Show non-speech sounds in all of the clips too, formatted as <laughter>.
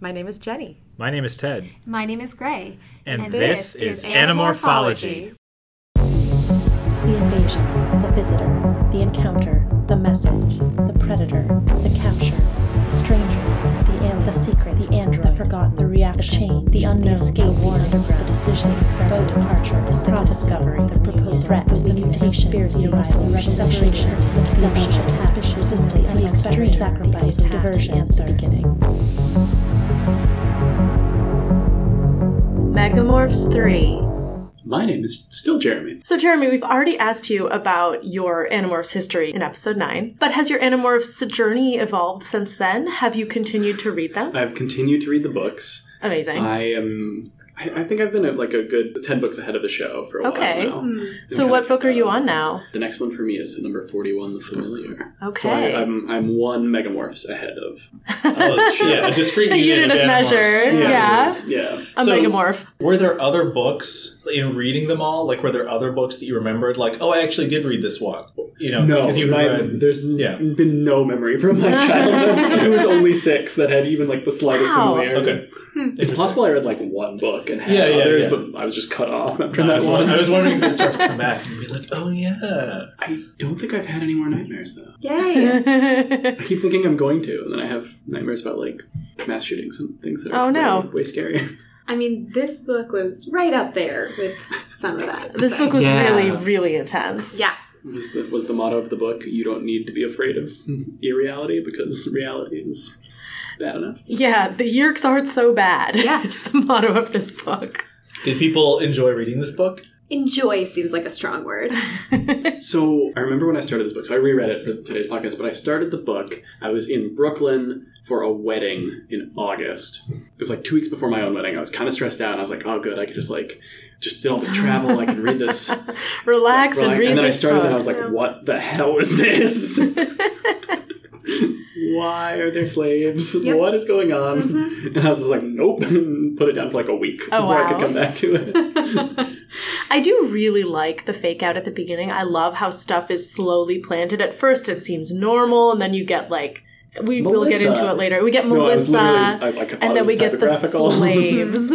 My name is Jenny. My name is Ted, My name is Gray. and, And this, this is is Animorphology. The invasion, the visitor, the encounter, the message, the predator, the capture, the stranger, the alien, the secret, the android, the forgotten, the reaction, the chain, the unknown, the escape, the warning, the decision, the slow departure, the single discovery, the proposed threat, the mutation, conspiracy, the isolation, separation, the deception, the suspicion, resistance, the extreme sacrifice, the diversion, the beginning. Megamorphs 3. My name is still Jeremy. So, Jeremy, we've already asked you about your Animorphs history in episode 9, but has your Animorphs journey evolved since then? Have you continued to read them? I've continued to read the books. Amazing. I am. I, I think I've been at like a good ten books ahead of the show for a Okay. while now. Hmm. Okay. So, what kinda book are you on now? The next one for me is number forty-one, The Familiar. So Okay. I, I'm I'm one megamorphs ahead of. <laughs> Oh, yeah, a discrete The unit of animorphs. measure. Yeah. Yeah. A So- Megamorph. Were there other books in reading them all? Like, were there other books that you remembered? Like, oh, I actually did read this one. You know, No, because you my- read. there's Yeah. been no memory from my childhood. <laughs> it was only six that had even like the slightest Wow. familiarity. Okay, hmm. It's possible I read like one book and had Yeah, yeah, others, yeah. but I was just cut off after I that was, one. I was wondering if it start to come <laughs> back and be like, oh yeah. I don't think I've had any more nightmares though. Yay! I keep thinking I'm going to, and then I have nightmares about like mass shootings and things that are Oh, no. way, way scary. <laughs> I mean, this book was right up there with some of that. this book was Yeah. really, really intense. Yeah. Was the was the motto of the book? You don't need to be afraid of <laughs> irreality because reality is bad enough. Yeah, the Yeerks aren't so bad. Yeah. <laughs> is the motto of this book. Did people enjoy reading this book? Enjoy seems like a strong word. <laughs> So I remember when I started this book. So I reread it for today's podcast, but I started the book. I was in Brooklyn for a wedding in August. It was like two weeks before my own wedding. I was kind of stressed out, and I was like, "Oh, good! I could just like just did all this travel. I can read this." <laughs> Relax and Right. read and then I started, book. and I was like, Yeah. "What the hell is this? <laughs> Why are there slaves? Yep. What is going on?" Mm-hmm. And I was just like, "Nope," <laughs> put it down for like a week Oh, before I could come back to it. <laughs> I do really like the fake out at the beginning. I love how stuff is slowly planted. At first, it seems normal, and then you get like we will get into it later. We get No, Melissa, literally- I, like, I and then we get the <laughs> slaves.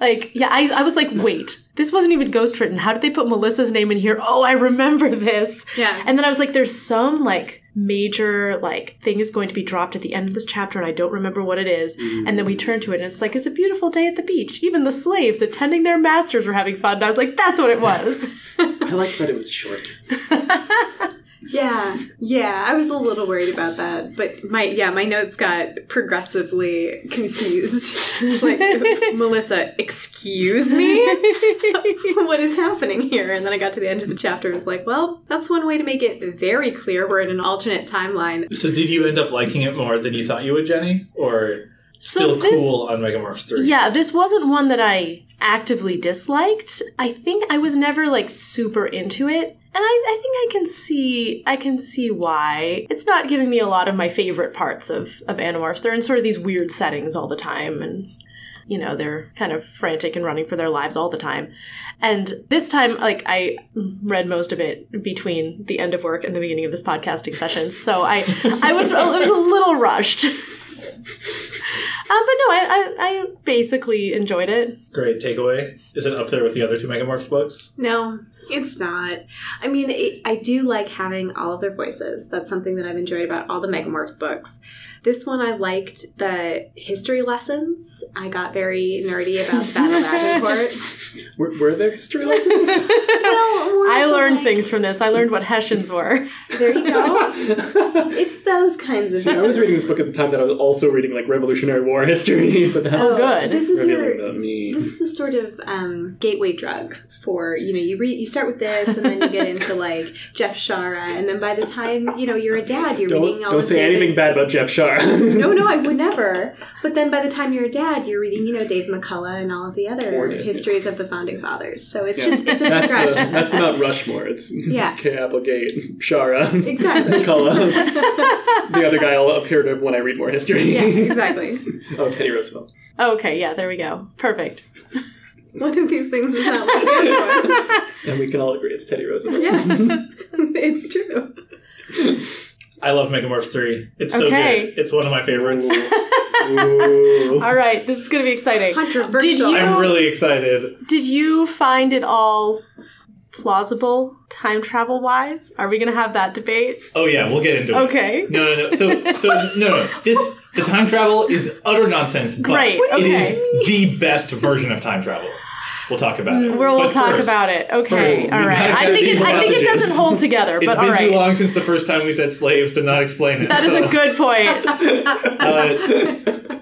like, yeah, I, I was like, wait, this wasn't even ghostwritten. How did they put Melissa's name in here? Oh, I remember this. Yeah. And then I was like, there's some like major like thing is going to be dropped at the end of this chapter, and I don't remember what it is. Mm. And then we turn to it, and it's like, it's a beautiful day at the beach. Even the slaves attending their masters were having fun. And I was like, that's what it was. <laughs> I liked that it was short. <laughs> Yeah, yeah, I was a little worried about that, but my yeah, my notes got progressively confused. Like <laughs> Melissa, excuse me, <laughs> what is happening here? And then I got to the end of the chapter. and was like, well, that's one way to make it very clear we're in an alternate timeline. So, did you end up liking it more than you thought you would, Jenny, or So still this- cool on Megamorphs three? Yeah, this wasn't one that I actively disliked. I think I was never like super into it. And I, I think I can see I can see why. It's not giving me a lot of my favorite parts of, of Animorphs. They're in sort of these weird settings all the time and you know, they're kind of frantic and running for their lives all the time. And this time, like, I read most of it between the end of work and the beginning of this podcasting session. So I, I was, I was a little rushed. <laughs> Um, but no, I, I, I basically enjoyed it. Great takeaway. Is it up there with the other two Megamorphs books? No, it's not. I mean, it, I do like having all of their voices. That's something that I've enjoyed about all the Megamorphs books. This one, I liked the history lessons. I got very nerdy about the Battle of Agincourt. <laughs> Were, were there history lessons? <laughs> well, I learned like- things from this. I learned what Hessians were. There you go. <laughs> it's those kinds of. See, I was reading this book at the time that I was also reading like Revolutionary War history, but that's Oh, good. This is your. This is the sort of um, gateway drug for you know you read you start with this and then you get into like Jeff Shaara and then by the time you know you're a dad you're Don't, reading all the don't say David- anything bad about Jeff Shaara. <laughs> no, no, I would never. But then by the time you're a dad, you're reading, you know, Dave McCullough and all of the other Dave, histories of the founding fathers. So it's Yeah. just it's a that's the progression. that's the Mount Rushmore. It's Yeah. <laughs> Kay Applegate, Shaara, Exactly. McCullough, <laughs> the other guy I'll appear to when I read more history. yeah, exactly. oh, Teddy Roosevelt. Okay, yeah, there we go. Perfect. One of these things is not like the other one. And we can all agree it's Teddy Roosevelt. Yes, it's true. I love Megamorphs 3. It's so Okay. good. It's one of my favorites. <laughs> All right, this is going to be exciting. Controversial. Did you- I'm really excited. Did you find it all plausible time travel wise? Are we going to have that debate? Oh yeah, we'll get into it. Okay. No, no, no. So, so no, no. This the time travel is utter nonsense. But Great, It okay. is the best version of time travel. We'll talk about it. We'll, we'll talk first- about it. Okay. first, all we right. gotta I think it, I think it doesn't hold together, It's but all been right. too long since the first time we said slaves to not explain it. That is so, a good point. <laughs> <laughs> uh,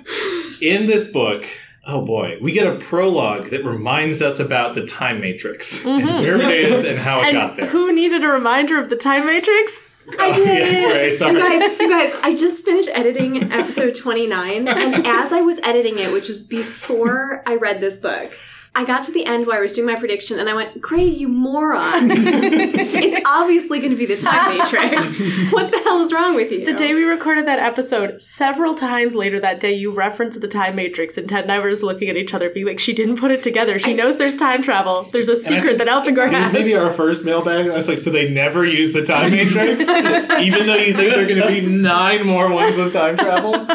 in this book, oh boy, we get a prologue that reminds us about the time matrix and where it is and how it got there. who needed a reminder of the time matrix? I did. Yeah, right, sorry. You guys, you guys, I just finished editing episode 29, and as I was editing it, which was before I read this book, I got to the end where I was doing my prediction, and I went, Gray, you moron. <laughs> it's obviously going to be the time matrix. <laughs> what the hell is wrong with you? The day we recorded that episode, several times later that day, you referenced the time matrix, and Ted and I were just looking at each other, being like, "She didn't put it together. She knows there's time travel. There's a secret that Elfangor It was has." maybe our first mailbag. I was like, so they never use the time matrix, <laughs> even though you think there are going to be nine more ones with time travel.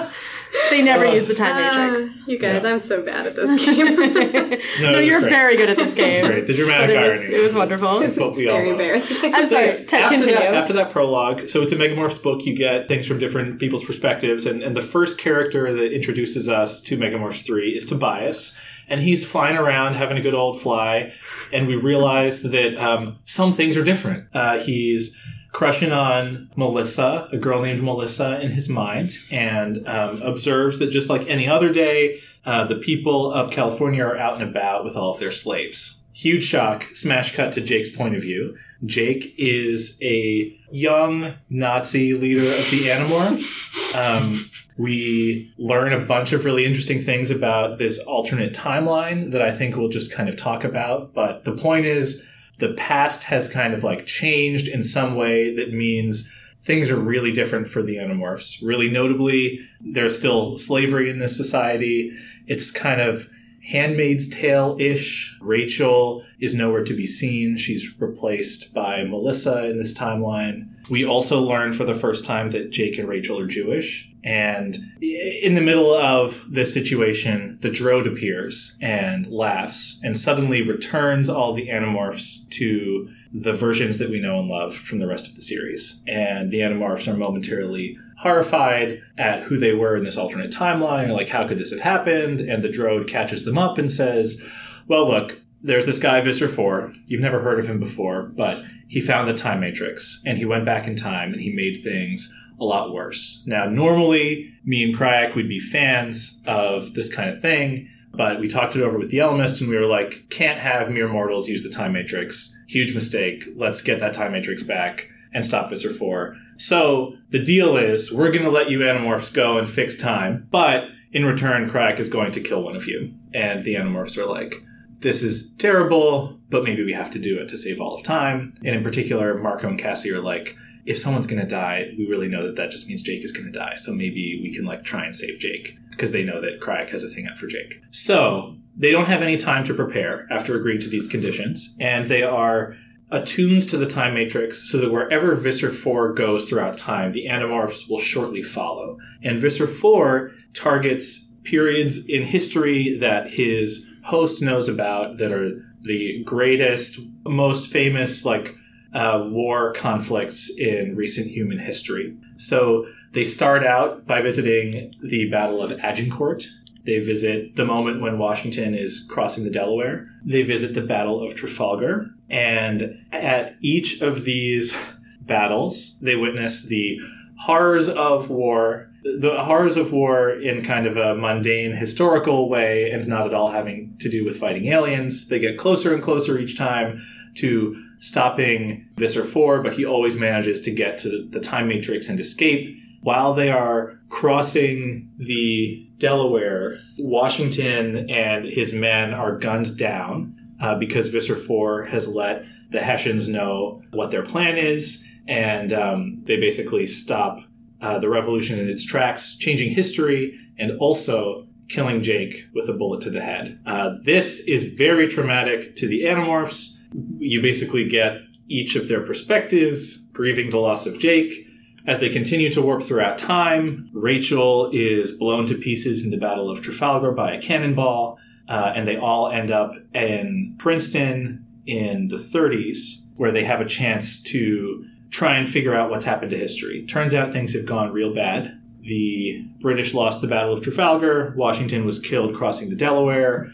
<laughs> they never use the time Ah, matrix. you guys, Yeah. I'm so bad at this game. <laughs> <laughs> No, No, you're great. very good at this It was game. great. The dramatic But it was- irony. it was wonderful. It's what we all Very love. embarrassing. I'm sorry. Ted, after continue. that, after that prologue, so it's a Megamorphs book. You get things from different people's perspectives, and, and the first character that introduces us to Megamorphs three is Tobias, and he's flying around having a good old fly, and we realize that um, some things are different. Uh, he's crushing on Melissa, a girl named Melissa, in his mind, and um, observes that just like any other day, uh, the people of California are out and about with all of their slaves. Huge shock, smash cut to Jake's point of view. Jake is a young Nazi leader of the Animorphs. Um, we learn a bunch of really interesting things about this alternate timeline that I think we'll just kind of talk about. But the point is, the past has kind of like changed in some way that means things are really different for the Animorphs. Really notably, there's still slavery in this society. It's kind of Handmaid's Tale ish. Rachel is nowhere to be seen. She's replaced by Melissa in this timeline. We also learn for the first time that Jake and Rachel are Jewish. And in the middle of this situation, the Drode appears and laughs and suddenly returns all the Animorphs to the versions that we know and love from the rest of the series. And the Animorphs are momentarily horrified at who they were in this alternate timeline, like, how could this have happened? And the Drode catches them up and says, Well, look, there's this guy, Visser 4. You've never heard of him before, but he found the time matrix and he went back in time and he made things a lot worse. Now, normally, me and Crayak would be fans of this kind of thing, but we talked it over with the Ellimist and we were like, can't have mere mortals use the time matrix. Huge mistake. Let's get that time matrix back and stop Visser 4. So the deal is we're going to let you Animorphs go and fix time, but in return, Crayak is going to kill one of you. And the Animorphs are like, this is terrible, but maybe we have to do it to save all of time. And in particular, Marco and Cassie are like, if someone's going to die, we really know that that just means Jake is going to die. So maybe we can like try and save Jake because they know that Crayak has a thing out for Jake. So they don't have any time to prepare after agreeing to these conditions, and they are attuned to the time matrix so that wherever Visser 4 goes throughout time, the Animorphs will shortly follow. And Visser 4 targets periods in history that his host knows about that are the greatest, most famous, like, uh, war conflicts in recent human history. So they start out by visiting the Battle of Agincourt. They visit the moment when Washington is crossing the Delaware. They visit the Battle of Trafalgar. And at each of these battles, they witness the horrors of war, the horrors of war in kind of a mundane historical way and not at all having to do with fighting aliens. They get closer and closer each time to stopping Visser 4, but he always manages to get to the, the time matrix and escape. While they are crossing the Delaware, Washington and his men are gunned down uh, because Visser 4 has let the Hessians know what their plan is, and um, they basically stop uh, the revolution in its tracks, changing history and also killing Jake with a bullet to the head. Uh, this is very traumatic to the Animorphs. You basically get each of their perspectives, grieving the loss of Jake, as they continue to warp throughout time, Rachel is blown to pieces in the Battle of Trafalgar by a cannonball, uh, and they all end up in Princeton in the 30s, where they have a chance to try and figure out what's happened to history. Turns out things have gone real bad. The British lost the Battle of Trafalgar, Washington was killed crossing the Delaware.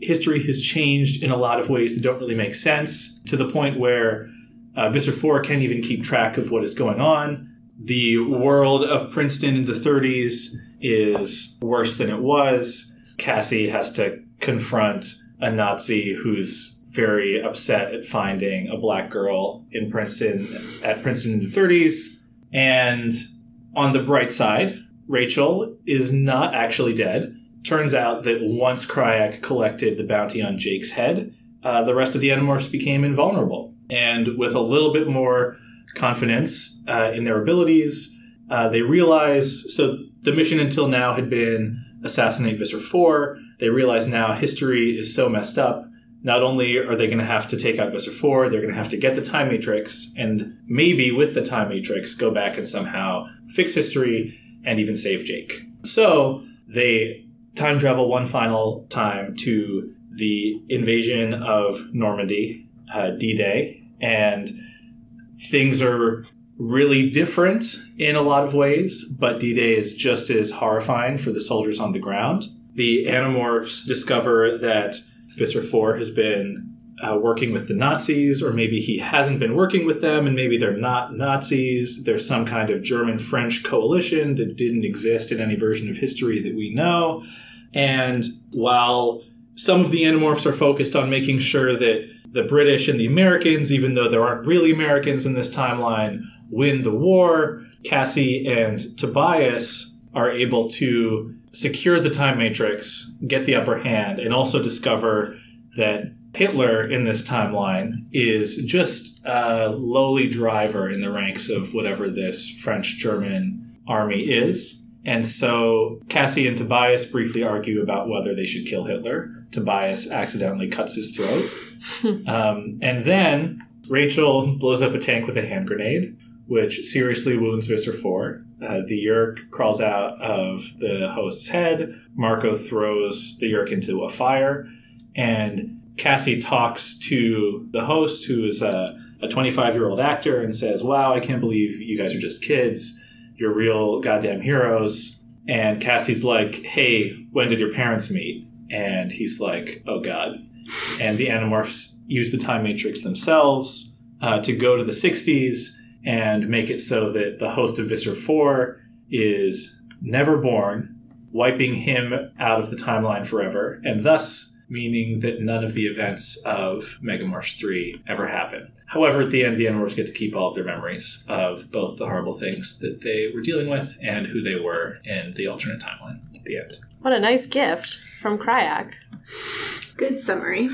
History has changed in a lot of ways that don't really make sense, to the point where uh, Visser 4 can't even keep track of what is going on. The world of Princeton in the 30s is worse than it was. Cassie has to confront a Nazi who's very upset at finding a black girl in Princeton at Princeton in the 30s. And on the bright side, Rachel is not actually dead. Turns out that once Crayak collected the bounty on Jake's head, uh, the rest of the Animorphs became invulnerable. And with a little bit more confidence uh, in their abilities, uh, they realize so the mission until now had been assassinate Visser 4. They realize now history is so messed up. Not only are they going to have to take out Visser 4, they're going to have to get the Time Matrix and maybe with the Time Matrix go back and somehow fix history and even save Jake. So they time travel one final time to the invasion of Normandy, uh, D Day, and things are really different in a lot of ways, but D Day is just as horrifying for the soldiers on the ground. The Animorphs discover that Visser 4 has been uh, working with the Nazis, or maybe he hasn't been working with them, and maybe they're not Nazis. There's some kind of German French coalition that didn't exist in any version of history that we know. And while some of the Animorphs are focused on making sure that the British and the Americans, even though there aren't really Americans in this timeline, win the war, Cassie and Tobias are able to secure the time matrix, get the upper hand, and also discover that Hitler in this timeline is just a lowly driver in the ranks of whatever this French German army is. And so Cassie and Tobias briefly argue about whether they should kill Hitler. Tobias accidentally cuts his throat. <laughs> um, and then Rachel blows up a tank with a hand grenade, which seriously wounds Visser 4. Uh, the Yeerk crawls out of the host's head. Marco throws the Yeerk into a fire. And Cassie talks to the host, who is a 25 year old actor, and says, Wow, I can't believe you guys are just kids. You're real goddamn heroes. And Cassie's like, Hey, when did your parents meet? And he's like, Oh God. And the Animorphs use the time matrix themselves uh, to go to the 60s and make it so that the host of Visser 4 is never born, wiping him out of the timeline forever, and thus meaning that none of the events of Megamorphs 3 ever happen. However, at the end, the Animorphs get to keep all of their memories of both the horrible things that they were dealing with and who they were in the alternate timeline at the end. What a nice gift from Crayak. Good summary.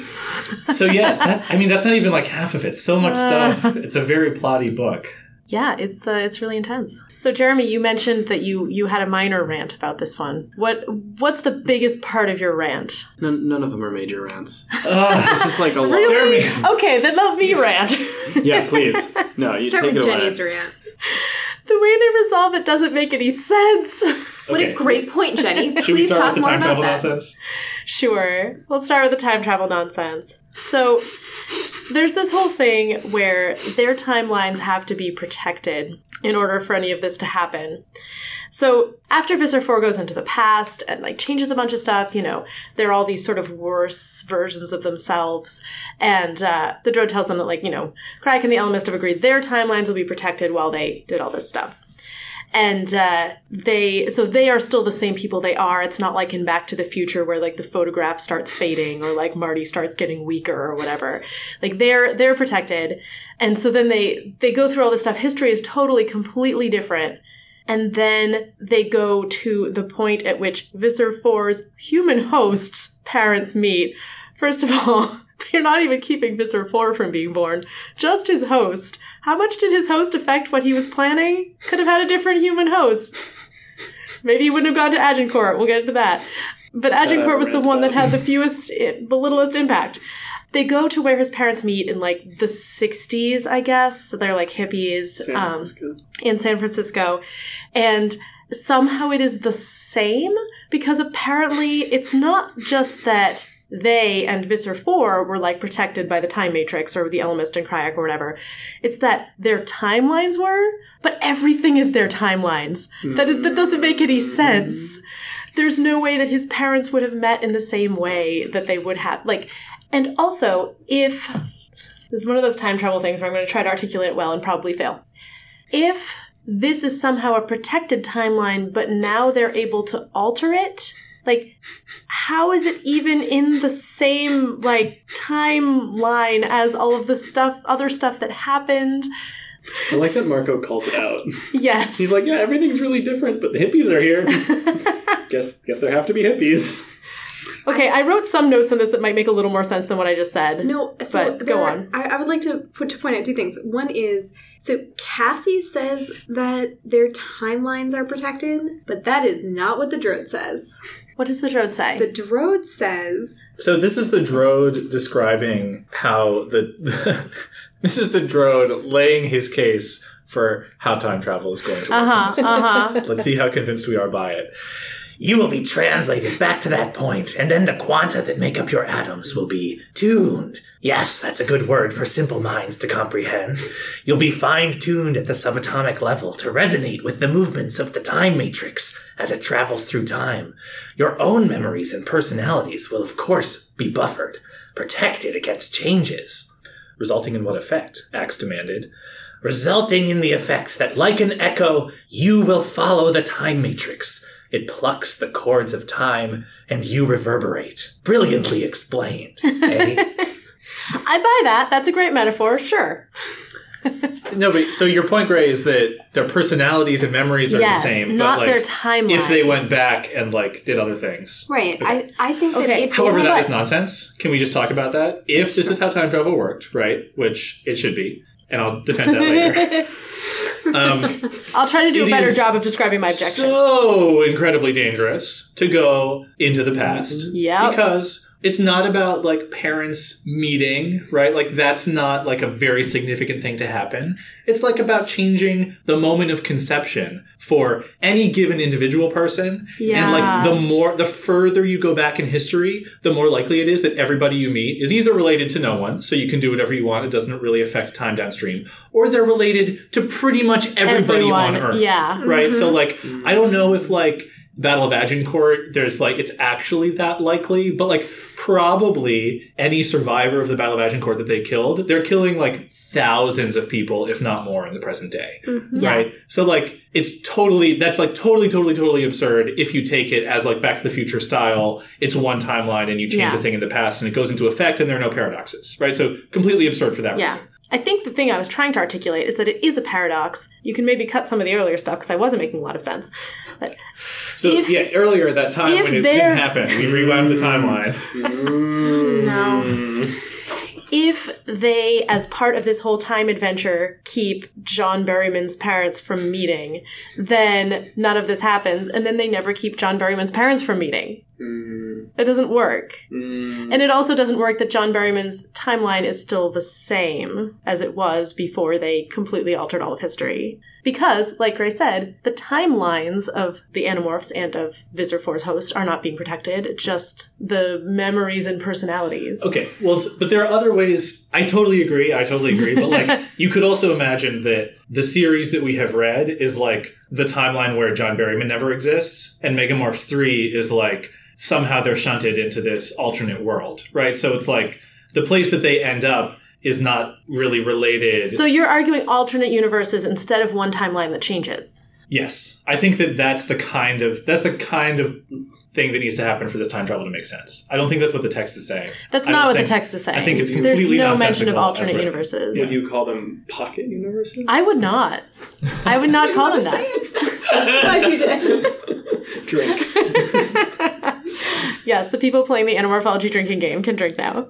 So, yeah, that, I mean, that's not even like half of it. So much uh. stuff. It's a very plotty book. Yeah, it's uh, it's really intense. So Jeremy, you mentioned that you you had a minor rant about this one. What what's the biggest part of your rant? None, none of them are major rants. <laughs> Ugh. It's just like a lot. Really? Jeremy. Okay, then let me rant. Yeah, please. <laughs> No, you Start take with it away. Jenny's rant. the way they resolve it doesn't make any sense. <laughs> What Okay. a great point, Jenny. Should we Please start talk with the more time about travel that. nonsense? Sure. Let's start with the time travel nonsense. So, there's this whole thing where their timelines have to be protected in order for any of this to happen. So, after Visser 4 goes into the past and like changes a bunch of stuff, you know, they're all these sort of worse versions of themselves. And uh, the Drode tells them that, like, you know, Crayak and the Ellimist have agreed their timelines will be protected while they did all this stuff and uh, they so they are still the same people they are. It's not like in back to the future where like the photograph starts fading or like marty starts getting weaker or whatever. Like they're they're protected. And so then they they go through all this stuff. History is totally completely different. And then they go to the point at which Visser 4's human host's parents meet. First of all, <laughs> they're not even keeping Visser 4 from being born, just his host. How much did his host affect what he was planning? Could have had a different human host. Maybe he wouldn't have gone to Agincourt. We'll get into that. But Agincourt was the one that that. had the fewest, the littlest impact. they go to where his parents meet in like the 60s, I guess. So they're like hippies San um, in San Francisco. And somehow it is the same because apparently it's not just that they and Visser 4 were like protected by the time matrix or the Ellimist and Crayak or whatever. It's that their timelines were, but everything is their timelines. That, that doesn't make any sense. There's no way that his parents would have met in the same way that they would have. Like, and also, if this is one of those time travel things where I'm going to try to articulate it well and probably fail. If this is somehow a protected timeline, but now they're able to alter it, like, how is it even in the same, like, timeline as all of the stuff, other stuff that happened? I like that Marco calls it out. Yes. He's like, yeah, everything's really different, but the hippies are here. <laughs> guess guess there have to be hippies. okay, I wrote some notes on this that might make a little more sense than what I just said. No, so But go on. I, I would like to put to point out two things. One is so Cassie says that their timelines are protected, but that is not what the Drode says. What does the Drode say? The Drode says So this is the Drode describing how the <laughs> this is the Drode laying his case for how time travel is going to work. uh huh. Uh huh. Let's see how convinced we are by it. You will be translated back to that point, and then the quanta that make up your atoms will be tuned. Yes, that's a good word for simple minds to comprehend. You'll be fine tuned at the subatomic level to resonate with the movements of the time matrix as it travels through time. Your own memories and personalities will, of course, be buffered, protected against changes. Resulting in what effect? Ax demanded. resulting in the effect that, like an echo, you will follow the time matrix. It plucks the chords of time, and you reverberate. Brilliantly explained. eh? <laughs> I buy that. That's a great metaphor. Sure. No, but so your point, Gray, is that their personalities and memories are yes, the same, not but like their timelines. if they went back and like did other things. right. I I think that Okay. if However, they that But- nonsense. Can we just talk about that? If this is how time travel worked, right? Which it should be, and I'll defend that later. <laughs> um, <laughs> I'll try to do a better is job of describing my objection. so incredibly dangerous to go into the past. Yep. Because it's not about like parents meeting, right? Like that's not like a very significant thing to happen. It's like about changing the moment of conception for any given individual person. Yeah. And like the more, the further you go back in history, the more likely it is that everybody you meet is either related to no one, so you can do whatever you want. It doesn't really affect time downstream, or they're related to pretty much everybody Everyone, on Earth yeah. right? So mm-hmm. like, I don't know if like Battle of Agincourt, there's like it's actually that likely, but like probably any survivor of the Battle of Agincourt that they killed, they're killing like thousands of people, if not more, in the present day, mm-hmm. right? So like, it's totally that's like totally, totally, totally absurd if you take it as like Back to the Future style. It's one timeline and you change Yeah. a thing in the past and it goes into effect and there are no paradoxes, right? So completely absurd for that Yeah. reason. I think the thing I was trying to articulate is that it is a paradox. You can maybe cut some of the earlier stuff because I wasn't making a lot of sense. But So If- yeah, earlier that time when it didn't happen, we rewound the timeline. Mm. no. <laughs> If they, as part of this whole time adventure, keep John Berryman's parents from meeting, then none of this happens, and then they never keep John Berryman's parents from meeting. Mm. It doesn't work. Mm. And it also doesn't work that John Berryman's timeline is still the same as it was before they completely altered all of history. Because, like Gray said, the timelines of the Animorphs and of Visser 4's host are not being protected, just the memories and personalities. Okay, well, but there are other ways. I totally agree. I totally agree. But like, <laughs> you could also imagine that the series that we have read is like the timeline where John Berryman never exists, and Megamorphs three is like somehow they're shunted into this alternate world, right? So it's like the place that they end up is not really related. So you're arguing alternate universes instead of one timeline that changes. yes, I think that that's the kind of that's the kind of thing that needs to happen for this time travel to make sense. I don't think that's what the text is saying. That's not what think- the text is saying. I think it's completely There's no mention of alternate as universes. Would you call them pocket universes? I would not. I would not <laughs> call them that. Glad you did. <laughs> <laughs> drink. Yes, the people playing the animorphology drinking game can drink now.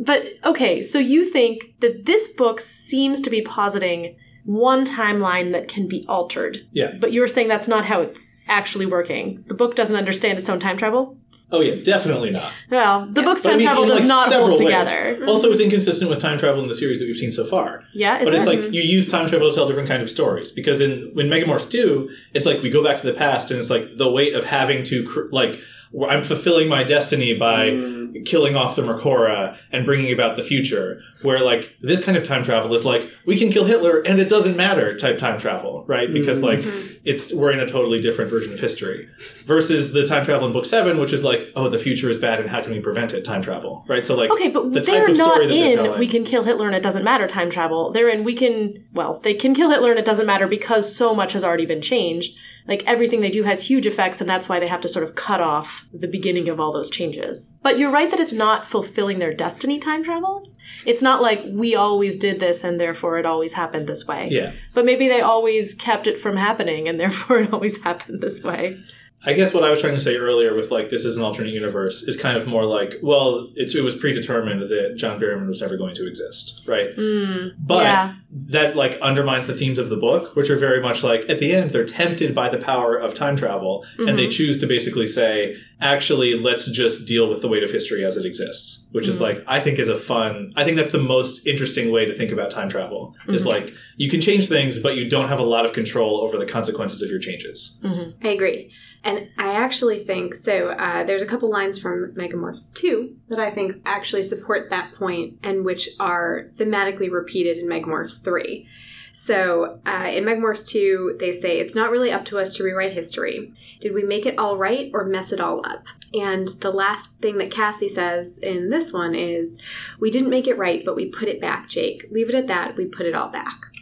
But okay, so you think that this book seems to be positing one timeline that can be altered. Yeah. But you're saying that's not how it's actually working. The book doesn't understand its own time travel? Oh yeah, definitely not. Well, the book's But I time mean, travel in, does like, not several hold ways. together. Mm-hmm. Also, it's inconsistent with time travel in the series that we've seen so far. Yeah, is but it's it? like you use time travel to tell different kind of stories because in when Megamorphs do, it's like we go back to the past and it's like the weight of having to cr- like I'm fulfilling my destiny by Mm. killing off the Mercora and bringing about the future. Where like this kind of time travel is like we can kill Hitler and it doesn't matter type time travel, right? Because like it's we're in a totally different version of history versus the time travel in book seven, which is like oh the future is bad and how can we prevent it? Time travel, right? So like Okay, but the they're type of not story that they're in telling. we can kill Hitler and it doesn't matter time travel. They're in we can well, they can kill Hitler and it doesn't matter because so much has already been changed. Like everything they do has huge effects and that's why they have to sort of cut off the beginning of all those changes. But you're right that it's not fulfilling their destiny time travel. It's not like we always did this and therefore it always happened this way. yeah. But maybe they always kept it from happening and <laughs> therefore it always happened this way. I guess what I was trying to say earlier with like this is an alternate universe is kind of more like well it's it was predetermined that John Barrowman was never going to exist, right? Mm, But yeah. that like undermines the themes of the book, which are very much like at the end they're tempted by the power of time travel and they mm-hmm. choose to basically say actually let's just deal with the weight of history as it exists, which is mm-hmm. like I think is a fun I think that's the most interesting way to think about time travel. Is mm-hmm. like you can change things but you don't have a lot of control over the consequences of your changes. I agree. And I actually think so. Uh, there's a couple lines from Megamorphs 2 that I think actually support that point and which are thematically repeated in Megamorphs 3. So uh, in Megamorphs 2, they say, It's not really up to us to rewrite history. Did we make it all right or mess it all up? And the last thing that Cassie says in this one is, We didn't make it right, but we put it back, Jake. Leave it at that. We put it all back.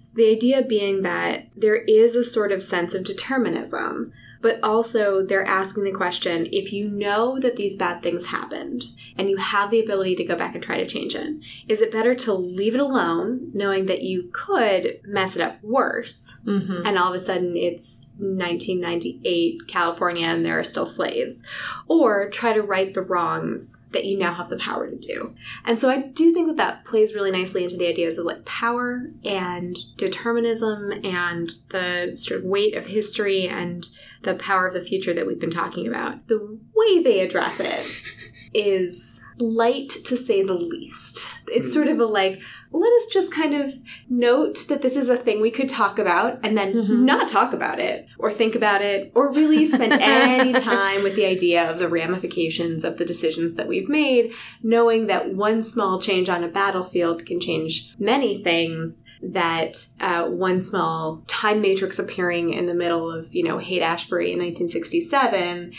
So the idea being that there is a sort of sense of determinism, but also they're asking the question if you know that these bad things happened and you have the ability to go back and try to change it, is it better to leave it alone, knowing that you could mess it up worse? hmm And all of a sudden it's 1998 California and there are still slaves. Or try to right the wrongs that you now have the power to do. And so I do think that that plays really nicely into the ideas of like power and determinism and the sort of weight of history and the power of the future that we've been talking about. The way they address it <laughs> is light to say the least. It's sort of a like, let us just kind of note that this is a thing we could talk about and then Mhm. not talk about it or think about it or really spend <laughs> any time with the idea of the ramifications of the decisions that we've made, knowing that one small change on a battlefield can change many things that uh, one small time matrix appearing in the middle of you know haight ashbury in 1967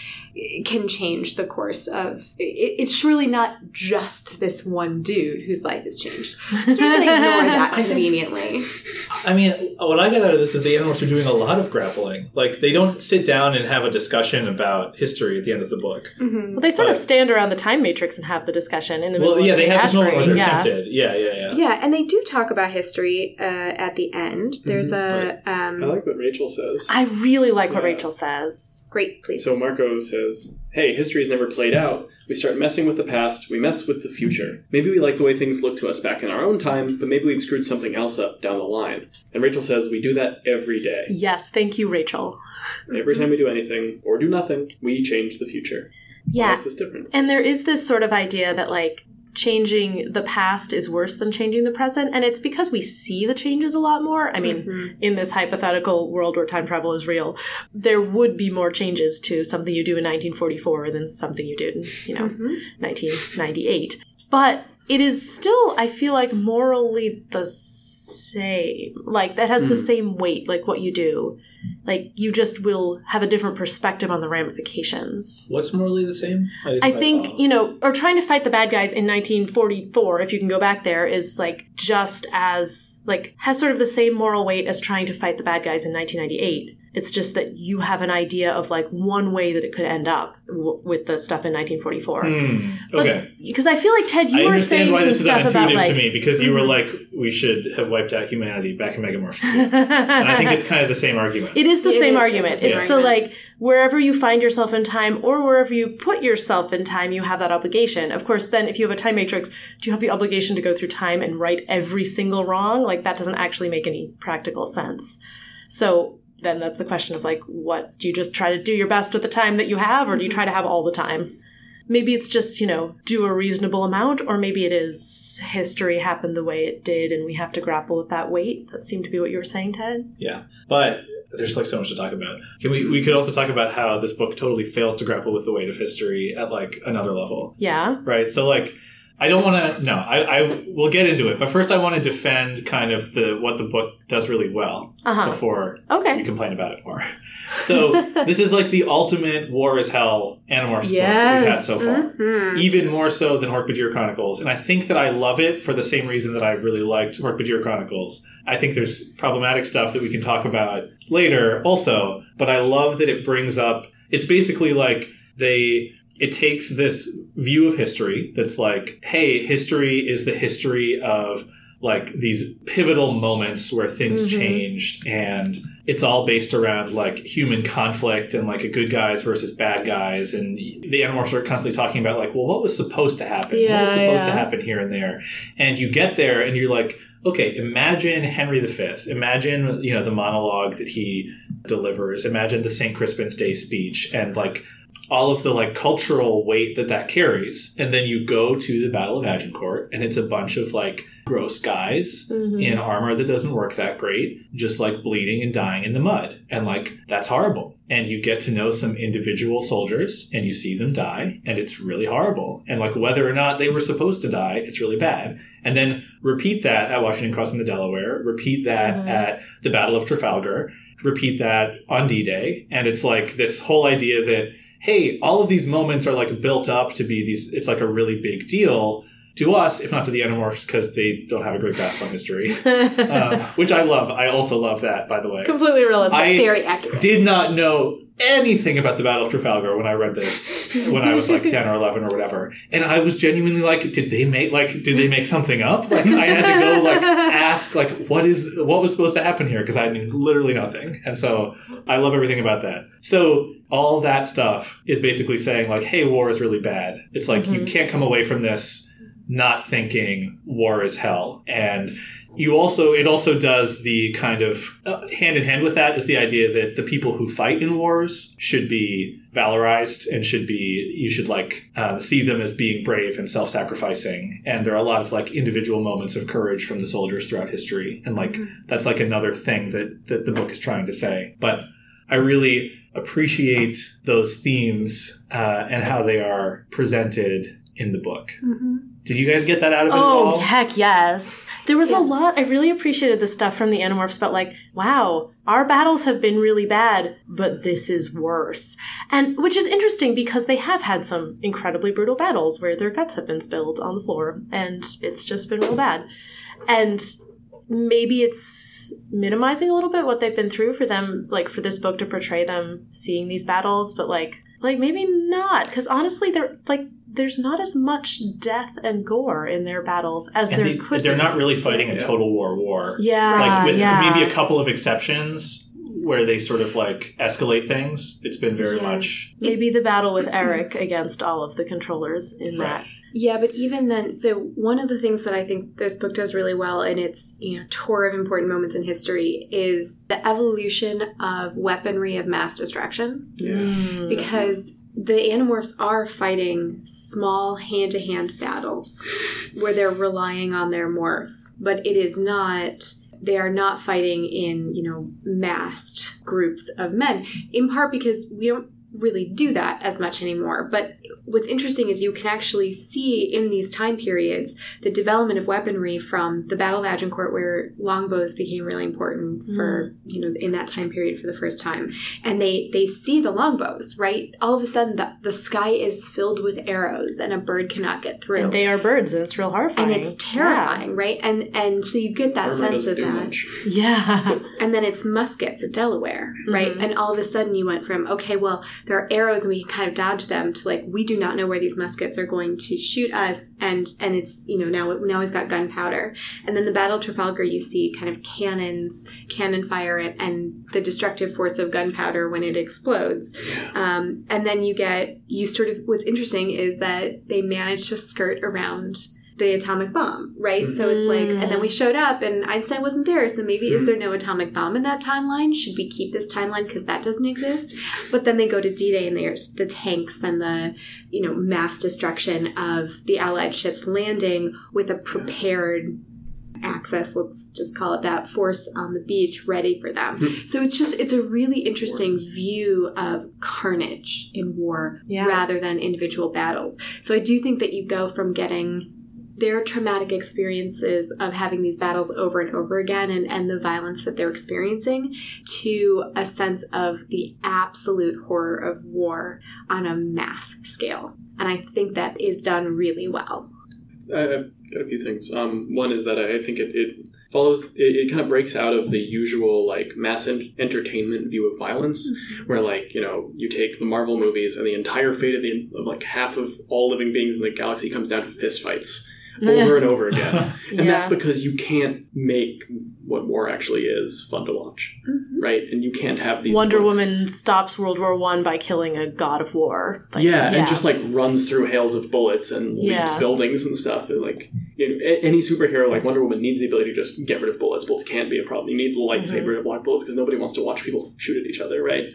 can change the course of it, it's surely not just this one dude whose life has changed so we're just going to ignore <laughs> that conveniently I mean, what I got out of this is the animals are doing a lot of grappling. Like they don't sit down and have a discussion about history at the end of the book. Mhm. Well, they sort of stand around the time matrix and have the discussion in the middle Well, yeah, of they the have this moment where they're yeah. tempted. Yeah, yeah, yeah. yeah and they do talk about history uh, at the end there's a um, I like what Rachel says. I really like what Rachel says. great please So Marco says, Hey, history's never played out. We start messing with the past, we mess with the future. Maybe we like the way things look to us back in our own time, but maybe we've screwed something else up down the line. And Rachel says, We do that every day. Yes, thank you, Rachel. Every time we do anything, or do nothing, we change the future. Why Yeah, is this different? and there is this sort of idea that like changing the past is worse than changing the present, and it's because we see the changes a lot more. I mean, Mhm. in this hypothetical world where time travel is real, there would be more changes to something you do in 1944 than something you did in, you know, Mhm. 1998. But it is still, I feel like, morally the same. Like, that has the Mm. same weight, like what you do. Like, you just will have a different perspective on the ramifications. What's morally the same? didn't I think, follow. you know, or trying to fight the bad guys in 1944, if you can go back there, is like just as, like, has sort of the same moral weight as trying to fight the bad guys in 1998. It's just that you have an idea of like one way that it could end up w- with the stuff in 1944. Hmm, okay. Because I feel like Ted, you I were saying why some this is stuff about unintuitive like, to me because you were Mhm. like, we should have wiped out humanity back in Megamorphs 2. and I think it's kind of the same argument. <laughs> It is the It same is- argument. it's the It's same the argument. like wherever you find yourself in time or wherever you put yourself in time, you have that obligation. Of course, then if you have a time matrix, do you have the obligation to go through time and right every single wrong? Like that doesn't actually make any practical sense. So then that's the question of like, what do you just try to do your best with the time that you have, or do you mm-hmm. try to have all the time? Maybe it's just, you know, do a reasonable amount, or maybe it is history happened the way it did and we have to grapple with that weight. That seemed to be what you were saying, Ted. Yeah, but there's like so much to talk about. Can we we could also talk about how this book totally fails to grapple with the weight of history at like another level, Yeah. right? So like. I don't want to. No, I, I will get into it, but first I want to defend kind of the what the book does really well Uh huh. before Okay. we complain about it more. <laughs> So this is like the ultimate war is hell Animorphs book that we've had so far. Mhm. Even more so than Hork-Bajir Chronicles. And I think that I love it for the same reason that I really liked Hork-Bajir Chronicles. I think there's problematic stuff that we can talk about later also, but I love that it brings up it's basically like they it takes this view of history that's like, hey, history is the history of like these pivotal moments where things Mhm. changed and it's all based around like human conflict and like a good guys versus bad guys and the animorphs are constantly talking about like well what was supposed to happen? What was supposed to happen here and there? And you get there and you're like okay imagine henry v imagine you know the monologue that he delivers imagine the st crispin's day speech and like all of the like cultural weight that that carries and then you go to the battle of agincourt and it's a bunch of like gross guys Mhm. in armor that doesn't work that great, just like bleeding and dying in the mud. And like, that's horrible. And you get to know some individual soldiers and you see them die, and it's really horrible. And like, whether or not they were supposed to die, it's really bad. And then repeat that at Washington Crossing the Delaware, repeat that Mhm. at the Battle of Trafalgar, repeat that on D Day. And it's like this whole idea that, hey, all of these moments are like built up to be these, it's like a really big deal to us, if not to the Animorphs, because they don't have a great grasp on history, um, <laughs> which I love. I also love that, by the way. Completely realistic. I Very accurate. did not know anything about the Battle of Trafalgar when I read this when I was like 10 or 11 or whatever. And I was genuinely like, did they make like did they make something up? Like I had to go like ask like what is what was supposed to happen here because I knew literally nothing. And so I love everything about that. So all that stuff is basically saying like hey war is really bad. It's like you Mhm. can't come away from this not thinking war is hell. And you also it also does the kind of uh, hand in hand with that is the idea that the people who fight in wars should be valorized and should be you should like um, see them as being brave and self-sacrificing. And there are a lot of like individual moments of courage from the soldiers throughout history. And like that's like another thing that that the book is trying to say. But i really appreciate those themes uh, and how they are presented in the book Mhm. did you guys get that out of it at Oh, all? heck yes. There was Yeah. a lot. I really appreciated the stuff from the Animorphs about, like, wow, our battles have been really bad, but this is worse. And which is interesting because they have had some incredibly brutal battles where their guts have been spilled on the floor, and it's just been real bad. And maybe it's minimizing a little bit what they've been through for them, like, for this book to portray them seeing these battles, but, like, like maybe not because honestly they're like there's not as much death and gore in their battles as and there they, could they're be. not really fighting a total war war yeah like with yeah. maybe a couple of exceptions where they sort of like escalate things it's been very Yeah. much maybe the battle with Erek against all of the controllers in that Yeah, but even then, so one of the things that I think this book does really well in its you know tour of important moments in history is the evolution of weaponry of mass distraction. Mm. Because the Animorphs are fighting small hand to hand battles where they're relying on their morphs, but it is not. They are not fighting in, you know, massed groups of men, in part because we don't really do that as much anymore. But what's interesting is you can actually see in these time periods the development of weaponry from the Battle of Agincourt, where longbows became really important for you know in that time period for the first time, and they they see the longbows right. All of a sudden, the the sky is filled with arrows, and a bird cannot get through. and they are birds and it's real horrifying and it's terrifying, right? And and so you get that Armor sense of that much. <laughs> yeah and then it's muskets at Delaware, right? Mhm. And all of a sudden you went from okay, well, there are arrows and we can kind of dodge them to like we do not know where these muskets are going to shoot us, and and it's you know now now we've got gunpowder, and then the Battle of Trafalgar you see kind of cannons, cannon fire, and, and the destructive force of gunpowder when it explodes, um, and then you get you sort of what's interesting is that they manage to skirt around the atomic bomb, right? So it's like, and then we mm. showed up and Einstein wasn't there. So maybe is there mm. no atomic bomb in that timeline? Should we keep this timeline because that doesn't exist? But then they go to D Day and there's the tanks and the, you know, mass destruction of the Allied ships landing with a prepared access let's just call it that force on the beach ready for them hmm. so it's just it's a really interesting view of carnage in war Yeah. rather than individual battles so i do think that you go from getting their traumatic experiences of having these battles over and over again and, and the violence that they're experiencing to a sense of the absolute horror of war on a mass scale. And i think that is done really well. I've got a few things. Um, one is that I think it, it follows, it, it kind of breaks out of the usual like mass en- entertainment view of violence, where like you know you take the Marvel movies and the entire fate of the of like half of all living beings in the galaxy comes down to fist fights over and over again, <laughs> and that's because you can't make what war actually is fun to watch, mm-hmm. right? And you can't have these Wonder books- Woman stops World War One by killing a god of war. Like, yeah, and just like runs through hails of bullets and leaps Yeah. buildings and stuff. And like you know, any superhero like Wonder Woman needs the ability to just get rid of bullets. Bullets can't be a problem. You need the lightsaber mm-hmm. to block bullets because nobody wants to watch people shoot at each other, right?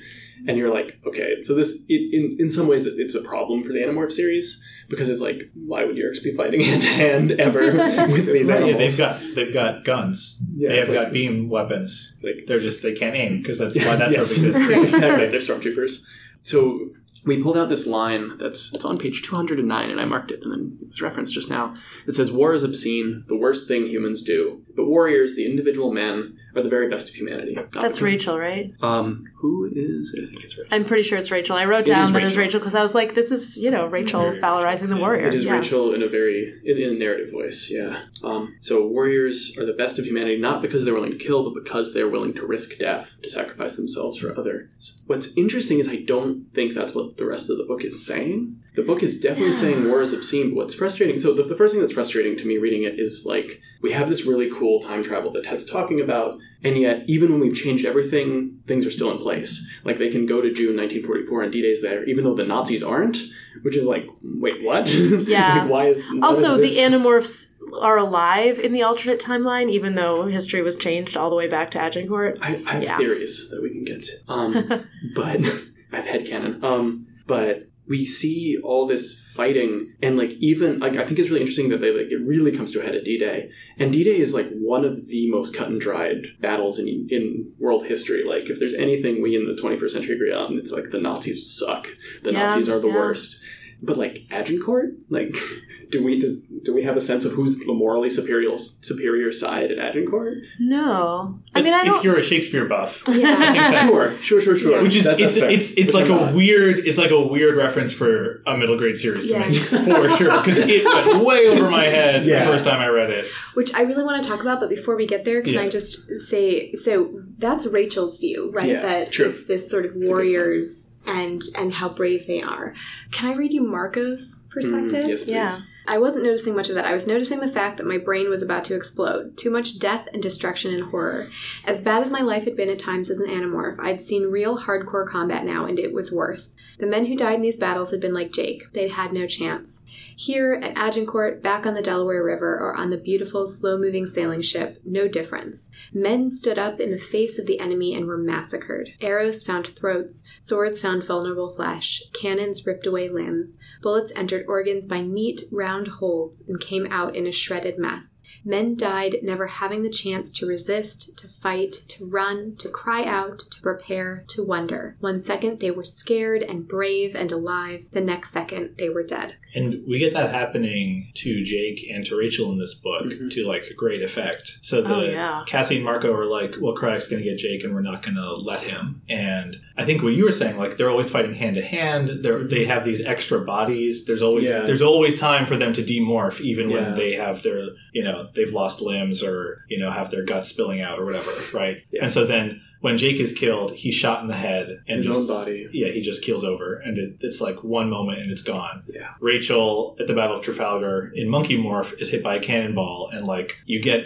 And you're like, okay, so this it, in in some ways it- it's a problem for the Animorph series because it's like, why would Yeerks be fighting <laughs> hand to hand ever <laughs> with these Yeah, animals? they've got they've got guns. Yeah, they have like- got beam weapons. Like- They're just they can't aim because that's why <laughs> that yes. trope exists. exactly. They're stormtroopers. So we pulled out this line that's it's on page 209 and I marked it and then it was referenced just now. It says war is obscene, the worst thing humans do. But warriors, the individual men, are the very best of humanity. That's Rachel, right? Um who is I think it's Rachel. I'm pretty sure it's Rachel. I wrote It down that it was Rachel. Because I was like, this is, you know, Rachel valorizing the warrior. It is yeah. Rachel in a very in, in a narrative voice, yeah. Um, so warriors are the best of humanity, not because they're willing to kill, but because they're willing to risk death to sacrifice themselves for others. What's interesting is I don't think that's what the rest of the book is saying. The book is definitely saying war is obscene, but what's frustrating so the, the first thing that's frustrating to me reading it is like we have this really cool time travel that Ted's talking about, and yet even when we've changed everything, things are still in place. Like they can go to June 1944 and D-Day's there, even though the Nazis aren't, which is like, wait, what? <laughs> Yeah. like, why is Also, is the Animorphs are alive in the alternate timeline, even though history was changed all the way back to Agincourt. I, I have Yeah. theories that we can get to. Um, <laughs> but <laughs> I have headcanon. Um, but we see all this fighting and like even like I think it's really interesting that they like it really comes to a head at D-Day. And D-Day is like one of the most cut and dried battles in in world history. Like if there's anything we in the 21st century agree on, it's like the Nazis suck. The Yeah, Nazis are the yeah. worst. But like Agincourt, like <laughs> do we does do we have a sense of who's the morally superior superior side at Agincourt? No. I mean, I if don't. you're a Shakespeare buff, yeah that's- Sure, sure, sure, <laughs> sure. which is That- it's that's fair. it's it's like a not. weird it's like a weird reference for a middle grade series to Yeah. me <laughs> for sure because it went way over my head Yeah. the first time I read it. Which I really want to talk about. But before we get there, can Yeah. I just say so that's Rachel's view, right? Yeah, that true. it's this sort of warriors and and how brave they are. Can I read you Marco's perspective? Mm, yes, please. Yeah. I wasn't noticing much of that. I was noticing the fact that my brain was about to explode. Too much death and destruction and horror. As bad as my life had been at times as an animorph, I'd seen real hardcore combat now, and it was worse. The men who died in these battles had been like Jake. They'd had no chance. Here, at Agincourt, back on the Delaware River, or on the beautiful, slow moving sailing ship, no difference. Men stood up in the face of the enemy and were massacred. Arrows found throats, swords found vulnerable flesh, cannons ripped away limbs, bullets entered organs by neat, round holes and came out in a shredded mess. Men died never having the chance to resist, to fight, to run, to cry out, to prepare, to wonder. One second they were scared and brave and alive, the next second they were dead. And we get that happening to Jake and to Rachel in this book Mhm. to like great effect. So the Oh, yeah. Cassie and Marco are like, well, Crayak's going to get Jake, and we're not going to let him. And I think what you were saying, like they're always fighting hand to hand. They they have these extra bodies. There's always Yeah. there's always time for them to demorph, even Yeah. when they have their you know they've lost limbs or you know have their guts spilling out or whatever, right? Yeah. And so then when Jake is killed, he's shot in the head and His just, own body. Yeah, he just keels over, and it, it's like one moment and it's gone. Yeah. Rachel at the Battle of Trafalgar in Monkey Morph is hit by a cannonball, and like you get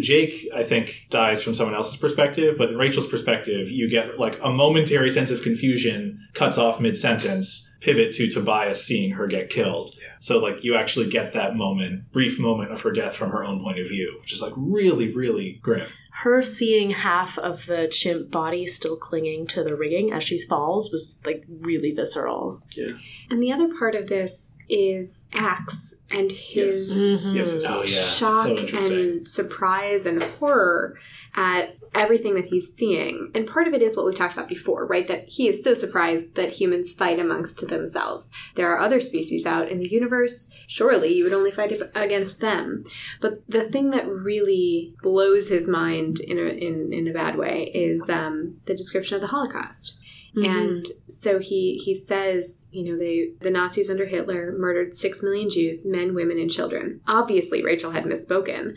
Jake, I think, dies from someone else's perspective, but in Rachel's perspective, you get like a momentary sense of confusion, cuts off mid sentence, pivot to Tobias seeing her get killed. So like you actually get that moment, brief moment of her death from her own point of view, which is like really, really grim. Her seeing half of the chimp body still clinging to the rigging as she falls was like really visceral. Yeah. And the other part of this is Ax and his. Yes, yes, yes. Oh yeah, shock so and surprise and horror at everything that he's seeing. And part of it is what we talked about before, right? That he is so surprised that humans fight amongst themselves. There are other species out in the universe. Surely you would only fight against them. But the thing that really blows his mind in a, in, in a bad way is um, the description of the Holocaust. Mm-hmm. And so he he says, you know, they the Nazis under Hitler murdered six million Jews, men, women, and children. Obviously, Rachel had misspoken.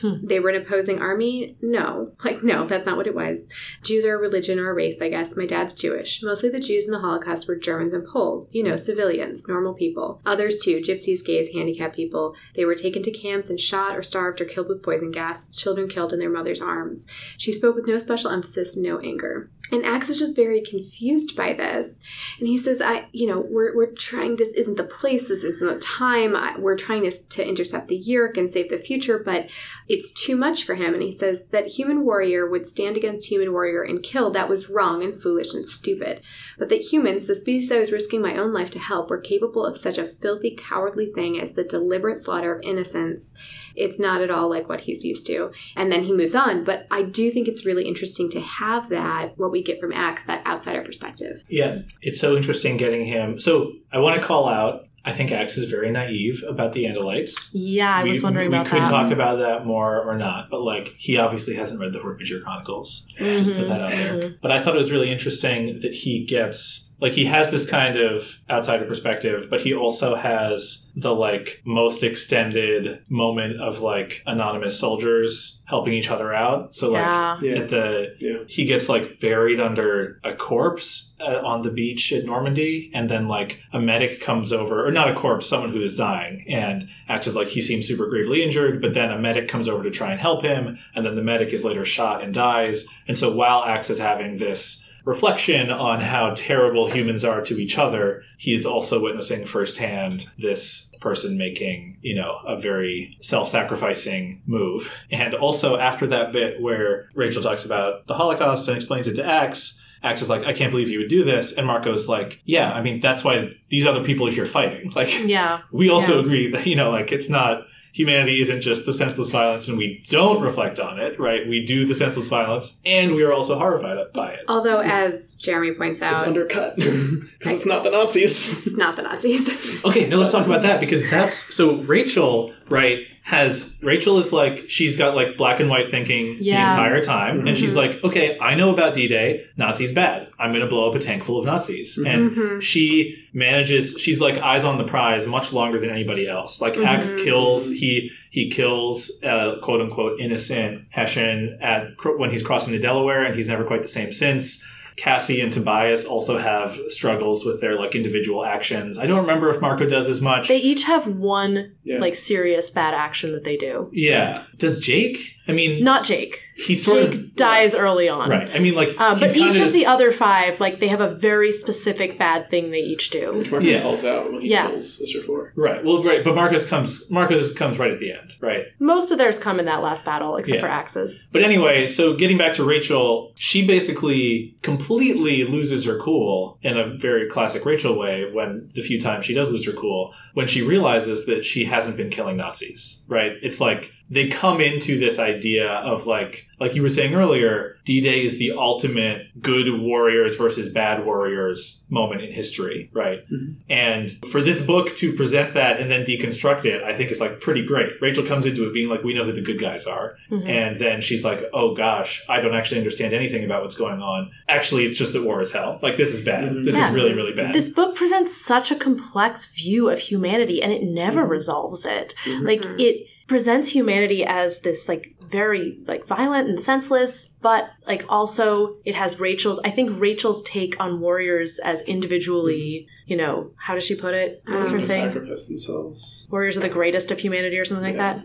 Hmm. They were an opposing army. No, <laughs> like no, that's not what it was. Jews are a religion or a race, I guess. My dad's Jewish. Mostly the Jews in the Holocaust were Germans and Poles. You know, civilians, normal people. Others too, gypsies, gays, handicapped people. They were taken to camps and shot or starved or killed with poison gas. Children killed in their mother's arms. She spoke with no special emphasis, no anger. And Ax is just very confused by this. And he says, I, you know, we're, we're trying, this isn't the place, this isn't the time. I, we're trying to, to intercept the Yeerk and save the future, but it's too much for him. And he says that human warrior would stand against human warrior and kill. That was wrong and foolish and stupid. But that humans, the species I was risking my own life to help, were capable of such a filthy, cowardly thing as the deliberate slaughter of innocents. It's not at all like what he's used to. And then he moves on. But I do think it's really interesting to have that, what we get from Ax, that outsider perspective. Yeah, it's so interesting getting him. So I want to call out. I think Ax is very naive about the Andalites. Yeah, I was we, wondering we about could talk about that more or not, but like he obviously hasn't read the Hork-Bajir Chronicles. Just put that out there. Mhm. But I thought it was really interesting that he gets like he has this kind of outsider perspective, but he also has the like most extended moment of like anonymous soldiers helping each other out. So like yeah. Yeah. at the Yeah. he gets like buried under a corpse uh, on the beach at Normandy, and then like a medic comes over, or not a corpse, someone who is dying, and acts as like he seems super gravely injured. But then a medic comes over to try and help him, and then the medic is later shot and dies. And so while Ax is having this reflection on how terrible humans are to each other, he is also witnessing firsthand this person making, you know, a very self-sacrificing move. And also after that bit where Rachel talks about the Holocaust and explains it to Ax, Ax is like, I can't believe you would do this. And Marco's like, yeah, I mean, that's why these other people are here fighting. <laughs> Like, Yeah. we also Yeah. agree that, you know, like, it's not, humanity isn't just the senseless violence and we don't reflect on it, right? We do the senseless violence and we are also horrified by it. Although, as Jeremy points out, It's undercut <laughs> because it's not the Nazis. it's not the Nazis. <laughs> Okay, now let's talk about that because that's so Rachel, right, has Rachel is like she's got like black and white thinking Yeah. the entire time and she's Mhm. like, "Okay, I know about D-Day. Nazis bad. I'm going to blow up a tank full of Nazis." And Mhm. she manages she's like eyes on the prize much longer than anybody else. Like Ax Mhm. kills he he kills uh, quote unquote innocent Hessian at when he's crossing the Delaware and he's never quite the same since. Cassie and Tobias also have struggles with their like individual actions. I don't remember if Marco does as much. They each have one Yeah. like serious bad action that they do. yeah. Does Jake? I mean, Not Jake. He sort Jake of dies early on. right. I mean, like Uh, but each kind of the other five, like they have a very specific bad thing they each do. Which Marco Yeah. calls out when he Yeah. kills Mr. Four. right. Well, right. But Marcus comes. Marcus comes right at the end. Right. Most of theirs come in that last battle, except Yeah. for Ax's. But anyway, so getting back to Rachel, she basically completely loses her cool in a very classic Rachel way when the few times she does lose her cool, when she realizes that she hasn't been killing Nazis, right? It's like they come into this idea of like, like you were saying earlier, D-Day is the ultimate good warriors versus bad warriors moment in history, right? And for this book to present that and then deconstruct it, I think is like pretty great. Rachel comes into it being like, we know who the good guys are. Mhm. And then she's like, oh gosh, I don't actually understand anything about what's going on. Actually, it's just that war is hell. Like, this is bad. Mhm. This Yeah. is really, really bad. This book presents such a complex view of humanity and it never resolves it. Mhm. Like it presents humanity as this like very like violent and senseless, but like also it has Rachel's I think Rachel's take on warriors as individually, you know, how does she put it? What was her thing? Sacrifice themselves. Warriors are the greatest of humanity or something like that.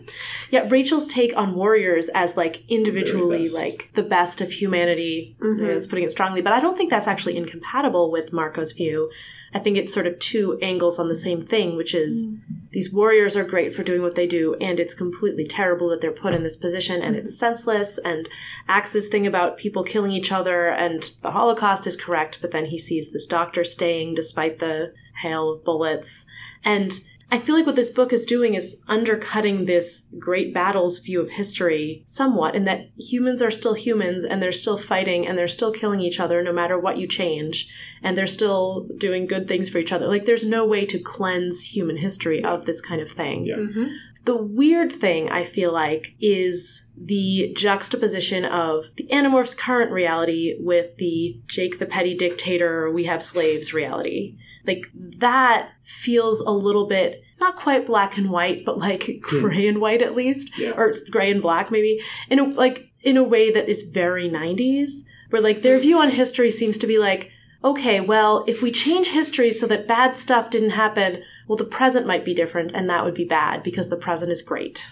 Yeah, Rachel's take on warriors as like individually best. like the best of humanity. Mm-hmm. Maybe that's putting it strongly, but I don't think that's actually incompatible with Marco's view. I think it's sort of two angles on the same thing, which is hmm. these warriors are great for doing what they do, and it's completely terrible that they're put in this position, and it's hmm. senseless. And Ax's thing about people killing each other and the Holocaust is correct, but then he sees this doctor staying despite the hail of bullets. And I feel like what this book is doing is undercutting this great battles view of history somewhat, in that humans are still humans and they're still fighting and they're still killing each other no matter what you change, and they're still doing good things for each other. Like, there's no way to cleanse human history of this kind of thing. Yeah. Mm-hmm. The weird thing, I feel like, is the juxtaposition of the Animorphs' current reality with the Jake the Petty Dictator, we have slaves reality. Like, that feels a little bit, not quite black and white, but like hmm. gray and white at least. Yeah. Or it's gray and black, maybe. In a, like, in a way that is very 90s, where like their view on history seems to be like, okay, well, if we change history so that bad stuff didn't happen, well, the present might be different, and that would be bad because the present is great.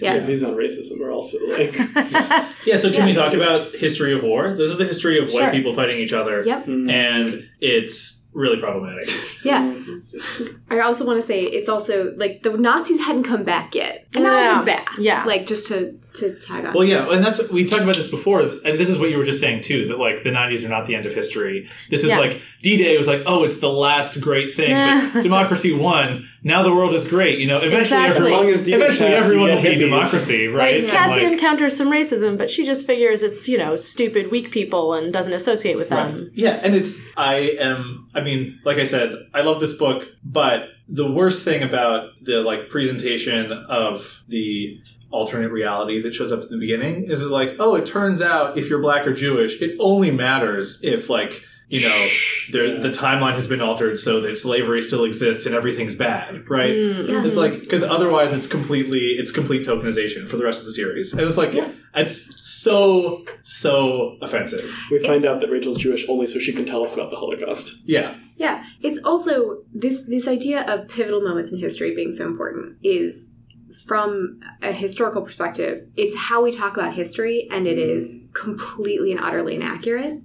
Yeah, Yeah. views on racism are also like <laughs> Yeah, so can we talk about history of war? This is the history of Sure. white people fighting each other. Yep. Hmm. And it's really problematic. Yeah. <laughs> I also want to say it's also like the Nazis hadn't come back yet. And now Yeah. they're back. Yeah. Like just to to tag on. Well, yeah, and that's we talked about this before, and this is what you were just saying too. That like the '90s are not the end of history. This is Yeah. like D-Day was like, oh, it's the last great thing, but <laughs> democracy won. Now the world is great. You know, eventually, Exactly. everyone, As long as eventually everyone you will get be democracy, right? Like Cassie like- encounters some racism, but she just figures it's you know stupid, weak people and doesn't associate with them. Right. Yeah, and it's I am I mean, like I said, I love this book, but the worst thing about the like presentation of the alternate reality that shows up in the beginning is that like, oh, it turns out if you're black or Jewish, it only matters if like you know, there, the timeline has been altered so that slavery still exists and everything's bad, right? Mm, yeah. It's like because otherwise it's completely it's complete tokenization for the rest of the series, and it's like yeah. it's so so offensive. we find out that Rachel's Jewish only so she can tell us about the Holocaust. Yeah, Yeah, it's also this this idea of pivotal moments in history being so important is from a historical perspective. It's how we talk about history, and it is completely and utterly inaccurate.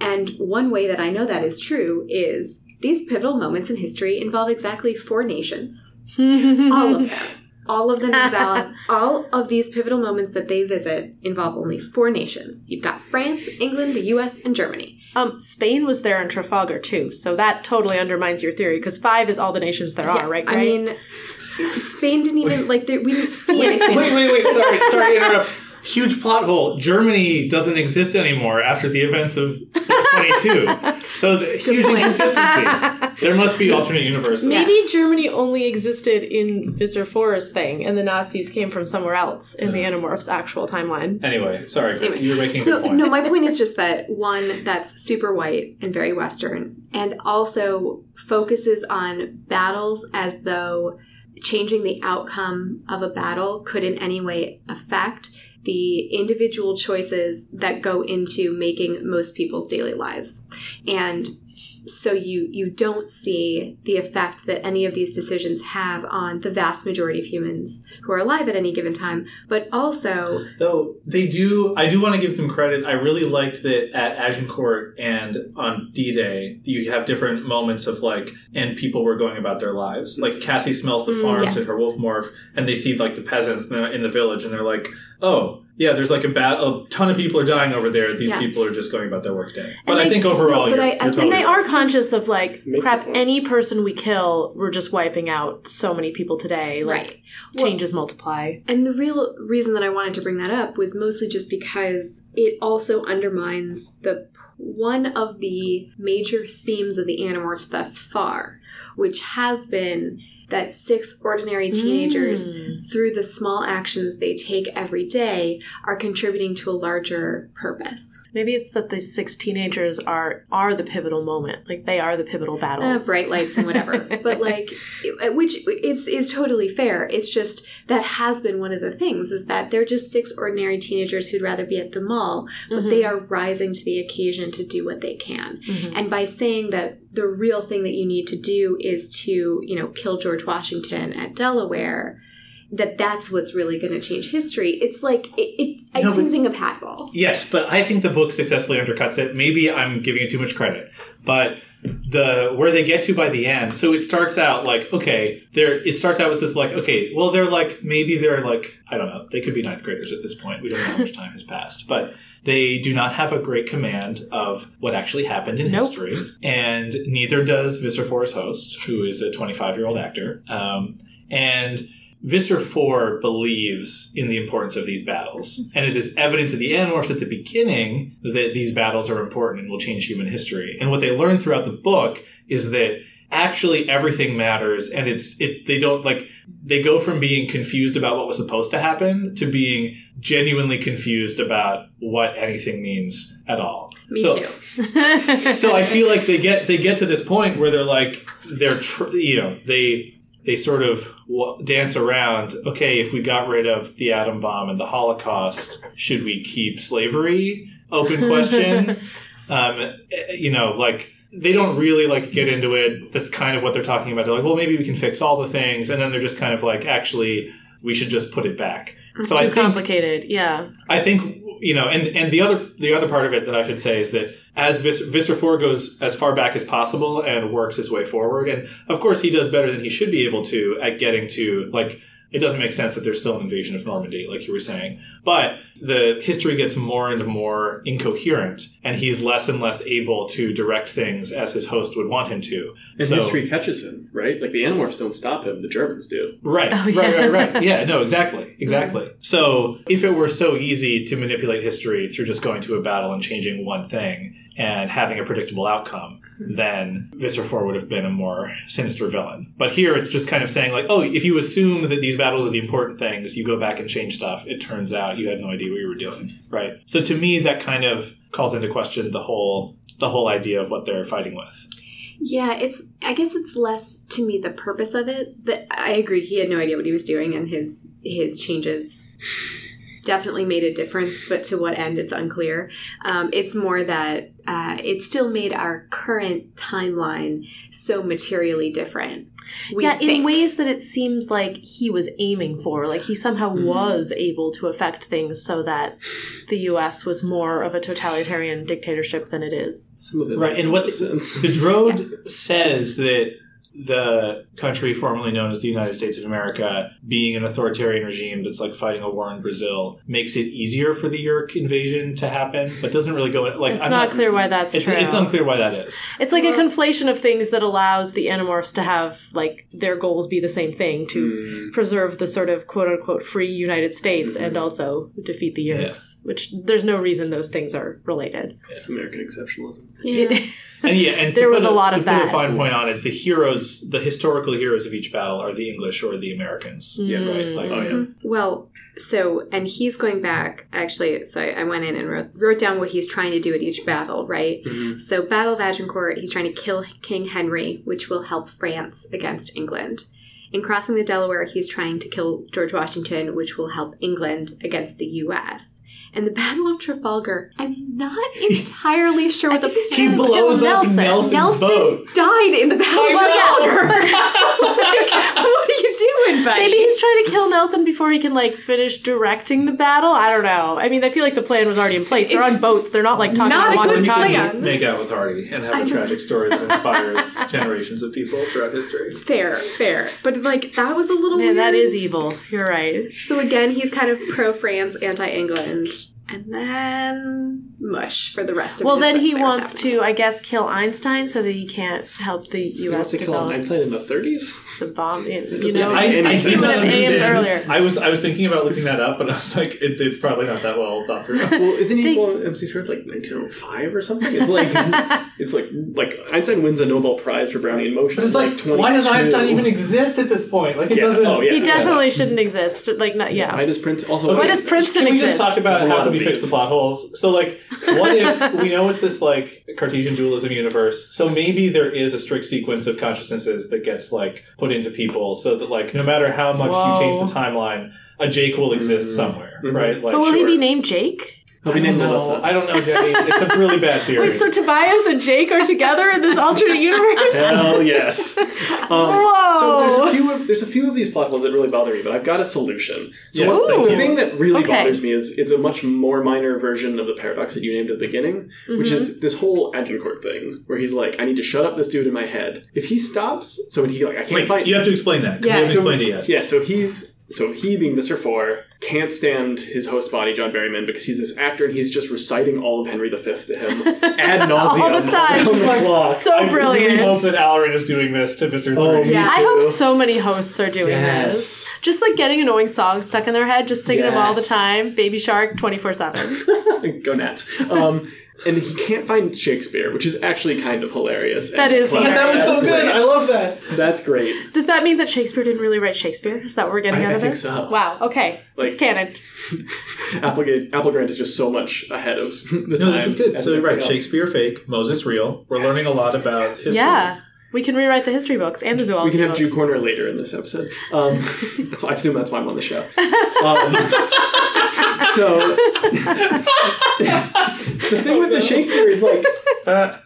And one way that I know that is true is these pivotal moments in history involve exactly four nations. <laughs> All of them. All of them involve, all of these pivotal moments that they visit involve only four nations. You've got France, England, the US, and Germany. Um, Spain was there in Trafalgar too, so that totally undermines your theory because five is all the nations there are, right? I mean, Spain didn't even like. there- We didn't see anything. wait, wait, wait. Sorry, sorry to interrupt. Huge plot hole. Germany doesn't exist anymore after the events of 22. <laughs> So the huge point. inconsistency. There must be <laughs> alternate universes. Maybe Germany only existed in Visser Four's thing, and the Nazis came from somewhere else in the Animorphs' actual timeline. Anyway, sorry, Anyway, you were making a So good point. no, my point is just that one that's super white and very Western, and also focuses on battles as though changing the outcome of a battle could in any way affect the individual choices that go into making most people's daily lives. And so you you don't see the effect that any of these decisions have on the vast majority of humans who are alive at any given time, but also Though they do, I do want to give them credit. I really liked that at Agincourt and on D Day, you have different moments of like, and people were going about their lives. Like Cassie smells the mm, farms yeah. and her wolf morph, and they see like the peasants in the village, and they're like, oh. Yeah, there's like a bat, a ton of people are dying over there. These Yeah. people are just going about their workday. But And I think overall, no, but you're, I- I you're think totally And they are conscious of like, Makes crap, any person we kill, we're just wiping out so many people today. Like, Right. Well- changes multiply. And the real reason that I wanted to bring that up was mostly just because it also undermines the one of the major themes of the Animorphs thus far, which has been that six ordinary teenagers, mm. through the small actions they take every day, are contributing to a larger purpose. Maybe it's that the six teenagers are are the pivotal moment. Like they are the pivotal Uh, battles. bright lights and whatever, <laughs> but like, which is is totally fair. It's just that has been one of the things is that they're just six ordinary teenagers who'd rather be at the mall, but they mm-hmm. are rising to the occasion to do what they can. Mm-hmm. And by saying that the real thing that you need to do is to, you know, kill George Washington at Delaware, that that's what's really going to change history. It's like it, it No, it's but- using a. Yes, but I think the book successfully undercuts it. Maybe I'm giving it too much credit, but the where they get to by the end. So it starts out like okay, there. It starts out with this like okay, well they're like maybe they're like I don't know. They could be ninth graders at this point. We don't know how much <laughs> time has passed, but they do not have a great command of what actually happened in Nope. history, and neither does Visser host, who is a 25 year old actor, um, and. Visser 4 believes in the importance of these battles, and it is evident to the Animorphs at the beginning that these battles are important and will change human history. And what they learn throughout the book is that actually everything matters, and it's it. They don't like they go from being confused about what was supposed to happen to being genuinely confused about what anything means at all. Me So- too. <laughs> so I feel like they get they get to this point where they're like they're tr- you know they they sort of w- dance around. Okay, if we got rid of the atom bomb and the Holocaust, should we keep slavery? Open question. <laughs> um, you know, like they don't really like get into it. That's kind of what they're talking about. They're like, well, maybe we can fix all the things, and then they're just kind of like, actually, we should just put it back. So I Too think complicated. Yeah. I think you know, and and the other the other part of it that I should say is that as Vis- Visser Four goes as far back as possible and works his way forward, and of course he does better than he should be able to at getting to like. It doesn't make sense that there's still an invasion of Normandy, like you were saying. But the history gets more and more incoherent, and he's less and less able to direct things as his host would want him to. And So- history catches him, right? Like the Animorphs don't stop him; the Germans do. Right, Oh, right, yeah. right, right. Yeah, no, exactly, exactly. So if it were so easy to manipulate history through just going to a battle and changing one thing and having a predictable outcome, then Visser 4 would have been a more sinister villain. But here it's just kind of saying, like, oh, if you assume that these battles are the important things, you go back and change stuff, it turns out you had no idea what you were doing. Right. So to me, that kind of calls into question the whole the whole idea of what they're fighting with. Yeah, it's. I guess it's less to me the purpose of it. But I agree, he had no idea what he was doing, and his his changes definitely made a difference. But to what end, it's unclear. Um, it's more that uh, it still made our current timeline so materially different. We yeah, in ways that it seems like he was aiming for. Like he somehow Mm-hmm. was able to affect things so that the U.S. was more of a totalitarian dictatorship than it is. Some of it, Right, and what sense. the <laughs> Drode says that the country formerly known as the United States of America, being an authoritarian regime that's like fighting a war in Brazil, makes it easier for the Yeerk invasion to happen, but doesn't really go in, like. It's I'm not, clear why that's It's, true. it's unclear why that is. It's like a conflation of things that allows the Animorphs to have like their goals be the same thing to Hmm. preserve the sort of quote unquote free United States and also defeat the Yeerks, which there's no reason those things are related. It's American exceptionalism. Yeah. <laughs> And yeah, and to There was put a lot to of put that. a fine point on it, the heroes, the historical heroes of each battle are the English or the Americans. Mm. Yeah, right. Like, Oh yeah. Well, so and he's going back actually. So I, I went in and wrote, wrote down what he's trying to do at each battle. Right. Mhm. So Battle of Agincourt, he's trying to kill King Henry, which will help France against England. In crossing the Delaware, he's trying to kill George Washington, which will help England against the U.S. And the Battle of Trafalgar, I'm not entirely <laughs> sure what the he blows up Nelson. Nelson's Nelson boat. died in the Battle of Trafalgar. <laughs> <laughs> like, what are you doing, buddy? Maybe he's trying to kill Nelson before he can like finish directing the battle. I don't know. I mean, I feel like the plan was already in place. They're on boats. They're not like talking Not a about good walkie-talkies. plan. Make out with Hardy and have a tragic story that inspires generations of people throughout history. fair, fair, but like that was a little Man, weird. that is evil. You're right. So again, he's kind of pro France, anti England. And then mush for the rest of Well, his, then like, he wants happening. to, I guess, kill Einstein so that he can't help the U.S. He U.S. wants to kill Einstein in the 30s. the bomb. You doesn't know, have I, any I he sense. did would not have aimed understand. earlier. I was I was thinking about looking that up, but I was like, it, it's probably not that well thought through. <laughs> Well, isn't he They- born MC Swift like 1905 or something? It's like <laughs> it's like like Einstein wins a Nobel Prize for Brownian motion. It's like, 22. why does Einstein even exist at this point? Like, it Yeah. doesn't. Oh, yeah. He definitely shouldn't exist. Like, not, yeah. Why does Prince also? Why does Princeton Can we exist? just talk about There's how lot can of we fix the plot holes? So, like, what if we know it's this like Cartesian dualism universe? So maybe there is a strict sequence of consciousnesses that gets like put into people, so that like no matter how much Whoa. you change the timeline, a Jake will exist mm. somewhere, Mhm. right? Like, but will he be named Jake? He'll be named. Melissa. I don't know, Jenny. It's a really bad theory. Wait, so Tobias and Jake are together in this alternate universe? Hell yes. Um, Whoa. So there's a few of there's a few of these plot holes that really bother me, but I've got a solution. So Yes, one- thank the you. thing that really Okay. bothers me is is a much more minor version of the paradox that you named at the beginning, which Mm-hmm. is this whole Agincourt thing, where he's like, I need to shut up this dude in my head. If he stops, so when he like I can't Wait, find you have to explain that because Yeah. we haven't so, explained it yet. Yeah, so he's so he being Mr. Four can't stand his host body, John Berryman, because he's this actor and he's just reciting all of Henry V to him <laughs> ad nauseum All the time. around He's the like, clock. so I really hope that Alloran is doing this to Mr. Oh, Three. me Yeah. I hope so many hosts are doing Yes. this. Just like getting annoying songs stuck in their head, just singing them all the time. Baby Shark 24 7. <laughs> Go Nats. Um, and he can't find Shakespeare, which is actually kind of hilarious. That is and is clever. That was so good. I love that. That's great. Does that mean that Shakespeare didn't really write Shakespeare? Is that what we're getting I- out I of think this? so. Wow, okay. Like- it's canon. <laughs> Applegate, Applegrant is just so much ahead of <laughs> the No, time. this is good. and So, everything right. Shakespeare fake, Moses real. We're Yes. learning a lot about history. Yeah. We can rewrite the history books and the zoology. We can have books. Jew Corner later in this episode. Um, <laughs> that's why I assume that's why I'm on the show. Um, <laughs> so <laughs> the thing with the Shakespeare is like, uh,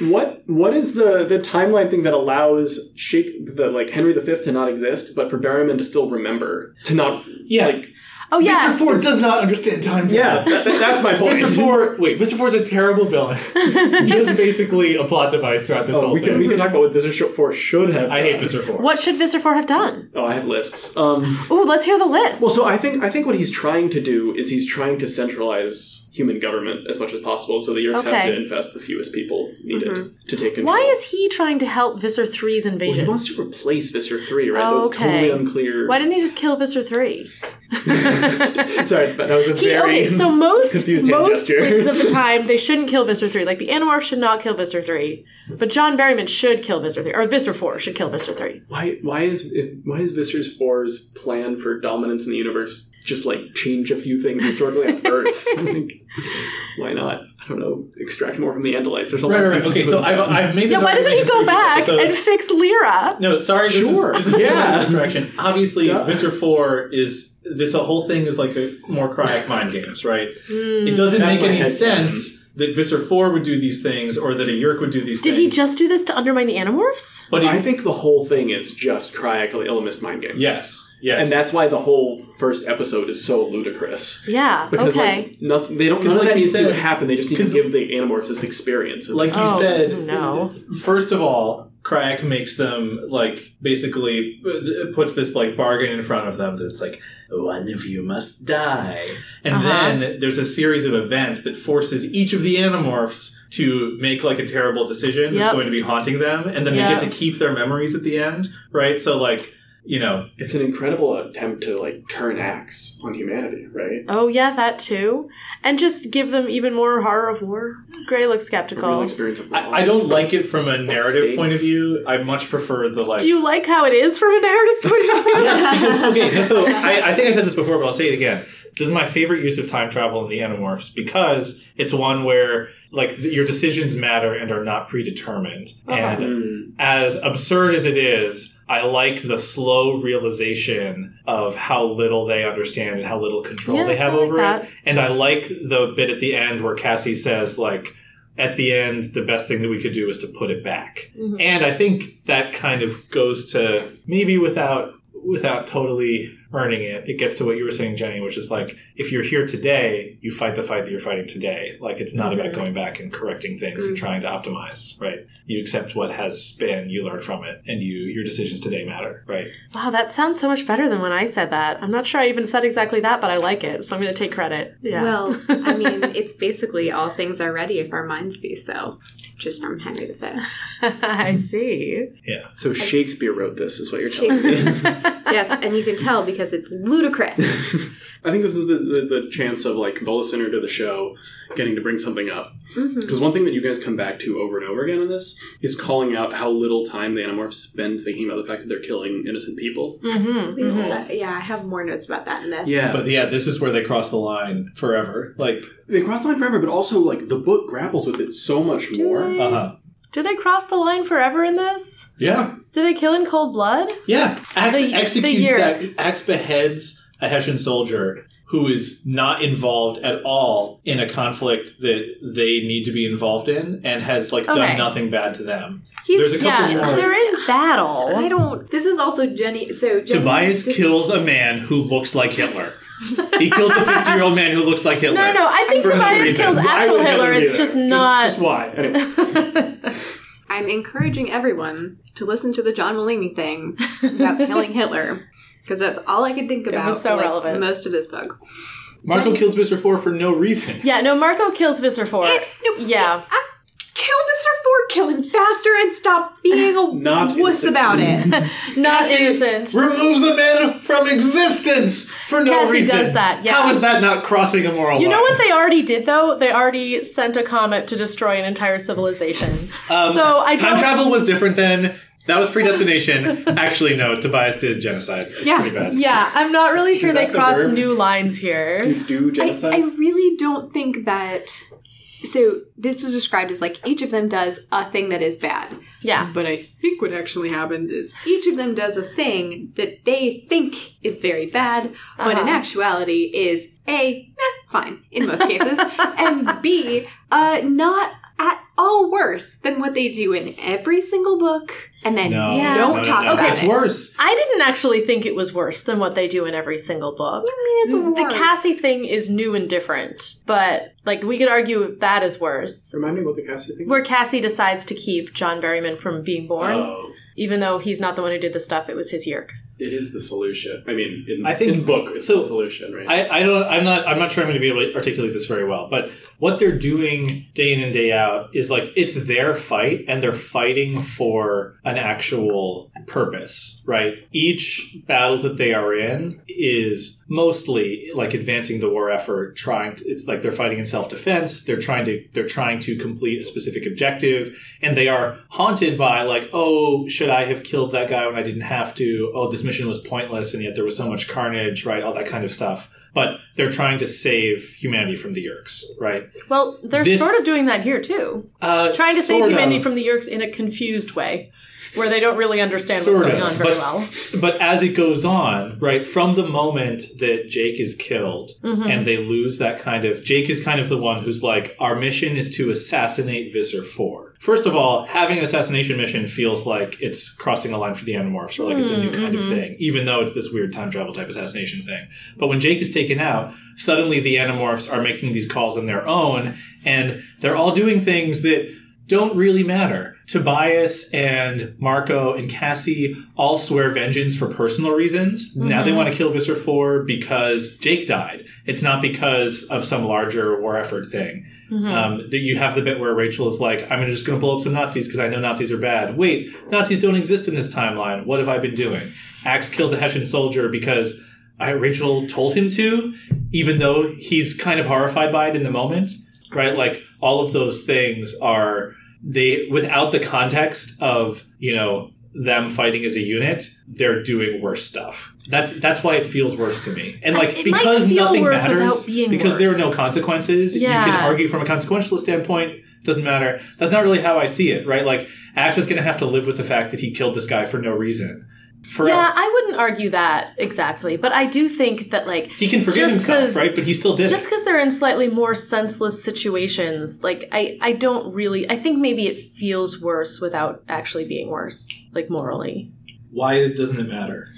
what what is the the timeline thing that allows Shake the like Henry V to not exist, but for Berryman to still remember to not Yeah. like oh, yeah. Mr. Ford does not understand time travel. yeah that, that- that's my point. Mr. <laughs> Ford, wait, Mr. Ford's a terrible villain. <laughs> Just basically a plot device throughout this Oh, whole we can thing. we can talk about what Mr. Four should have. I hate done. Mr. Ford. What should Visser 4 have done? Oh, I have lists. Um, Ooh, let's hear the list. Well, so I think I think what he's trying to do is he's trying to centralize human government as much as possible, so the Yeerks have to infest the fewest people needed to take control. Why is he trying to help Visser 3's well, he wants to replace Visser Three, right? Oh, That's okay. totally unclear. Why didn't he just kill Visser 3? <laughs> <laughs> Sorry, but that was a He, very okay, so most confused hand most gesture. of the <laughs> time they shouldn't kill Visser three. Like the Animorph should not kill Visser three, but John Berryman should kill Visser three, or Visser four should kill Visser three. why why is why is Visser's Four's plan for dominance in the universe just like change a few things historically on <laughs> Earth? Like, why not? I don't know. Extract more from the Andalites or something. Right, right, right. Okay, so I've, I've made this Yeah, why doesn't he go in previous back and fix Lyra? No, sorry. This Sure. Is, this is Yeah. yeah. distraction. Obviously, Duh. Visser Four is this. The whole thing is like a more Crayak mind <laughs> games, right? Hmm. It doesn't That's make any head sense that Visser Four would do these things, or that a Yeerk would do these Did things. Did he just do this to undermine the Animorphs? But he, I think the whole thing is just Crayak Ellimist mind games. yes, yes, And that's why the whole first episode is so ludicrous. Yeah. Because okay. like nothing, they don't. None like of that you needs to happen. They just need to give the Animorphs this experience. of- like you Oh, said. no. First of all, Crayak makes them like basically uh, puts this like bargain in front of them that it's like one of you must die, and Uh-huh. then there's a series of events that forces each of the Animorphs to make like a terrible decision that's going to be haunting them, and then they get to keep their memories at the end, right? So like you know, it's an incredible attempt to like turn Ax on humanity, right? Oh yeah, that too, and just give them even more horror of war. Gray looks skeptical. real experience of loss. I, I don't like it from a narrative Stakes. point of view. I much prefer the like. Do you like how it is from a narrative point of view? yes, because okay. <laughs> So I, I think I said this before, but I'll say it again. This is my favorite use of time travel in the Animorphs because it's one where like your decisions matter and are not predetermined. And Mm. as absurd as it is, I like the slow realization of how little they understand and how little control Yeah, they have I like over that. it. And I like the bit at the end where Cassie says like. At the end, the best thing that we could do is to put it back, Mhm. and I think that kind of goes to maybe without without totally earning it. It gets to what you were saying, Jenny, which is like if you're here today, you fight the fight that you're fighting today. Like it's not about mm-hmm. going back and correcting things and mm-hmm. trying to optimize, right? You accept what has been, you learn from it, and you your decisions today matter, right? Wow, that sounds so much better than when I said that. I'm not sure I even said exactly that, but I like it, so I'm going to take credit. Yeah. Well, <laughs> I mean, it's basically all things are ready if our minds be so. Just from Henry V. <laughs> I see. Yeah. So Shakespeare wrote this, is what you're telling me. <laughs> yes, and you can tell because it's ludicrous. <laughs> I think this is the, the, the chance of like the listener to the show getting to bring something up. Because one thing that you guys come back to over and over again in this is calling out how little time the Animorphs spend thinking about the fact that they're killing innocent people. Mm-hmm. Please, uh, yeah, I have more notes about that in this. Yeah. But yeah, this is where they cross the line forever. Like, They cross the line forever, but also like the book grapples with it so much more. uh huh. Do they cross the line forever in this? Yeah. Do they kill in cold blood? Yeah, Ax The- the executes year. that. Ax beheads a Hessian soldier who is not involved at all in a conflict that they need to be involved in, and has like Okay. done nothing bad to them. He's- There's a couple Yeah, more. they're in battle. I don't. This is also Jenny. So Jenny Tobias just- kills a man who looks like Hitler. he kills a 50 year old man who looks like Hitler. No, no, I think For no Tobias reason. kills Why actual would Hitler. do It's that? just not. Just why? Anyway. <laughs> I'm encouraging everyone to listen to the John Mulaney thing <laughs> about killing Hitler because that's all I could think about. was so for, like, relevant. Most of this book. Marco kills Visser 4 for no reason. yeah, no, Marco kills Visser Four. it. Yeah. Kill Mr. Ford, kill him faster, and stop being a <laughs> Not wuss innocent. about it. <laughs> <laughs> Not Cassie innocent. Removes a man from existence for no Cassie reason. does that, yeah. How is that not crossing a moral line? You know what they already did though? They already sent a comet to destroy an entire civilization. Um, so I time don't. travel was different then. That was predestination. Actually, no. Tobias did genocide. It's Yeah. pretty bad. Yeah, I'm not really sure they that the crossed verb? new lines here. You do I, genocide? I really don't think that. So this was described as like each of them does a thing that is bad. Yeah. But I think what actually happens is each of them does a thing that they think is very bad, but in Uh-huh. actuality is A, eh, fine in most cases, <laughs> and B, uh, not at all worse than what they do in every single book, and then No, Yeah. don't no, no, talk no. about It's it. worse. I didn't actually think it was worse than what they do in every single book. I mean, it's mm. The worse. Cassie thing is new and different, but like we could argue if that is worse. Remind me what the Cassie thing Where is? Cassie decides to keep John Berryman from being born, Oh. even though he's not the one who did the stuff, it was his Yeerk. It is the solution. I mean, in, I think- in book, it's so- the solution, right? I, I don't. I'm not. I'm not sure. I'm going to be able to articulate this very well. But what they're doing day in and day out is like it's their fight, and they're fighting for an actual purpose, right? Each battle that they are in is mostly like advancing the war effort. Trying to. It's like they're fighting in self defense. They're trying to. They're trying to complete a specific objective, and they are haunted by like, oh, should I have killed that guy when I didn't have to? Oh, this mission was pointless, and yet there was so much carnage, right? All that kind of stuff. But they're trying to save humanity from the Yeerks, right? Well, they're This- sort of doing that here too. Uh, Trying to save humanity of. from the Yeerks in a confused way, where they don't really understand Sort what's going of, on very but- well. But as it goes on, right, from the moment that Jake is killed Mm-hmm. and they lose that kind of Jake is kind of the one who's like, our mission is to assassinate Visser 4. First of all, having an assassination mission feels like it's crossing a line for the Animorphs or like it's a new kind Mm-hmm. of thing, even though it's this weird time travel type assassination thing. But when Jake is taken out, suddenly the Animorphs are making these calls on their own and they're all doing things that don't really matter. Tobias and Marco and Cassie all swear vengeance for personal reasons. Now they want to kill Visser 4 because Jake died. It's not because of some larger war effort thing. Um, that you have the bit where Rachel is like, I'm just going to blow up some Nazis because I know Nazis are bad. Wait, Nazis don't exist in this timeline. What have I been doing? Ax kills a Hessian soldier because I, Rachel told him to, even though he's kind of horrified by it in the moment, right? Like all of those things are they without the context of you know them fighting as a unit, they're doing worse stuff. That's that's why it feels worse to me. And like might because nothing worse matters, because there are no worse. consequences. You can argue from a consequentialist standpoint. Doesn't matter. That's not really how I see it, right? Like Ax is going to have to live with the fact that he killed this guy for no reason. Forever. Yeah, I wouldn't argue that exactly, but I do think that like He can forgive just himself, right? But he still did just because they're in slightly more senseless situations, like I, I don't really. I think maybe it feels worse without actually being worse, like morally. Why doesn't it matter?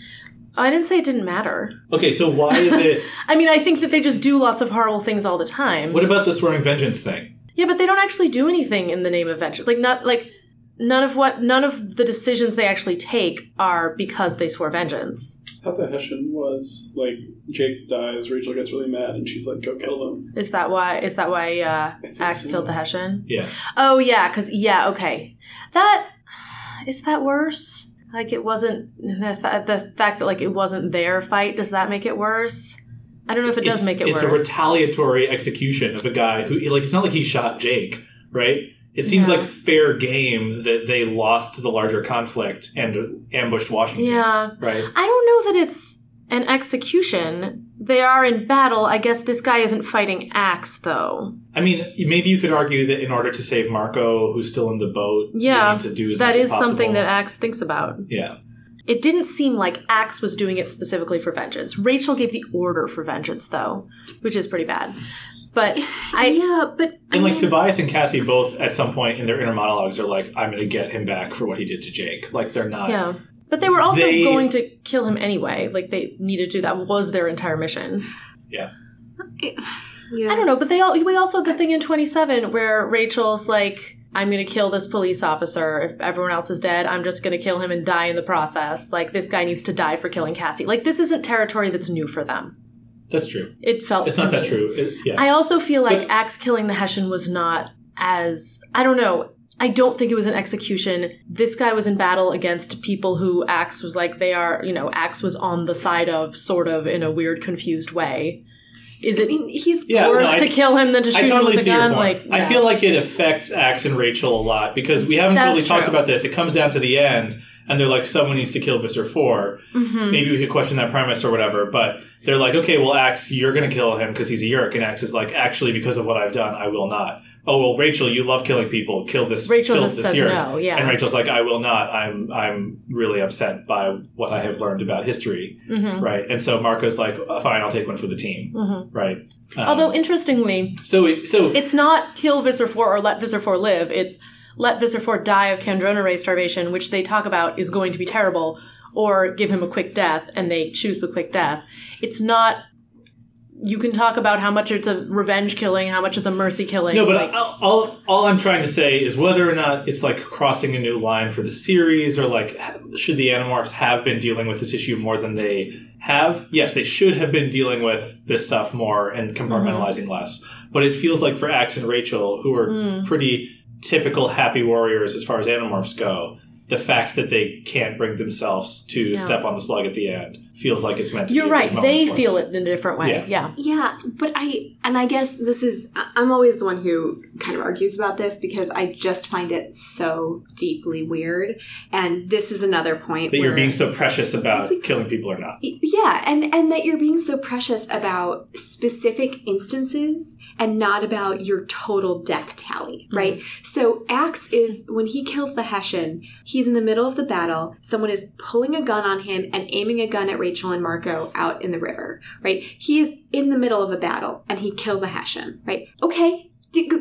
I didn't say it didn't matter. Okay, so why is it? <laughs> I mean, I think that they just do lots of horrible things all the time. what about the swearing vengeance thing? Yeah, but they don't actually do anything in the name of vengeance. Like not like none of what none of the decisions they actually take are because they swore vengeance. I thought the Hessian was like Jake dies, Rachel gets really mad, and she's like, "Go kill them." Is that why? Is that why uh, Ax so. killed the Hessian? Yeah. Oh yeah, because yeah, okay. That is that worse. Like it wasn't the, fa- the fact that like it wasn't their fight. Does that make it worse? I don't know if it does it's, make it it's worse. a retaliatory execution of a guy who like it's not like he shot Jake, right? It seems Yeah. like fair game that they lost the larger conflict and ambushed Washington. yeah, Right. I don't know that it's an execution. They are in battle. I guess this guy isn't fighting Ax though. I mean, maybe you could argue that in order to save Marco, who's still in the boat, Yeah, to do that is something that Ax thinks about. Yeah. It didn't seem like Ax was doing it specifically for vengeance. Rachel gave the order for vengeance, though, which is pretty bad. But I, yeah, but I And like mean, Tobias and Cassie both at some point in their inner monologues are like, I'm gonna get him back for what he did to Jake. Like they're not yeah, but they were also They- going to kill him anyway. Like they needed to. That was their entire mission. Yeah. yeah. I don't know, but they all. We also had the thing in Twenty Seven where Rachel's like, "I'm going to kill this police officer. If everyone else is dead, I'm just going to kill him and die in the process. Like this guy needs to die for killing Cassie. Like this isn't territory that's new for them. That's true. It felt. It's to not that true. It- yeah. I also feel like But- Ax killing the Hessian was not as I don't know. I don't think it was an execution. This guy was in battle against people who Ax was like they are, you know, Ax was on the side of, sort of in a weird, confused way. Is I it mean, he's Yeah, worse no, I- to kill him than to I shoot totally him with see a your gun? point. Like, I feel like it affects Ax and Rachel a lot because we haven't That's totally talked about this. It comes down to the end, and they're like, someone needs to kill Visser 4. Mm-hmm. Maybe we could question that premise or whatever, but they're like, okay, well, Ax, you're going to kill him because he's a Yeerk. And Ax is like, actually, because of what I've done, I will not. Oh, well, Rachel, you love killing people. Kill this Rachel kill just this says no, yeah. And Rachel's like, I will not. I'm I'm really upset by what I have learned about history. Mhm. Right. And so Marco's like, fine, I'll take one for the team. Mhm. Right. Um, Although interestingly, so it, so it's not kill Visser 4 or let Visser 4 live. It's let Visser 4 die of Kandrona ray starvation, which they talk about is going to be terrible, or give him a quick death, and they choose the quick death. It's not. You can talk about how much it's a revenge killing, how much it's a mercy killing. No, but like- all, all all I'm trying to say is whether or not it's like crossing a new line for the series, or like should the Animorphs have been dealing with this issue more than they have? Yes, they should have been dealing with this stuff more and compartmentalizing mm-hmm. less. But it feels like for Ax and Rachel, who are hmm. pretty typical happy warriors as far as Animorphs go, the fact that they can't bring themselves to Yeah. step on the slug at the end feels like it's meant to. you're be right. They feel them. it in a different way. Yeah. Yeah. Yeah, but I and I guess this is I- I'm always the one who kind of argues about this because I just find it so deeply weird. And this is another point that where you're being so precious about killing people or not. yeah, and and that you're being so precious about specific instances and not about your total death tally, mm-hmm. right? So Ax is when he kills the Hessian, he's in the middle of the battle. Someone is pulling a gun on him and aiming a gun at Rachel and Marco out in the river, right? He is in the middle of a battle and he kills a Hessian, right? Okay,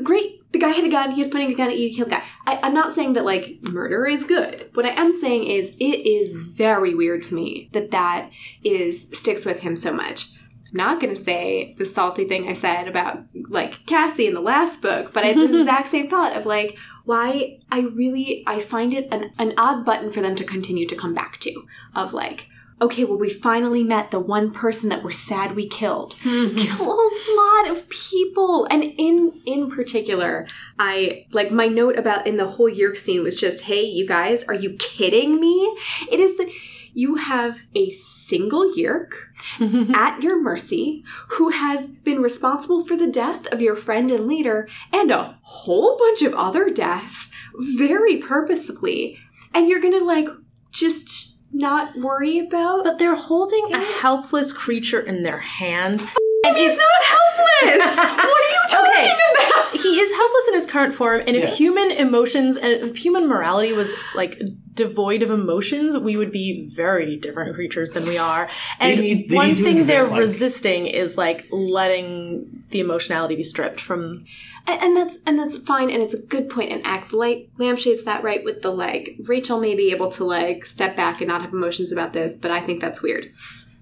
great. The guy had a gun. He was pointing a gun at you. You killed the guy. I, I'm not saying that like murder is good. What I am saying is it is very weird to me that that is sticks with him so much. I'm not going to say the salty thing I said about like Cassie in the last book, but I had the <laughs> exact same thought of like why I really I find it an, an odd button for them to continue to come back to of like okay well we finally met the one person that we're sad we killed. Mm-hmm. Kill a lot of people. And in in particular i like my note about in the whole Yeerk scene was just hey you guys are you kidding me? It is the you have a single Yeerk <laughs> at your mercy who has been responsible for the death of your friend and leader and a whole bunch of other deaths very purposefully. And you're gonna like just not worry about But they're holding a helpless creature in their hand. <laughs> and he's not helpless <laughs> what are you talking Okay. about he is helpless in his current form, and if Yeah. human emotions and if human morality was like devoid of emotions, we would be very different creatures than we are. And need- they one thing they're like- resisting is like letting the emotionality be stripped from. And, that's and that's fine, and it's a good point. And Ax light lampshades that right with the leg. Rachel may be able to like step back and not have emotions about this, but I think that's weird.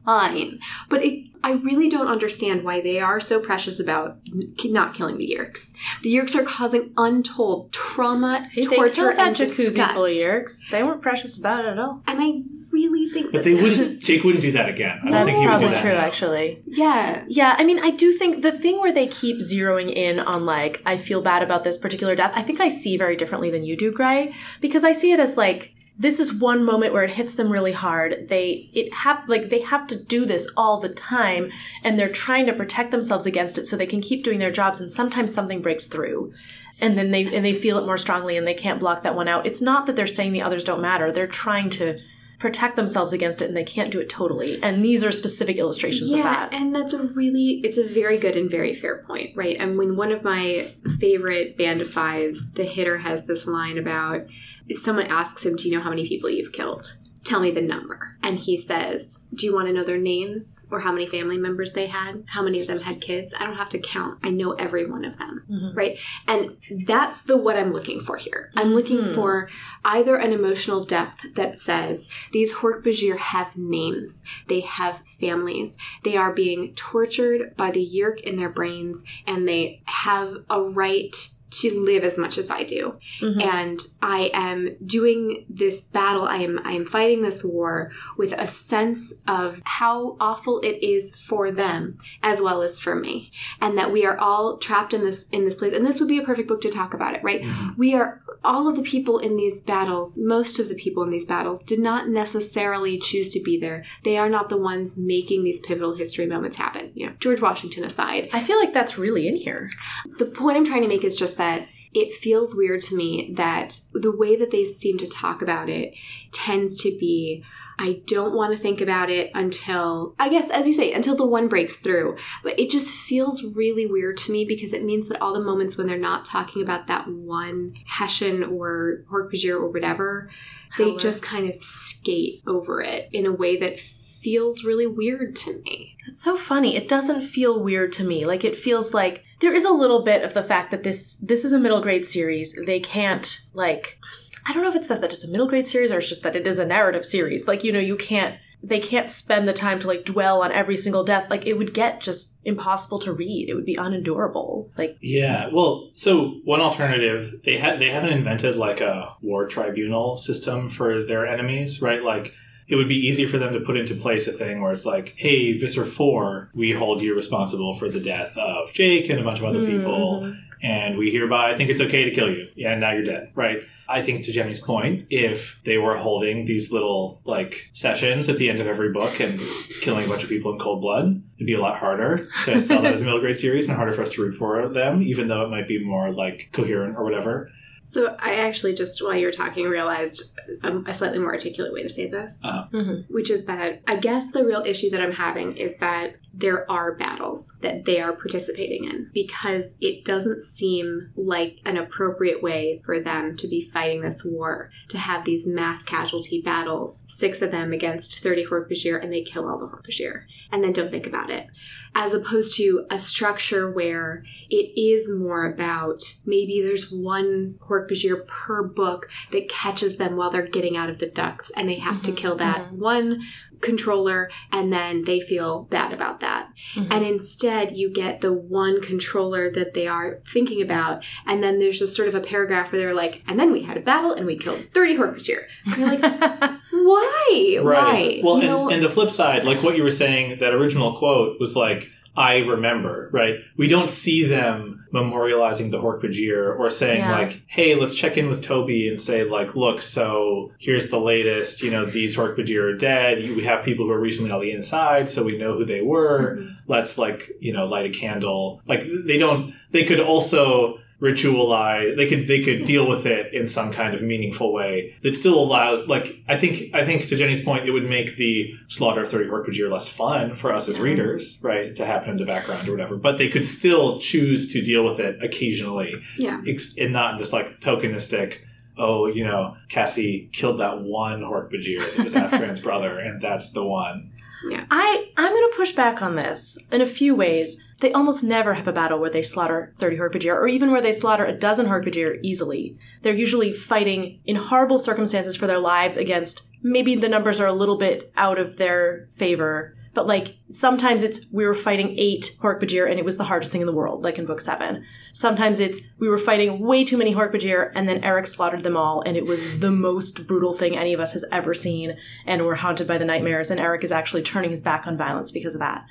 Fine, but it, I really don't understand why they are so precious about not killing the Yeerks. The Yeerks are causing untold trauma, Hey, they torture, killed that and jacuzzi disgust. full of Yeerks. They weren't precious about it at all. And I really think But that they wouldn't. Jake wouldn't do that again. I don't That's think he would do probably that. true, now. actually. Yeah, Yeah, I mean, I do think the thing where they keep zeroing in on like, I feel bad about this particular death, I think I see very differently than you do, Gray, because I see it as like, this is one moment where it hits them really hard. They, it hap- like, they have to do this all the time, and they're trying to protect themselves against it so they can keep doing their jobs, and sometimes something breaks through. And then they, and they feel it more strongly and they can't block that one out. It's not that they're saying the others don't matter. They're trying to protect themselves against it and they can't do it totally. And these are specific illustrations of yeah, that. and that's a really it's a very good and very fair point, right? And when one of my favorite band of fives, the hitter has this line about someone asks him, "Do you know how many people you've killed?" Tell me the number. And he says, Do you want to know their names or how many family members they had? How many of them had kids? I don't have to count. I know every one of them. Right. And that's the what I'm looking for here. I'm looking Mhm. for either an emotional depth that says these Hork-Bajir have names, they have families, they are being tortured by the Yeerk in their brains, and they have a right to live as much as I do. Mhm. And I am doing this battle, I am I am fighting this war with a sense of how awful it is for them as well as for me. And that we are all trapped in this in this place. And this would be a perfect book to talk about it, right? We are all of the people in these battles, most of the people in these battles did not necessarily choose to be there. They are not the ones making these pivotal history moments happen. You know, George Washington aside. I feel like that's really in here. The point I'm trying to make is just that it feels weird to me that the way that they seem to talk about it tends to be I don't want to think about it until, I guess, as you say, until the one breaks through. But it just feels really weird to me because it means that all the moments when they're not talking about that one Hessian or Hork-Bajir or whatever, they just kind of skate over it in a way that feels really weird to me. It's so funny. It doesn't feel weird to me. Like it feels like there is a little bit of the fact that this this is a middle grade series. They can't like I don't know if it's that that it's a middle grade series or it's just that it is a narrative series. Like, you know, you can't they can't spend the time to like dwell on every single death. Like it would get just impossible to read. It would be unendurable. Like Yeah, well, so one alternative they had they haven't invented like a war tribunal system for their enemies, right? Like it would be easy for them to put into place a thing where it's like, hey, Visser Four, we hold you responsible for the death of Jake and a bunch of other hmm. people, and we hereby think it's okay to kill you. Yeah, and now you're dead, right? I think to Jenny's point, if they were holding these little like sessions at the end of every book and killing a bunch of people in cold blood, it'd be a lot harder to sell that as a middle grade series and harder for us to root for them, even though it might be more like coherent or whatever. So I actually just while you were talking realized um, a slightly more articulate way to say this, Uh-huh. Mhm. which is that I guess the real issue that I'm having is that there are battles that they are participating in because it doesn't seem like an appropriate way for them to be fighting this war to have these mass casualty battles, six of them against 30 Hork-Bajir, and they kill all the Hork-Bajir, and then don't think about it as opposed to a structure where it is more about maybe there's one Hork-Bajir per book that catches them while they're getting out of the ducts and they have to kill mm-hmm, that mm-hmm. one controller and then they feel bad about that. Mm-hmm. And instead you get the one controller that they are thinking about and then there's just sort of a paragraph where they're like, and then we had a battle and we killed 30 Hork-Bajir. And you're like, <laughs> why? Why? Well, You and, and the flip side, like what you were saying, that original quote was like, I remember, right? We don't see them memorializing the Hork-Bajir or saying Yeah. like, hey, let's check in with Toby and say like, look, so here's the latest, you know, these Hork-Bajir are dead. We have people who are recently on the inside, so we know who they were. Mm-hmm. Let's like, you know, light a candle. Like they don't, they could also ritualize they could they could deal with it in some kind of meaningful way that still allows like i think i think to jenny's point it would make the slaughter of 30 hork less fun for us as readers right to happen in the background or whatever but they could still choose to deal with it occasionally yeah. and not this like tokenistic oh you know cassie killed that one hork that was half <laughs> trans brother and that's the one Yeah. I I'm gonna push back on this in a few ways. They almost never have a battle where they slaughter 30 Hork-Bajir, or even where they slaughter a dozen Hork-Bajir easily. They're usually fighting in horrible circumstances for their lives against maybe the numbers are a little bit out of their favor, but like sometimes it's we were fighting eight Hork-Bajir and it was the hardest thing in the world, like in book seven. Sometimes it's we were fighting way too many Hork-Bajir and then Erek slaughtered them all and it was the most brutal thing any of us has ever seen and we're haunted by the nightmares and Erek is actually turning his back on violence because of that.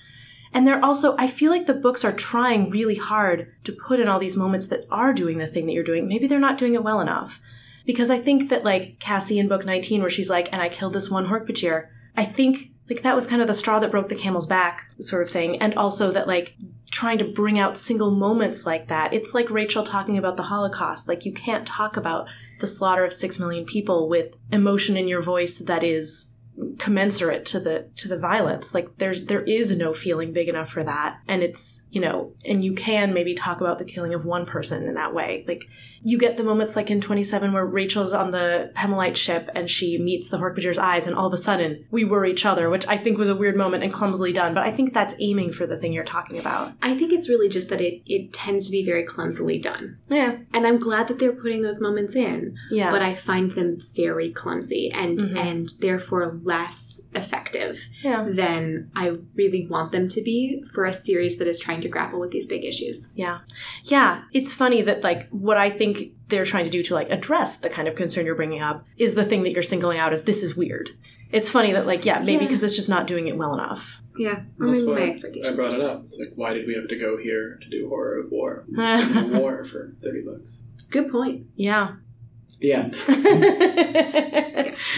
And they're also, I feel like the books are trying really hard to put in all these moments that are doing the thing that you're doing. Maybe they're not doing it well enough. Because I think that like Cassie in book 19 where she's like, and I killed this one Hork-Bajir, I think like that was kind of the straw that broke the camel's back sort of thing. And also that like trying to bring out single moments like that. It's like Rachel talking about the Holocaust. Like you can't talk about the slaughter of six million people with emotion in your voice that is commensurate to the to the violence. Like there's there is no feeling big enough for that. And it's you know and you can maybe talk about the killing of one person in that way. Like you get the moments like in 27 where Rachel's on the Pemelite ship and she meets the Hork-Bajir's eyes and all of a sudden we were each other, which I think was a weird moment and clumsily done, but I think that's aiming for the thing you're talking about. I think it's really just that it, it tends to be very clumsily done. Yeah. And I'm glad that they're putting those moments in. Yeah. But I find them very clumsy and Mhm. and therefore less effective Yeah. than I really want them to be for a series that is trying to grapple with these big issues. Yeah. Yeah. It's funny that, like, what I think they're trying to do to, like, address the kind of concern you're bringing up is the thing that you're singling out as this is weird. It's funny that, like, yeah, maybe Yeah. because it's just not doing it well enough. Yeah. I mean, my why expectations. I brought it up. It's like, why did we have to go here to do horror of war? <laughs> war for thirty bucks. Good point. yeah. The end. <laughs>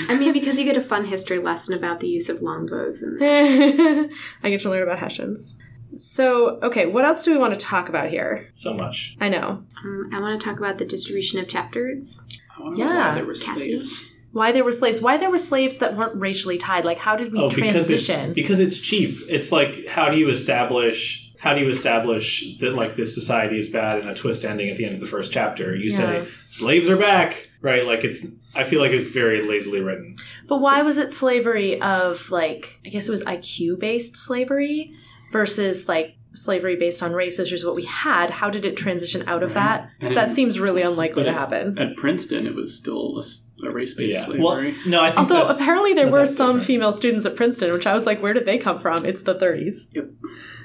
I mean, because you get a fun history lesson about the use of longbows and <laughs> I get to learn about Hessians. So, okay, what else do we want to talk about here? So much. I know. um, I want to talk about the distribution of chapters. I want to know Yeah. why there were Cassie. slaves. Why there were slaves. Why there were slaves that weren't racially tied. Like, how did we Oh, because it's transition? because it's cheap. It's like how do you establish how do you establish that like this society is bad and a twist ending at the end of the first chapter? You Yeah. say slaves are back, right? Like it's I feel like it's very lazily written. But why was it slavery of like I guess it was IQ based slavery versus like slavery based on race, which is what we had. How did it transition out of that? And that it- seems really unlikely to happen. At Princeton, it was still a race-based Yeah. Well, slavery. no, I think Although apparently there that were some different. female students at Princeton, which I was like, where did they come from? It's the 30s. yep,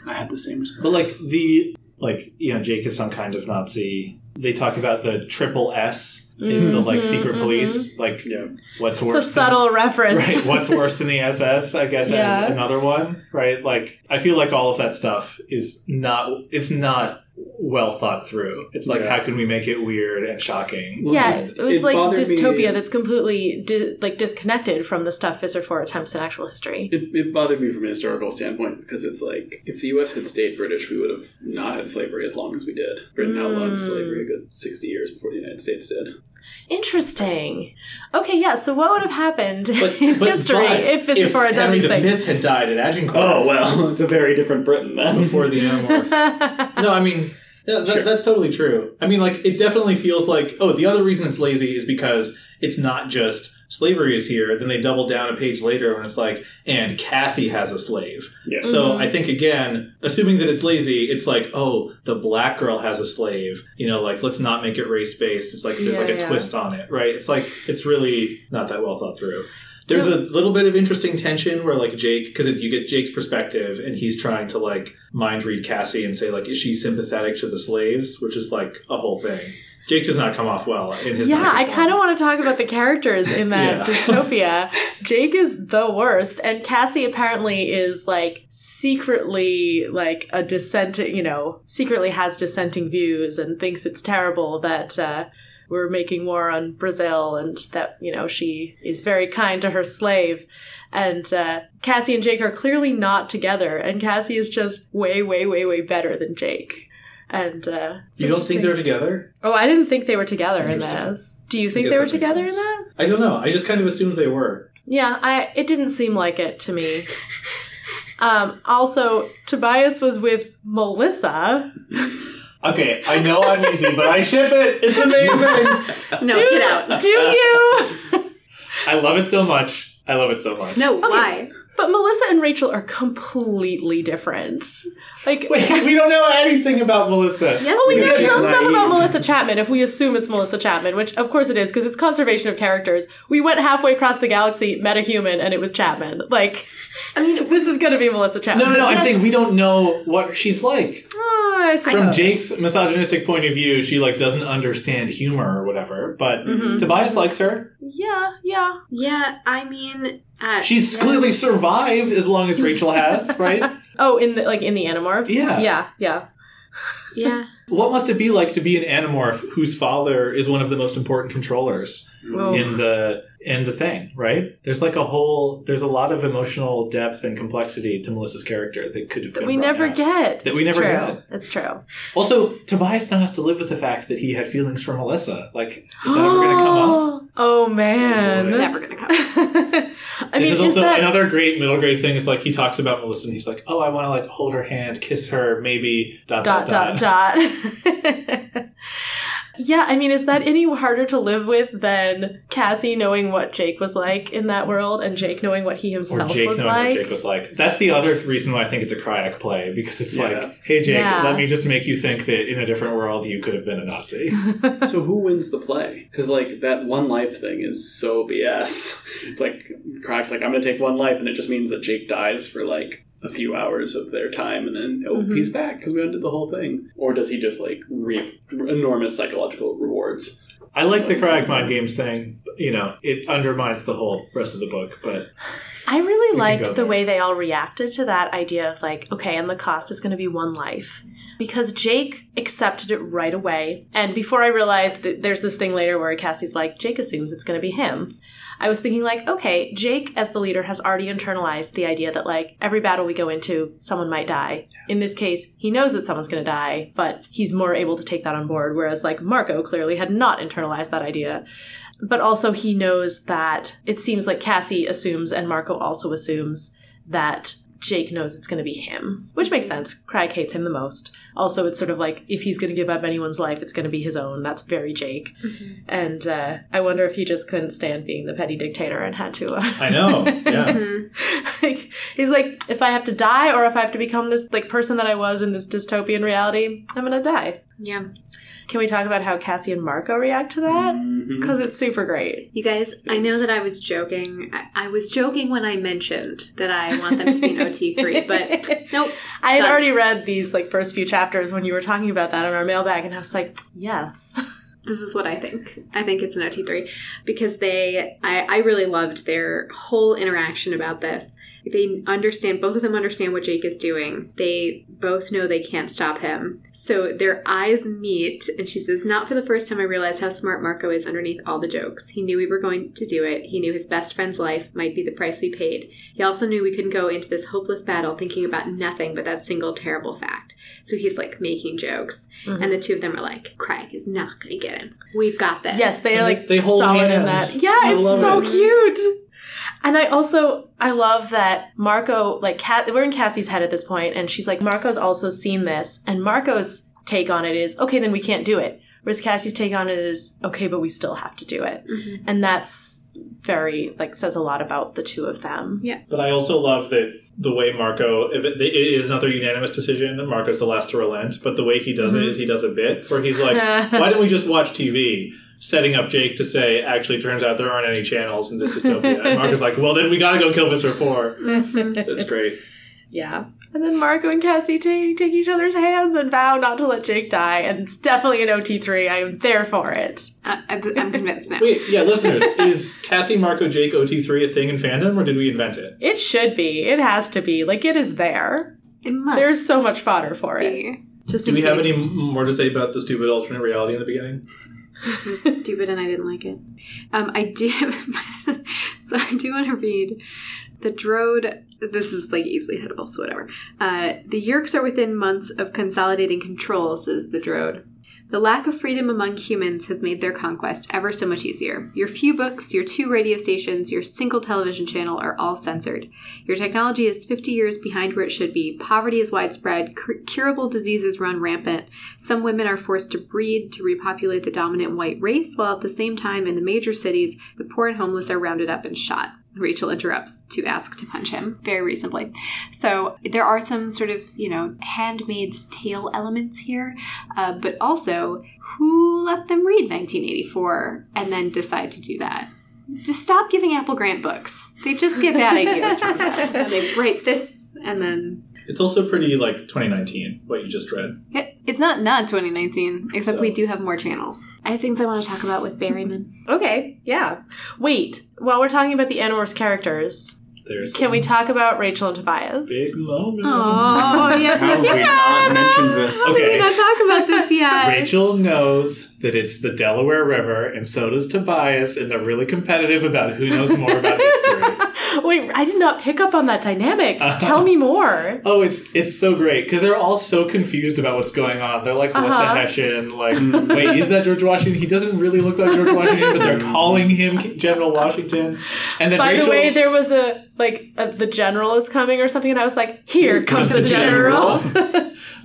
I had the same response. But like the like you know Jake is some kind of Nazi. They talk about the triple S is the like Mhm, secret police. Like yeah, what's It's a worse? subtle <laughs> reference. Than, right. What's worse than the SS? I guess and Yeah. another one. Right. Like I feel like all of that stuff is not. It's not well thought through. It's like Yeah. how can we make it weird and shocking? yeah, it was It like bothered me- dystopia that's completely di- like disconnected from the stuff Visser 4 attempts in actual history. it, it bothered me from a historical standpoint because it's like if the U.S. had stayed British, we would have not had slavery as long as we did. Britain outlawed Mm. slavery a good sixty years before the United States did. Interesting. Okay, yeah. So what would have happened But, in but- history but if Visser 4 had done Henry these things? V had died at Agincourt. Oh well, <laughs> it's a very different Britain then. before the Animorphs. <laughs> no, I mean yeah, that, Sure. that's totally true. I mean, like it definitely feels like oh, the other reason it's lazy is because it's not just slavery is here. Then they double down a page later when it's like, and Cassie has a slave. Yeah. So Mhm. I think again, assuming that it's lazy, it's like oh, the black girl has a slave. You know, like let's not make it race based. It's like there's Yeah, like a yeah. twist on it, right? It's like it's really not that well thought through. There's a little bit of interesting tension where like Jake, because you get Jake's perspective, and he's trying to like mind read Cassie and say like, is she sympathetic to the slaves, which is like a whole thing. Jake does not come off well in his. Yeah, I kind of want to talk about the characters in that Yeah. <laughs> dystopia. Jake is the worst, and Cassie apparently is like secretly like a dissenting, you know, secretly has dissenting views and thinks it's terrible that uh, we're making war on Brazil and that you know she is very kind to her slave. And uh, Cassie and Jake are clearly not together, and Cassie is just way, way, way, way better than Jake. And uh, You don't think they're together? Oh, I didn't think they were together in this. Do you think they were together in that? I don't know. I just kind of assumed they were. Yeah, I it didn't seem like it to me. <laughs> Um, also, Tobias was with Melissa. Okay, I know I'm easy, but I ship it. It's amazing. No, do, get out. Do you? I love it so much. I love it so much. No, why? But Melissa and Rachel are completely different. Like, Wait, <laughs> we don't know anything about Melissa. Yes, Oh, we know She's some stuff naive. about Melissa Chapman if we assume it's Melissa Chapman, which of course it is because it's conservation of characters. We went halfway across the galaxy, met a human, and it was Chapman. Like, I mean, <laughs> this is going to be Melissa Chapman. No, no, no. I'm saying we don't know what she's like. I From. Jake's misogynistic point of view, she like doesn't understand humor or whatever. But Mm-hmm. Tobias likes her. Yeah, yeah. Yeah, I mean, uh, She's clearly survived as long as Rachel has, <laughs> right? Oh, in the like in the Animorphs. Yeah. yeah, yeah. yeah. <laughs> What must it be like to be an Animorph whose father is one of the most important controllers Oh. in the in the thing, right? There's like a whole there's a lot of emotional depth and complexity to Melissa's character that could have That been we never out. get. That we It's never true. get. It's true. Also, Tobias now has to live with the fact that he had feelings for Melissa. Like, is that ever going to come up? <gasps> Oh man, It's never gonna come. <laughs> I this mean, is also that, another great middle grade thing. Is like he talks about Melissa and he's like, "Oh, I want to like hold her hand, kiss her, maybe dot dot dot dot dot. <laughs> <laughs> yeah, I mean, is that any harder to live with than Cassie knowing what Jake was like in that world and Jake knowing what he Or himself Jake was knowing like? what Jake was like. That's the other reason why I think it's a Crayak play because it's Yeah. like, hey Jake, Yeah. let me just make you think that in a different world you could have been a Nazi. <laughs> So who wins the play? Because like that one life thing is so BS. <laughs> like Crayak's like I'm gonna take one life, and it just means that Jake dies for like a few hours of their time, and then oh Mhm. he's back because we undid the whole thing. Or does he just like reap enormous psychological rewards? I like the Crayak mind games thing. You know, it undermines the whole rest of the book, but I really liked the there. way they all reacted to that idea of like, okay, and the cost is going to be one life. Because Jake accepted it right away. And before I realized that there's this thing later where Cassie's like, Jake assumes it's going to be him. I was thinking like, okay, Jake as the leader has already internalized the idea that like every battle we go into, someone might die. In this case, he knows that someone's going to die, but he's more able to take that on board. Whereas like Marco clearly had not internalized that idea. But also he knows that it seems like Cassie assumes and Marco also assumes that Jake knows it's going to be him, which makes sense. Crayak hates him the most. Also, it's sort of like if he's going to give up anyone's life, it's going to be his own. That's very Jake. And uh, I wonder if he just couldn't stand being the petty dictator and had to. Uh, I know. <laughs> Yeah. <laughs> like, he's like, if I have to die or if I have to become this like person that I was in this dystopian reality, I'm going to die. Yeah. Can we talk about how Cassie and Marco react to that? Mm-hmm. Because it's super great. You guys, I know that I was joking. I, I was joking when I mentioned that I want them to be an OT3, <laughs> but nope. I had Done. already read these like first few chapters when you were talking about that in our mailbag, and I was like, yes. <laughs> This is what I think. I think it's an OT3 because they, I, I really loved their whole interaction about this. They understand, both of them understand what Jake is doing. They both know they can't stop him. So their eyes meet, and she says, Not for the first time I realized how smart Marco is underneath all the jokes. He knew we were going to do it. He knew his best friend's life might be the price we paid. He also knew we couldn't go into this hopeless battle thinking about nothing but that single terrible fact. So he's like making jokes. Mm-hmm. And the two of them are like, Crayak is not going to get him. We've got this. yes, they are like they hold solid in hands. that. Yeah, I it's so it. cute. And I also I love that Marco like Cat, we're in Cassie's head at this point, and she's like Marco's also seen this, and Marco's take on it is okay, then we can't do it. Whereas Cassie's take on it is okay, but we still have to do it, mm-hmm. and that's very like says a lot about the two of them. Yeah. But I also love that the way Marco, if it, it is another unanimous decision, Marco's the last to relent, but the way he does it mm-hmm. is he does a bit where he's like, <laughs> why don't we just watch TV? Setting up Jake to say, actually, turns out there aren't any channels in this dystopia. And Marco's like, well, then we gotta go kill Visser 4. That's <laughs> great. Yeah. And then Marco and Cassie take take each other's hands and vow not to let Jake die, and it's definitely an OT3. I am there for it. I, I'm I'm convinced now. Wait, yeah, listeners, is Cassie, Marco, Jake, OT3 a thing in fandom, or did we invent it? It should be. It has to be. Like it is there. It must There's so much fodder for it. Just Do in we have any more to say about the stupid alternate reality in the beginning? It was stupid and I didn't like it. Um, I do. <laughs> so I do want to read the Drode. This is like easily hittable, so whatever. Uh, the Yeerks are within months of consolidating control, says the Drode. The lack of freedom among humans has made their conquest ever so much easier. Your few books, your two radio stations, your single television channel are all censored. Your technology is 50 years behind where it should be. Poverty is widespread. Cur- curable diseases run rampant. Some women are forced to breed to repopulate the dominant white race, while at the same time, in the major cities, the poor and homeless are rounded up and shot. Rachel interrupts to ask to punch him very reasonably. So there are some sort of, you know, handmaid's tale elements here, uh, but also who let them read 1984 and then decide to do that? Just stop giving Applegate books. They just get bad ideas from them. And <laughs> they write this and then. It's also pretty like 2019 what you just read. It- It's not not 2019, except So- we do have more channels. I have things I want to talk about with Berryman. <laughs> Okay, yeah. Wait, while we're talking about the Animorphs characters, There's can we talk about Rachel and Tobias? big moment. Oh, <laughs> yes, How have we not mentioned this? How did we Okay. not talk about this <laughs> yet? Rachel knows that it's the Delaware River, and so does Tobias, and they're really competitive about who knows more about history. <laughs> Wait, I did not pick up on that dynamic. Uh-huh. Tell me more. Oh, it's it's so great because they're all so confused about what's going on. They're like, "What's Uh-huh. a Hessian?" Like, <laughs> wait, is that George Washington? He doesn't really look like George Washington, but they're <laughs> calling him General Washington. And then By Rachel, the way, there was a like a, the general is coming or something, and I was like, "Here comes the, the general."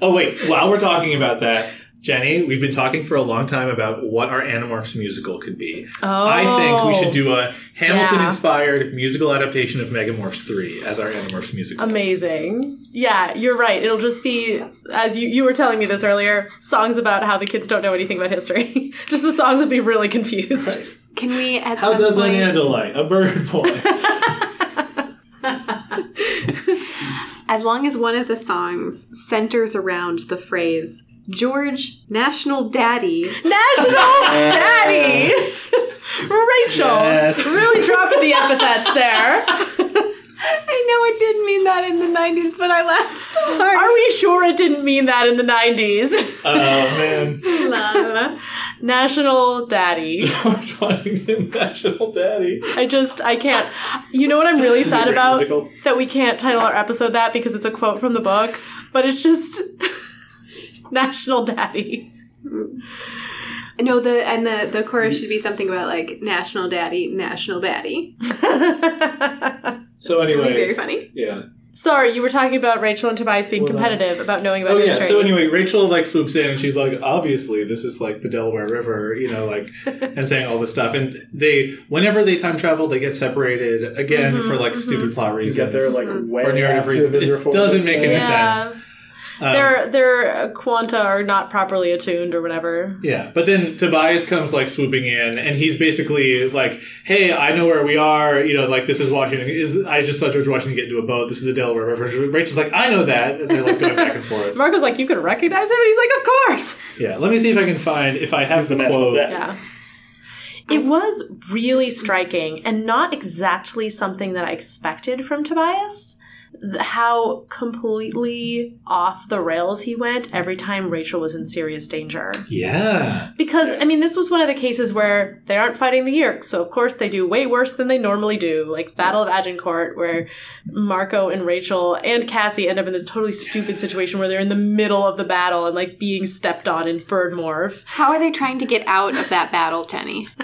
oh wait, while we're talking about that. Jenny, we've been talking for a long time about what our Animorphs musical could be. oh, I think we should do a oh, Hamilton Yeah. inspired musical adaptation of Megamorphs 3 as our Animorphs musical. Amazing. Yeah, you're right. It'll just be, as you, you were telling me this earlier, songs about how the kids don't know anything about history. <laughs> just the songs would be really confused. Can we at How some does an Andalite, a bird boy? <laughs> <laughs> as long as one of the songs centers around the phrase George National Daddy, National Daddy! <laughs> Rachel! Yes. Really dropping the epithets there. <laughs> I know it didn't mean that in the 90s, but I laughed so hard. Are we sure it didn't mean that in the 90s? oh man. La, la, la. National Daddy. <laughs> George Washington, National Daddy. I just, I can't. You know what I'm really sad about? musical. That we can't title our episode that because it's a quote from the book, but it's just <laughs> National Daddy. No, the and the the chorus should be something about like National Daddy, National Baddie. <laughs> So That would be very anyway, funny. yeah. Sorry, you were talking about Rachel and Tobias being Was I? competitive about knowing about Oh yeah. history. So anyway, Rachel like swoops in and she's like, obviously this is like the Delaware River, you know, like, <laughs> and saying all this stuff. And they, whenever they time travel, they get separated again Mm-hmm, for like stupid plot You reasons. get there like way or narrative after reasons. Visitor It doesn't make any yeah. sense. Um, their their uh, quanta are not properly attuned or whatever. Yeah, but then Tobias comes like swooping in, and he's basically like, "Hey, I know where we are. You know, like this is Washington. Is I just saw George Washington get into a boat. This is the Delaware River." Rachel's like, "I know that," and they're like going back and forth. <laughs> Marco's like, you could recognize him, and he's like, of course. Yeah, let me see if I can find if I have the national quote. Yeah. It was really striking and not exactly something that I expected from Tobias. Th- How completely off the rails he went every time Rachel was in serious danger. Yeah, Because, I mean, this was one of the cases where they aren't fighting the Yeerks, so of course they do way worse than they normally do. Like Battle of Agincourt, where Marco and Rachel and Cassie end up in this totally stupid situation where they're in the middle of the battle and like being stepped on in bird morph. How are they trying to get out of that battle, Jenny? <laughs>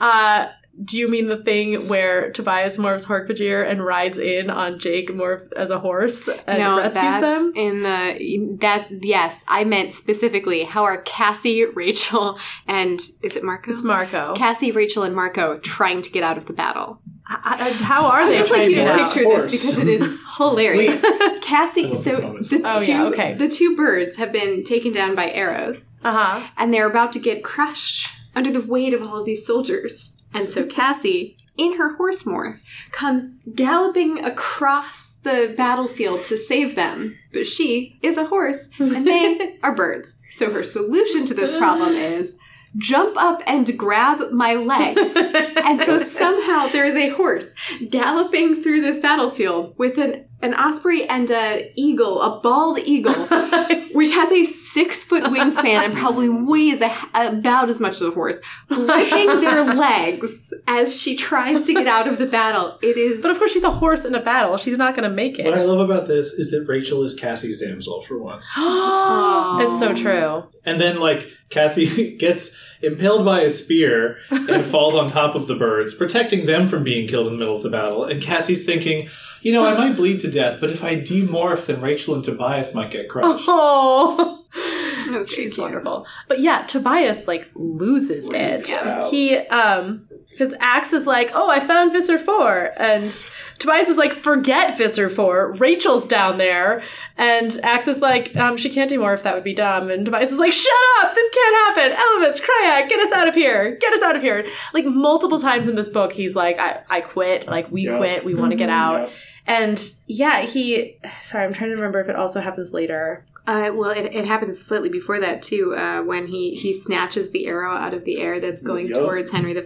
Uh, do you mean the thing where Tobias morphs Hork-Bajir and rides in on Jake morph as a horse and no, rescues that's them? in the that. Yes, I meant specifically how are Cassie, Rachel, and is it Marco? It's Marco. Cassie, Rachel, and Marco trying to get out of the battle. I- I- how are they I'd just like you to to picture Horse. this because it is <laughs> hilarious. Cassie, I love this so the two, Oh, yeah, okay. the two birds have been taken down by arrows, Uh-huh. and they're about to get crushed under the weight of all of these soldiers. And so Cassie, in her horse morph, comes galloping across the battlefield to save them. But she is a horse, and they <laughs> are birds. So her solution to this problem is jump up and grab my legs. <laughs> and so somehow there is a horse galloping through this battlefield with an an osprey and a eagle, a bald eagle, <laughs> which has a six foot wingspan and probably weighs a, about as much as a horse, gripping their <laughs> legs as she tries to get out of the battle. It is But of course, she's a horse in a battle. She's not going to make it. what I love about this is that Rachel is Cassie's damsel for once. <gasps> it's so true. And then, like, Cassie <laughs> gets impaled by a spear and falls on top of the birds, protecting them from being killed in the middle of the battle. And Cassie's thinking, you know, I might bleed to death, but if I demorph, then Rachel and Tobias might get crushed. <laughs> Oh, very she's wonderful. But yeah, Tobias like loses it. Yeah. He um Because Ax is like, oh, I found Visser 4. And Tobias is like, forget Visser 4. Rachel's down there. And Ax is like, um, she can't do more if that would be dumb. And Tobias is like, shut up! This can't happen! Ellimist, Crayak, get us out of here! Get us out of here! Like, multiple times in this book, he's like, I, I quit. Like, we Yeah. quit. We want to get out. Yeah. And yeah, he, sorry, I'm trying to remember if it also happens later. Uh, well, it, it happens slightly before that too, uh, when he he snatches the arrow out of the air that's going Yup. towards Henry V,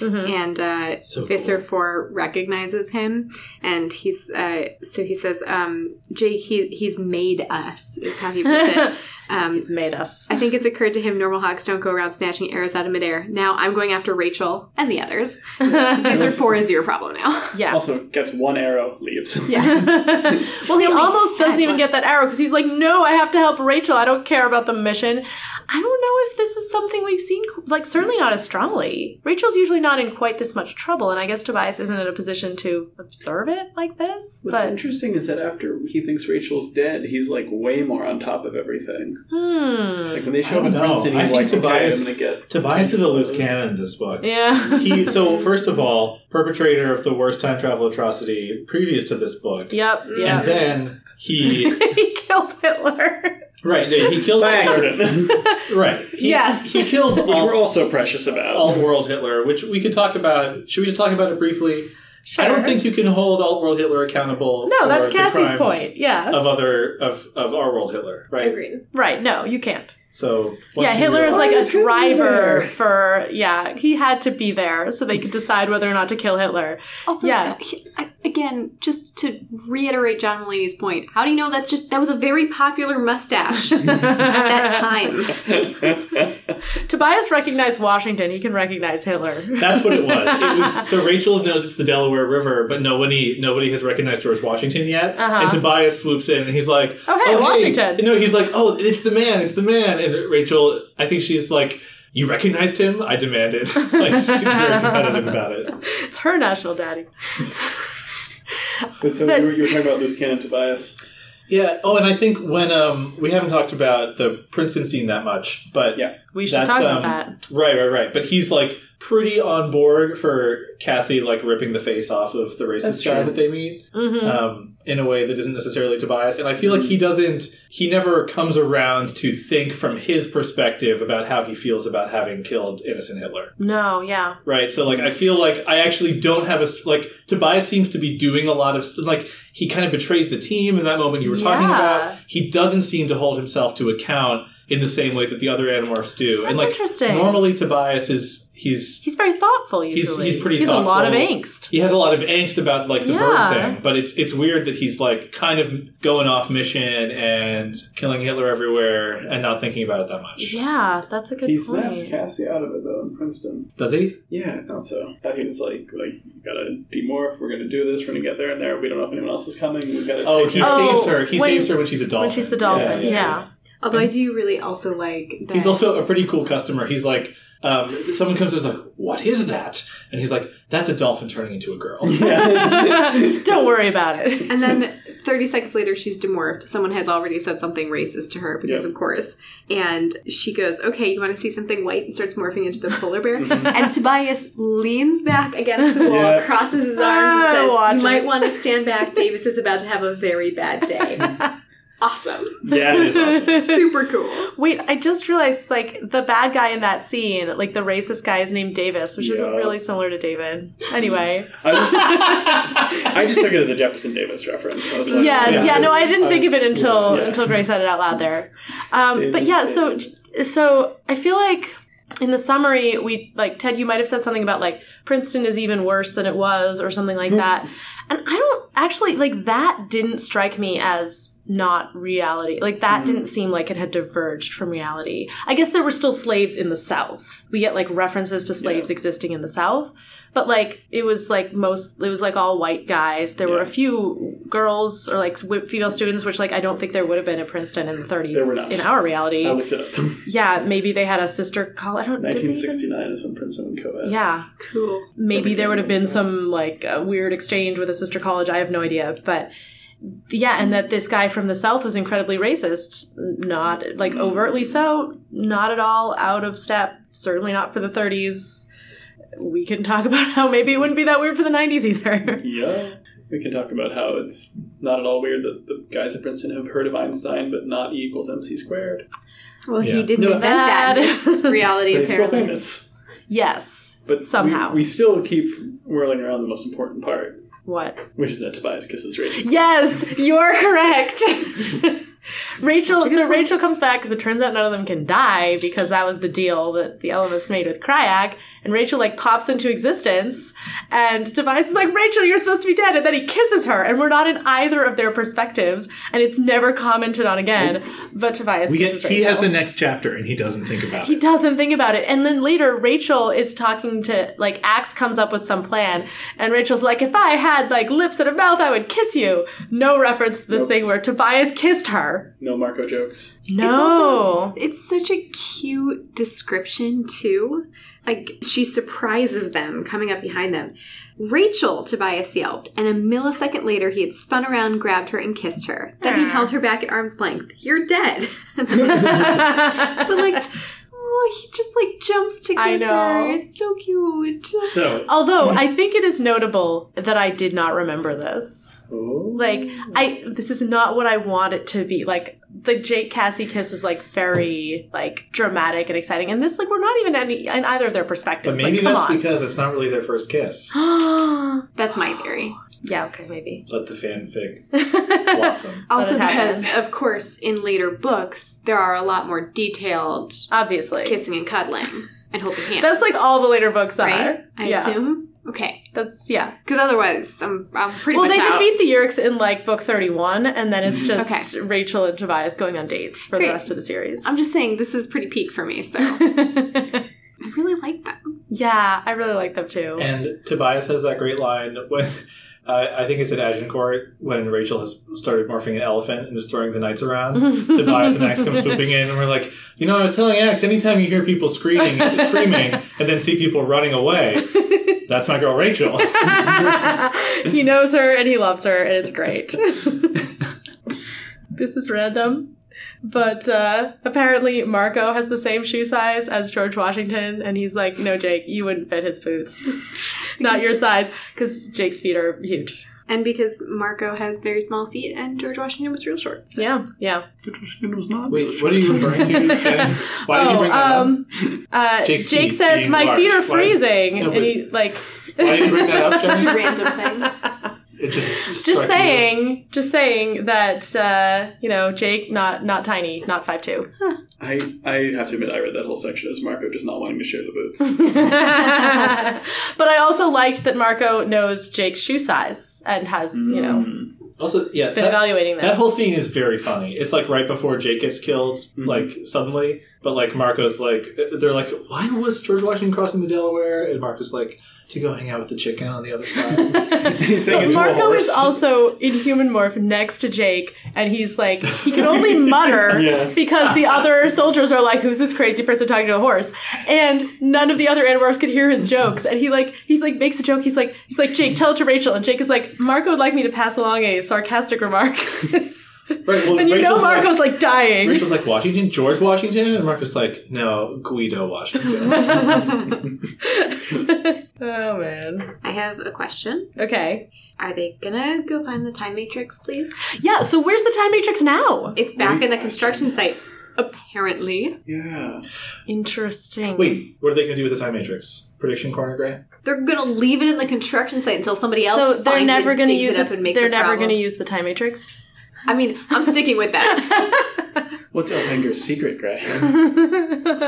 Mhm. and uh, So Visser Four recognizes him, and he's uh, so he says, um, "Jay, he he's made us," is how he puts it. <laughs> Um, He's made us. I think it's occurred to him normal hawks don't go around snatching arrows out of midair. Now I'm going after Rachel and the others. <laughs> Visser Four is your problem now. yeah. Also gets one arrow, leaves. Yeah. <laughs> well, he almost doesn't even one. get that arrow because he's like, no, I have to help Rachel. I don't care about the mission. I don't know if this is something we've seen, like, certainly not as strongly. Rachel's usually not in quite this much trouble, and I guess Tobias isn't in a position to observe it like this. What's but, interesting is that after he thinks Rachel's dead, he's like way more on top of everything. Hmm. Like when they I show up don't in know. I he's think like, okay, Tobias- I'm gonna get Tobias is a loose cannon in this book. Yeah. he <laughs> so first of all, perpetrator of the worst time travel atrocity previous to this book. yep. Yeah. And then he <laughs> he kills Hitler. right, he kills By Hitler. accident, <laughs> Right. He, Yes. He kills which all, we're also precious about. all world Hitler, which we could talk about. Should we just talk about it briefly? I don't think you can hold alt world Hitler accountable. No, for that's Cassie's crimes point. Yeah. Of other of of our world Hitler, right? Agreed. right. No, you can't. So yeah, Hitler is like a driver for. Yeah, he had to be there so they could decide whether or not to kill Hitler. Also, Yeah. he- I- again, just to reiterate John Mulaney's point, how do you know that's just that was a very popular mustache <laughs> at that time? <laughs> Tobias recognized Washington. He can recognize Hitler. That's what it was. It <laughs> was so Rachel knows it's the Delaware River, but nobody nobody has recognized George Washington yet. Uh-huh. And Tobias swoops in and he's like, Oh, hey, Washington." No, he's like, "Oh, it's the man, it's the man." And Rachel, I think she's like, "You recognized him? I demanded." <laughs> like she's very <laughs> competitive about it. It's her national daddy. But so But- you, were, you were talking about loose cannon Tobias. Yeah. Oh, and I think when um we haven't talked about the Princeton scene that much, but Yeah. We should That's, talk about um, that. Right, right, right. But he's like pretty on board for Cassie like ripping the face off of the racist guy that they meet hmm um, in a way that isn't necessarily Tobias. And I feel like he doesn't, he never comes around to think from his perspective about how he feels about having killed innocent Hitler. No, yeah. Right. So like I feel like I actually don't have a like Tobias seems to be doing a lot of like he kind of betrays the team in that moment you were talking Yeah. about. He doesn't seem to hold himself to account in the same way that the other Animorphs do. and like interesting. normally Tobias is he's He's very thoughtful. He's- Usually, he's pretty He's a lot of angst. he has a lot of angst about like the Yeah. bird thing, but it's it's weird that he's like kind of going off mission and killing Hitler everywhere and not thinking about it that much. Yeah, that's a good He point. snaps Cassie out of it though in Princeton. Does he? Yeah, not so. That he was like, like, you gotta demorph. We're gonna do this. We're gonna get there and there. We don't know if anyone else is coming. We gotta. Oh, he care Oh, saves her. He when- saves her when she's a dolphin. when she's the dolphin. Yeah, Yeah. yeah, Although I do really also like that. He's also a pretty cool customer. He's like, um, someone comes to us like, "What is that?" And he's like, "That's a dolphin turning into a girl." <laughs> <laughs> Don't worry about it. And then 30 seconds later, she's demorphed. Someone has already said something racist to her because, Yeah. of course. And she goes, Okay, you want to see something white? And starts morphing into the polar bear. Mm-hmm. <laughs> and Tobias leans back against the wall, Yeah. crosses his arms, Ah, and says. You might want to stand back. Davis is about to have a very bad day. Awesome. yeah, it is. Super cool. Wait, I just realized like the bad guy in that scene, like the racist guy, is named Davis, which is really similar to David. Anyway, I just, I just took it as a Jefferson Davis reference. I was like, yes, yeah, Yeah. no, I didn't I think of it until yeah. until Gray said it out loud there. Um, but yeah, so so I feel like in the summary we like Ted, you might have said something about like Princeton is even worse than it was or something like that, and I don't actually like that didn't strike me as not reality. Like that mm. didn't seem like it had diverged from reality. I guess there were still slaves in the South. We get like references to slaves existing in the South. But like it was like most it was like all white guys. There were a few girls or like female students, which like I don't think there would have been at Princeton in the 30s There were not. in our reality. I looked it up. yeah, maybe they had a sister college. I don't. did they even- 1969 is when Princeton went co-ed. Yeah, Cool. maybe there would have been some like a weird exchange with a sister college. I have no idea, but yeah, and that this guy from the south was incredibly racist. Not like hmm. overtly so, not at all out of step. Certainly not for the 30s. We can talk about how maybe it wouldn't be that weird for the 90s either. Yeah. We can talk about how it's not at all weird that the guys at Princeton have heard of Einstein, but not E equals MC squared. Well, Yeah. he didn't No, invent that. that- It's <laughs> reality, But he's still famous. yes. But Somehow. We, still keep whirling around the most important part, What? which is that Tobias kisses Rachel. Yes, you're correct. <laughs> Rachel, so Rachel comes back because it turns out none of them can die because that was the deal that the Ellimist made with Crayak. And Rachel like pops into existence, and Tobias is like, "Rachel, you're supposed to be dead," and then he kisses her, and we're not in either of their perspectives, and it's never commented on again. But Tobias We get, kisses he Rachel. has the next chapter and he doesn't think about He it. He doesn't think about it. And then later, Rachel is talking to, like, Ax comes up with some plan. And Rachel's like, if I had, like, lips and a mouth, I would kiss you. No reference to this thing where Tobias kissed her. No Marco jokes. No. It's also it's such a cute description too. Like she surprises them coming up behind them. Rachel, Tobias yelped, and a millisecond later he had spun around, grabbed her, and kissed her. Then he ah. held her back at arm's length. You're dead. <laughs> but like, oh, he just like jumps to kiss I know. her. It's so cute. So, Although, I think it is notable that I did not remember this. Oh. Like, I, this is not what I want it to be. Like, the Jake Cassie kiss is, like, very, like, dramatic and exciting. And this, like, we're not even any, in either of their perspectives. but maybe like, come that's on. because it's not really their first kiss. <gasps> That's my theory. yeah, okay, maybe. Let the fanfic <laughs> blossom. Also, it because of course, in later books, there are a lot more detailed Obviously. kissing and cuddling and holding <laughs> hands. That's like all the later books are. right. I yeah. assume. Okay, That's yeah. because otherwise, I'm I'm pretty Well, much they out. defeat the Yeerks in like book thirty-one, and then it's <laughs> just Okay. Rachel and Tobias going on dates for Great. the rest of the series. I'm just saying this is pretty peak for me, so <laughs> I really like them. yeah, I really like them too. And Tobias has that great line when uh, I think it's at Agincourt when Rachel has started morphing an elephant and is throwing the knights around. Tobias and Ax come swooping in, and we're like, you know, I was telling Ax, anytime you hear people screaming, <laughs> screaming, and then see people running away, that's my girl Rachel. <laughs> he knows her and he loves her, and it's great. <laughs> this is random. But uh, apparently, Marco has the same shoe size as George Washington, and he's like, "No, Jake, you wouldn't fit his boots, <laughs> not your size, because Jake's feet are huge." And because Marco has very small feet and George Washington was real short. So. Yeah, yeah. It was not. Wait, what are you referring to? <laughs> Jen? Why did you bring that up? um, uh, Jake feet says, "My large. feet are Why- freezing," No, and he like. Why did you bring that up, <laughs> Just a random thing. It just Just struck me. saying, just saying that uh, you know Jake not not tiny, not five two. I, I have to admit, I read that whole section as Marco just not wanting to share the boots. <laughs> but I also liked that Marco knows Jake's shoe size and has you know Also, yeah, been that, evaluating this. that whole scene is very funny. It's like right before Jake gets killed, like suddenly. But like Marco's like, they're like, why was George Washington crossing the Delaware? And Marco's like, to go hang out with the chicken on the other side. <laughs> He's saying it to a Marco is also in human morph next to Jake, and he's like, he can only <laughs> mutter Yes. because the other soldiers are like, "Who's this crazy person talking to a horse?" And none of the other animorphs could hear his jokes. And he like, he's like makes a joke. He's like, he's like, Jake, tell it to Rachel. And Jake is like, Marco would like me to pass along a sarcastic remark. <laughs> Right, well, <laughs> and you know Rachel's like- Marco's like, dying. Rachel's like Washington, George Washington, and Marco's like, no, Guido Washington. <laughs> oh man. I have a question. Okay. Are they gonna go find the time matrix, please? Yeah. So where's the time matrix now? It's back in the construction site, apparently. yeah. Interesting. Wait, what are they going to do with the time matrix? Prediction corner, Gray. They're gonna leave it in the construction site until somebody else. So they're never it, going to use it it. up and makes they're a never problem. going to use the time matrix. I mean, I'm sticking with that. <laughs> What's Elfangor's secret, Gray? <laughs>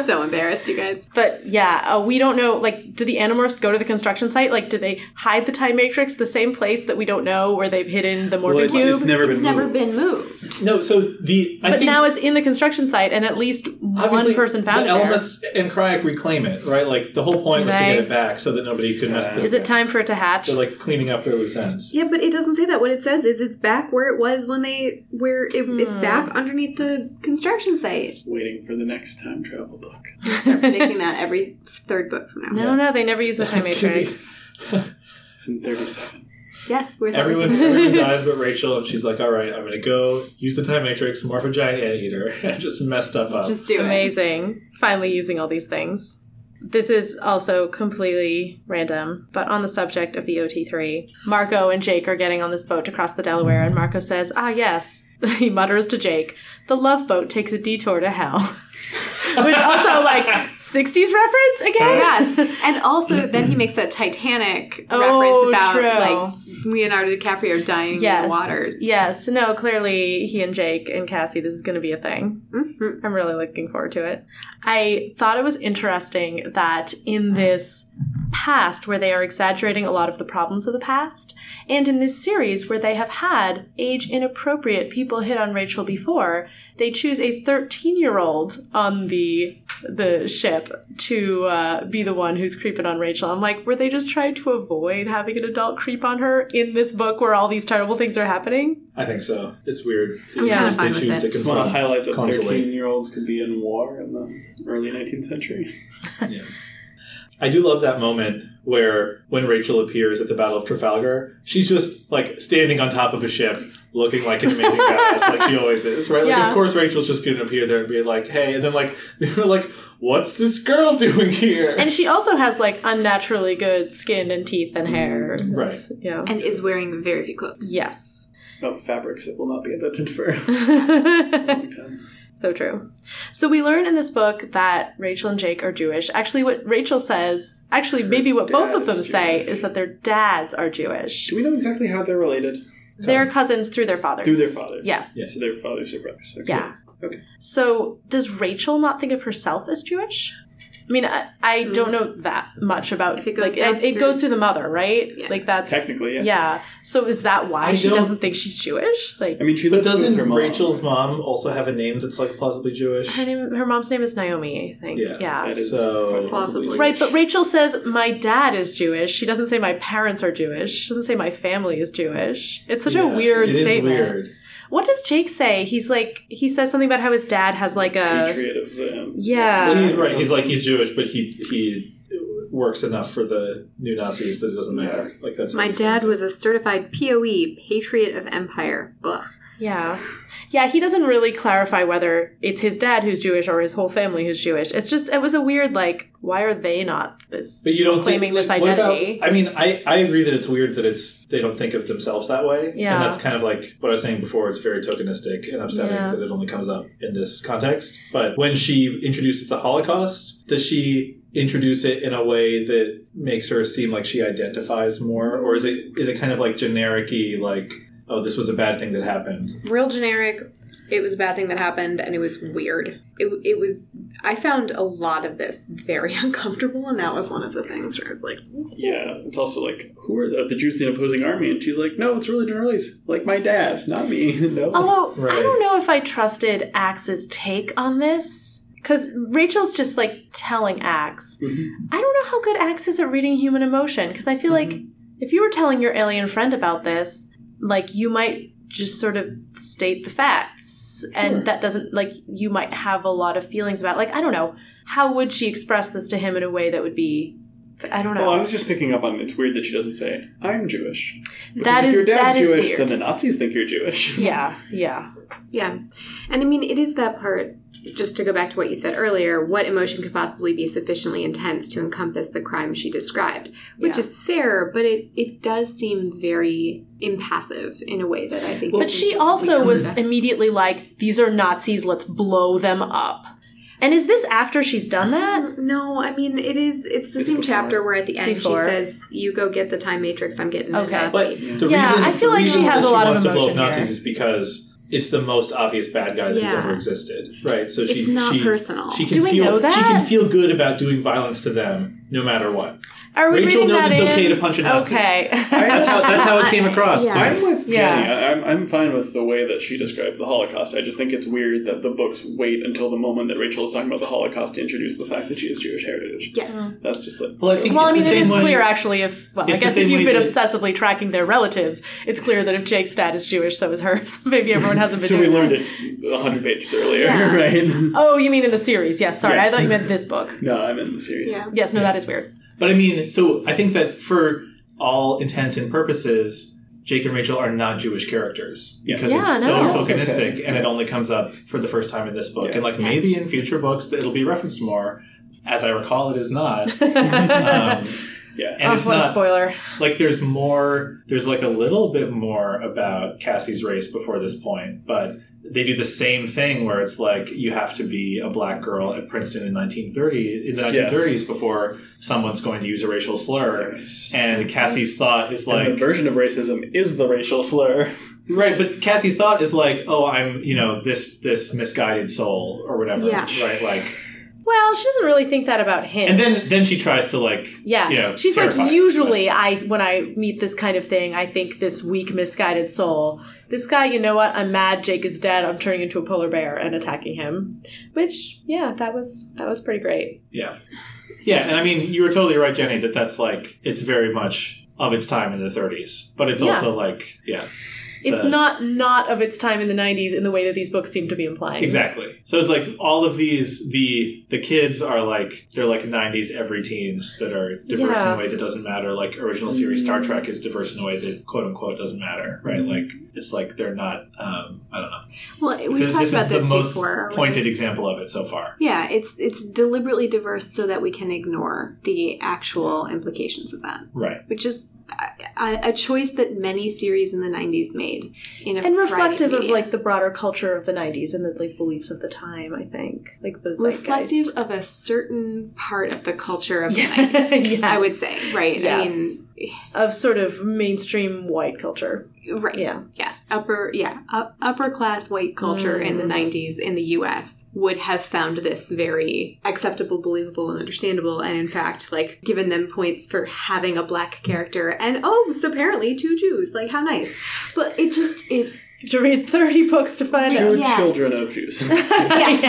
so embarrassed, you guys. But yeah, uh, we don't know. Like, do the Animorphs go to the construction site? Like, do they hide the time matrix the same place that we don't know where they've hidden the morphing Well, it's, cube? it's never been It's never moved. been moved. No, so the I but think now it's in the construction site, and at least one person found the it there. Ellimist and Crayak reclaim it, right? Like the whole point Do was to get it back so that nobody could mess with it. Is it time for it to hatch? They're like cleaning up their loose ends. Yeah, but it doesn't say that. What it says is it's back where it was when they where it, it's Hmm. back underneath the construction site. Waiting for the next time travel book. <laughs> Start predicting that every third book from now. no, no, they never use the time That's gonna be- matrix. <laughs> It's in 37. Yes, we're Everyone, everyone <laughs> dies but Rachel, and she's like, "All right, I'm gonna go use the time matrix, morph a giant anteater, and just mess stuff up." Let's just do it. Amazing. Finally using all these things. This is also completely random, but on the subject of the OT3, Marco and Jake are getting on this boat to cross the Delaware, and Marco says, Ah, yes. <laughs> He mutters to Jake, the love boat takes a detour to hell. <laughs> <laughs> Which also, like, 60s reference again? Yes, <laughs> and also then he makes a Titanic Oh, reference about true. like Leonardo DiCaprio dying in the waters. Yes. No, clearly he and Jake and Cassie, this is going to be a thing. Mhm. I'm really looking forward to it. I thought it was interesting that in this past, where they are exaggerating a lot of the problems of the past, and in this series, where they have had age inappropriate people hit on Rachel before, they choose a 13 year old on the the ship to uh, be the one who's creeping on Rachel. I'm like, were they just trying to avoid having an adult creep on her in this book where all these terrible things are happening? I think so. It's weird. They Yeah. choose, I'm they fine choose with to it. Just want to highlight that 13 year olds could be in war in the early 19th century. <laughs> Yeah. I do love that moment where when Rachel appears at the Battle of Trafalgar, she's just like standing on top of a ship, looking like an amazing badass, like she always is, right? Like, Yeah. of course, Rachel's just going to appear there and be like, "Hey," and then like <laughs> they were like, "What's this girl doing here?" And she also has like unnaturally good skin and teeth and hair. Mm, right. It's- Yeah. And is wearing very few clothes. Yes. Of fabrics that will not be adapted for a long <laughs> time. so true. So we learn in this book that Rachel and Jake are Jewish. Actually, what Rachel says, actually, maybe what both of them is say is that their dads are Jewish. Do we know exactly how they're related? They're cousins through their fathers. Through their fathers. Yes. So their fathers are brothers. Okay. Yeah. Okay. So does Rachel not think of herself as Jewish? I mean, I, I don't mm-hmm. know that much about If it goes like it, it goes through the mother, right? Yeah. Like that's Technically, yes. Yeah. So is that why I she doesn't think she's Jewish? Like I mean, she but doesn't her mom. Rachel's mom also have a name that's like plausibly Jewish? her name, her mom's name is Naomi. I think. Yeah, Yeah. That is So- quite possibly Plausibly. Right, but Rachel says my dad is Jewish. She doesn't say my parents are Jewish. She doesn't say my family is Jewish. It's such a weird it is statement. weird. What does Jake say? He's like he says something about how his dad has like a Patriot of them. Yeah. Well, he's right. He's like he's Jewish, but he he works enough for the new Nazis that it doesn't matter. Like that's My dad was a certified POE, Patriot of Empire. Blah. Yeah. Yeah, he doesn't really clarify whether it's his dad who's Jewish or his whole family who's Jewish. It's just it was a weird like why are they not this But you don't claiming think, this like, what about- identity? I mean, I, I agree that it's weird that it's they don't think of themselves that way. Yeah. and that's kind of like what I was saying before. It's very tokenistic and upsetting Yeah. that it only comes up in this context. But when she introduces the Holocaust, does she introduce it in a way that makes her seem like she identifies more, or is it is it kind of like generic-y, like oh, this was a bad thing that happened? Real generic. It was a bad thing that happened, and it was weird. It, it was. I found a lot of this very <laughs> uncomfortable, and that was one of the things where I was like, Yeah, it's also like, who are the, the Jews in the opposing army? And she's like, no, it's religion release. Like my dad, not me. <laughs> no. Although I don't know if I trusted Ax's take on this because Rachel's just like telling Ax. Mhm. I don't know how good Axe is at reading human emotion because I feel like if you were telling your alien friend about this, like you might just sort of state the facts, and that doesn't like you might have a lot of feelings about. Like I don't know how would she express this to him in a way that would be. I don't know. Well, I was just picking up on it's weird that she doesn't say, I'm Jewish. Because That if is- your dad's that is Jewish, weird. then the Nazis think you're Jewish. <laughs> yeah, yeah. Yeah. And I mean, it is that part, just to go back to what you said earlier, what emotion could possibly be sufficiently intense to encompass the crime she described? Which Yeah. is fair, but it, it does seem very impassive in a way that I think. But she also was immediately like, "These are Nazis. Let's blow them up." And is this after she's done that? Um, no, I mean it is. It's the It's same before. chapter where at the end Before. she says, "You go get the time matrix. I'm getting Okay. a Nazi." But the Yeah, reason I feel the like she has that a lot of wants to blow up Nazis here. is because it's the most obvious bad guy that has ever existed, right? So she It's not she, personal. She can Do we feel know that? she can feel good about doing violence to them no matter what. Are we Rachel knows that it's in? okay to punch a Nazi. Okay. That's how that's how it came across. Yeah. I'm with Yeah. Jenny. I, I'm, I'm fine with the way that she describes the Holocaust. I just think it's weird that the books wait until the moment that Rachel is talking about the Holocaust to introduce the fact that she has Jewish heritage. yes. Mm. That's just like, Well, I think well, I it's mean, the same is way- clear actually. If well, I guess if you've been that- obsessively tracking their relatives, it's clear that if Jake's dad is Jewish, so is hers. <laughs> Maybe everyone hasn't been. so we learned it a hundred pages earlier, Yeah. <laughs> right? Oh, you mean in the series? Yes. Sorry, I thought you meant this book. no, I'm in the series. Yeah. Yes. No, that is weird. But I mean, so I think that for all intents and purposes, Jake and Rachel are not Jewish characters Yeah. because Yeah, it's no. so tokenistic, okay. and it only comes up for the first time in this book. Yeah. And like maybe in future books, it'll be referenced more. as I recall, it is not. <laughs> um, Yeah. and oh, it's what not spoiler. like there's more. There's like a little bit more about Cassie's race before this point, but they do the same thing where it's like you have to be a black girl at Princeton in 1930 in the 1930s before someone's going to use a racial slur. Yes. And Cassie's thought is And like the version of racism is the racial slur. <laughs> Right, but Cassie's thought is like, oh, I'm, you know, this this misguided soul or whatever. Yeah. Right, like, Well, she doesn't really think that about him. and then then she tries to like, Yeah. you know, She's like, him, usually I when I meet this kind of thing, I think this weak, misguided soul. This guy, you know what? I'm mad Jake is dead. I'm turning into a polar bear and attacking him. Which, yeah, that was that was pretty great. Yeah, yeah, and I mean, you were totally right, Jenny, that that's like it's very much of its time in the 30s, but it's Yeah. also like, yeah, It's The- not not of its time in the 90s in the way that these books seem to be implying. exactly. So it's like all of these the the kids are like they're like 90s every teens that are diverse in Yeah. a way that doesn't matter. Like original series Star Trek is diverse in a way that quote unquote doesn't matter, right? Like it's like they're not. um I don't know. Well, we've So talked this about is this the most before. right? pointed example of it so far. Yeah, it's it's deliberately diverse so that we can ignore the actual implications of that, Right. which is a, a choice that many series in the '90s made in a And reflective of media. like the broader culture of the 90s and the like beliefs of the time, I think. Like the zeitgeist. reflective of a certain part of the culture of the <laughs> Yeah, 90s. I would say, right? Yes. Of sort of mainstream white culture. Right? Yeah. yeah, upper yeah, up, upper class white culture in the Mm. '90s in the U.S. would have found this very acceptable, believable, and understandable, and in fact, like given them points for having a black character, and oh, so apparently two Jews. Like how nice, but it just it. To read 30 books to find out. Two Yes. children of Jews. <laughs> Yes,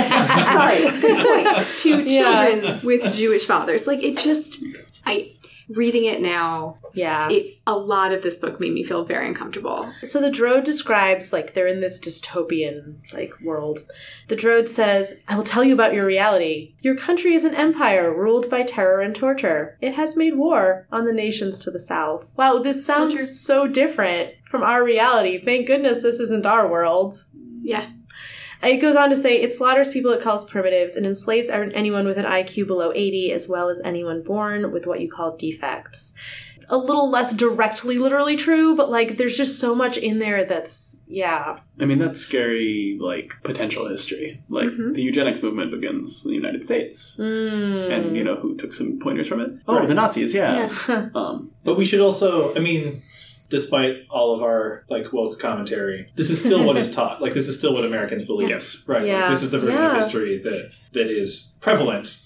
sorry, good point. Two Yeah. children with Jewish fathers. Like it just, I reading it now. Yeah. It a lot of this book made me feel very uncomfortable. So the Drode describes like they're in this dystopian like world. The Drode says, "I will tell you about your reality. Your country is an empire ruled by terror and torture. It has made war on the nations to the south." Wow, this sounds so different from our reality. Thank goodness this isn't our world. Yeah. It goes on to say it slaughters people it calls primitives and enslaves anyone with an IQ below 80 as well as anyone born with what you call defects. A little less directly literally true, but like there's just so much in there that's yeah. I mean, that's scary, like, potential history. Like, Mhm. the eugenics movement begins in the United States. Mm. And, you know, who took some pointers from it? Oh, Right. the Nazis, yeah. Yeah. <laughs> Um, But we should also, I mean, despite all of our like woke commentary, this is still what is <laughs> taught. Like this is still what Americans believe. Yes. Right. Like, this is the version Yeah. of history that that is prevalent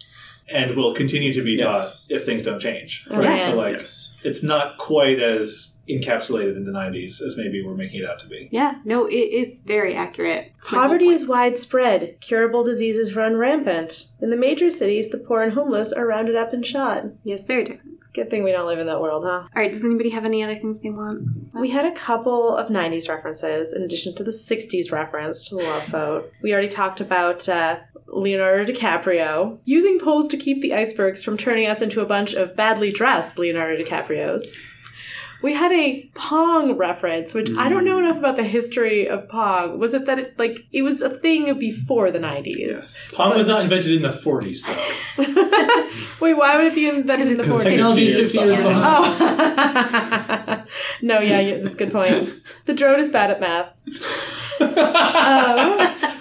and will continue to be Yes. taught if things don't change. Oh, Right. yeah. So like yes. it's not quite as encapsulated in the nineties as maybe we're making it out to be. Yeah, no, it, it's very accurate. It's Poverty is widespread. Curable diseases run rampant. In the major cities, the poor and homeless are rounded up and shot. Yes, very different. Good thing we don't live in that world, huh? All right, does anybody have any other things they want? We had a couple of 90s references in addition to the 60s reference to the Love Boat. We already talked about uh, Leonardo DiCaprio using poles to keep the icebergs from turning us into a bunch of badly dressed Leonardo DiCaprios. We had a Pong reference, which I don't know enough about the history of Pong. Was it that it, like it was a thing before the 90s? Yes. Pong was not invented in the forties though. <laughs> Wait, why would it be invented in the 40s? Technology is 50 years behind. behind. Oh. <laughs> no, yeah, yeah, that's a good point. The Drode is bad at math. Um,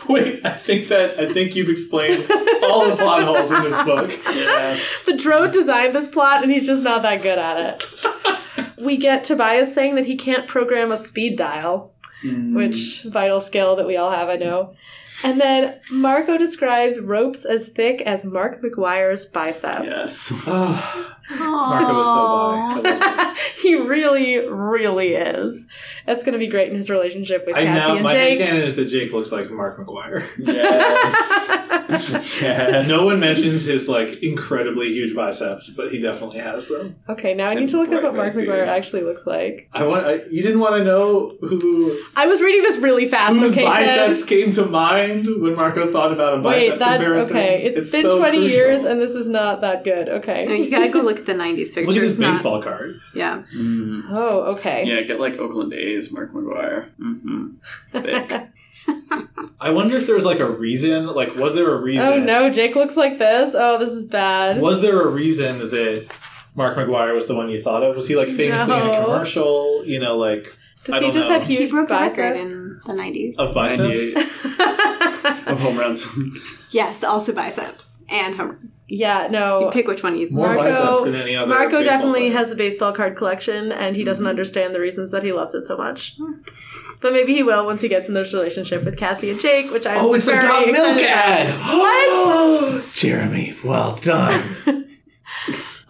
<laughs> Wait, I think that I think you've explained all the plot holes in this book. Yes. the Drode designed this plot and he's just not that good at it. We get Tobias saying that he can't program a speed dial, mm. which vital skill that we all have, I know. And then Marco describes ropes as thick as Mark McGwire's biceps. Yes. <laughs> <sighs> Marco was so by. I love it. he really, really is. That's going to be great in his relationship with I Cassie now and my Jake. canon is that Jake looks like Mark McGwire. Yes. <laughs> yes. No one mentions his like incredibly huge biceps, but he definitely has them. Okay, now I need And to look up what Mark red McGwire actually looks like. I want. I, you didn't want to know who I was reading this really fast. whose okay, Ted? biceps came to mind when Marco thought about a bicep Wait, that comparison. okay? it's been so twenty crucial. years, and this is not that good. No, Okay. you gotta go look at the '90s pictures. <laughs> Look at his not- baseball card. Yeah, Mm. Oh, okay. Yeah, get like Oakland A's, Mark McGwire. Mm-hmm. <laughs> I wonder if there was like a reason. Like, was there a reason? Oh no, Jake looks like this. Oh, this is bad. Was there a reason that Mark McGwire was the one you thought of? Was he like famously in a commercial? You know, like Does I he just know. have He huge broke a record biceps? in the 90s. of biceps? <laughs> 98 of home runs. Yes, also biceps and home runs. yeah, no. Pick which one you More Marco- biceps than any other. Marco definitely player. has a baseball card collection, and he doesn't mm-hmm. understand the reasons that he loves it so much. Hmm. But maybe he will once he gets in this relationship with Cassie and Jake, which I'm Oh, it's a very got milk ad. What? Jeremy, well done. <laughs>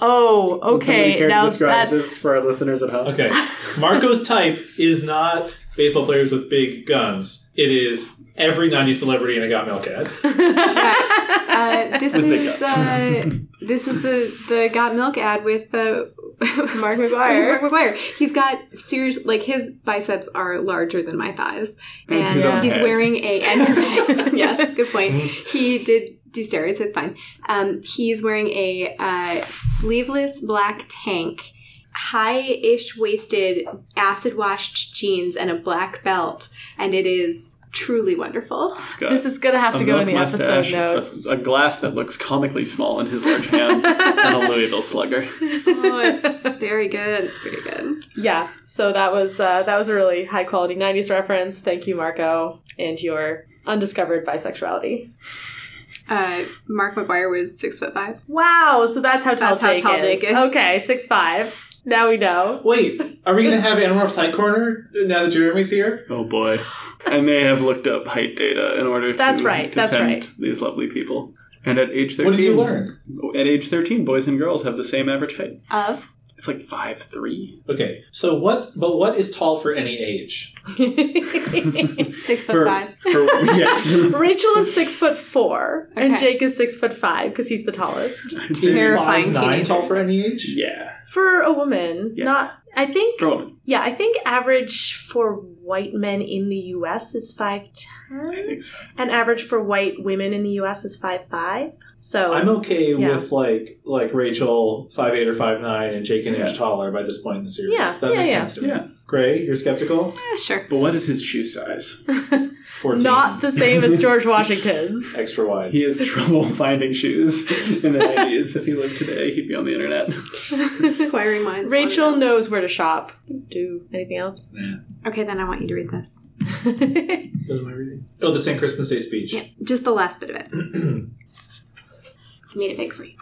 Oh, okay. Now that this for our listeners at home. Okay, Marco's type is not baseball players with big guns. It is every '90s celebrity in a Got Milk ad. <laughs> Uh, this is uh, this is the the got milk ad with uh, <laughs> Mark McGwire. Mark McGwire. He's got serious like his biceps are larger than my thighs, and his he's head. wearing a and his, <laughs> yes, good point. He did do steroids, so it's fine. Um, he's wearing a uh, sleeveless black tank. High-ish waisted, acid-washed jeans and a black belt, and it is truly wonderful. This is gonna have to go in milk the episode mustache, notes. A, a glass that looks comically small in his large hands, and a Louisville slugger. <laughs> Oh, it's very good. It's very good. Yeah, so that was uh, that was a really high quality '90s reference. Thank you, Marco, and your undiscovered bisexuality. Uh, Mark McGwire was six foot five. Wow, so that's how tall, That's how Jake, tall is. Jake is. Okay, six five. Now we know. Wait, are we gonna have Animorphs Height Corner now that Jeremy's here? Oh boy. And they have looked up height data in order to, That's right, that's right. these lovely people. And at age 13, What did you learn? At age 13, boys and girls have the same average height. Of It's like five three. Okay, so what? But what is tall for any age? <laughs> six foot For, five. for yes. <laughs> Rachel is six foot four, and Okay. Jake is six foot five because he's the tallest. <laughs> Is Terrifying five nine teenager. tall for any age? yeah. For a woman, Yeah. not. I think. For a woman. Yeah, I think average for white men in the U.S. is five I ten, think so. and average for white women in the U.S. is five five. So I'm okay Yeah. with like like Rachel five eight or five nine and Jake an inch Yeah. taller by this point in the series. Yeah, that yeah, makes yeah. sense to me. Yeah. Gray, you're skeptical. Yeah, sure. But what is his shoe size? Fourteen. <laughs> not the same as George Washington's. <laughs> extra wide. He has trouble <laughs> finding shoes in the 90s. If he lived today, he'd be on the internet. Acquiring minds. Rachel knows where to shop. Do anything else? Okay, then I want you to read this. What am I reading? Oh, the St. Christmas Day speech. Yeah, just the last bit of it. <clears throat> I made it big for you.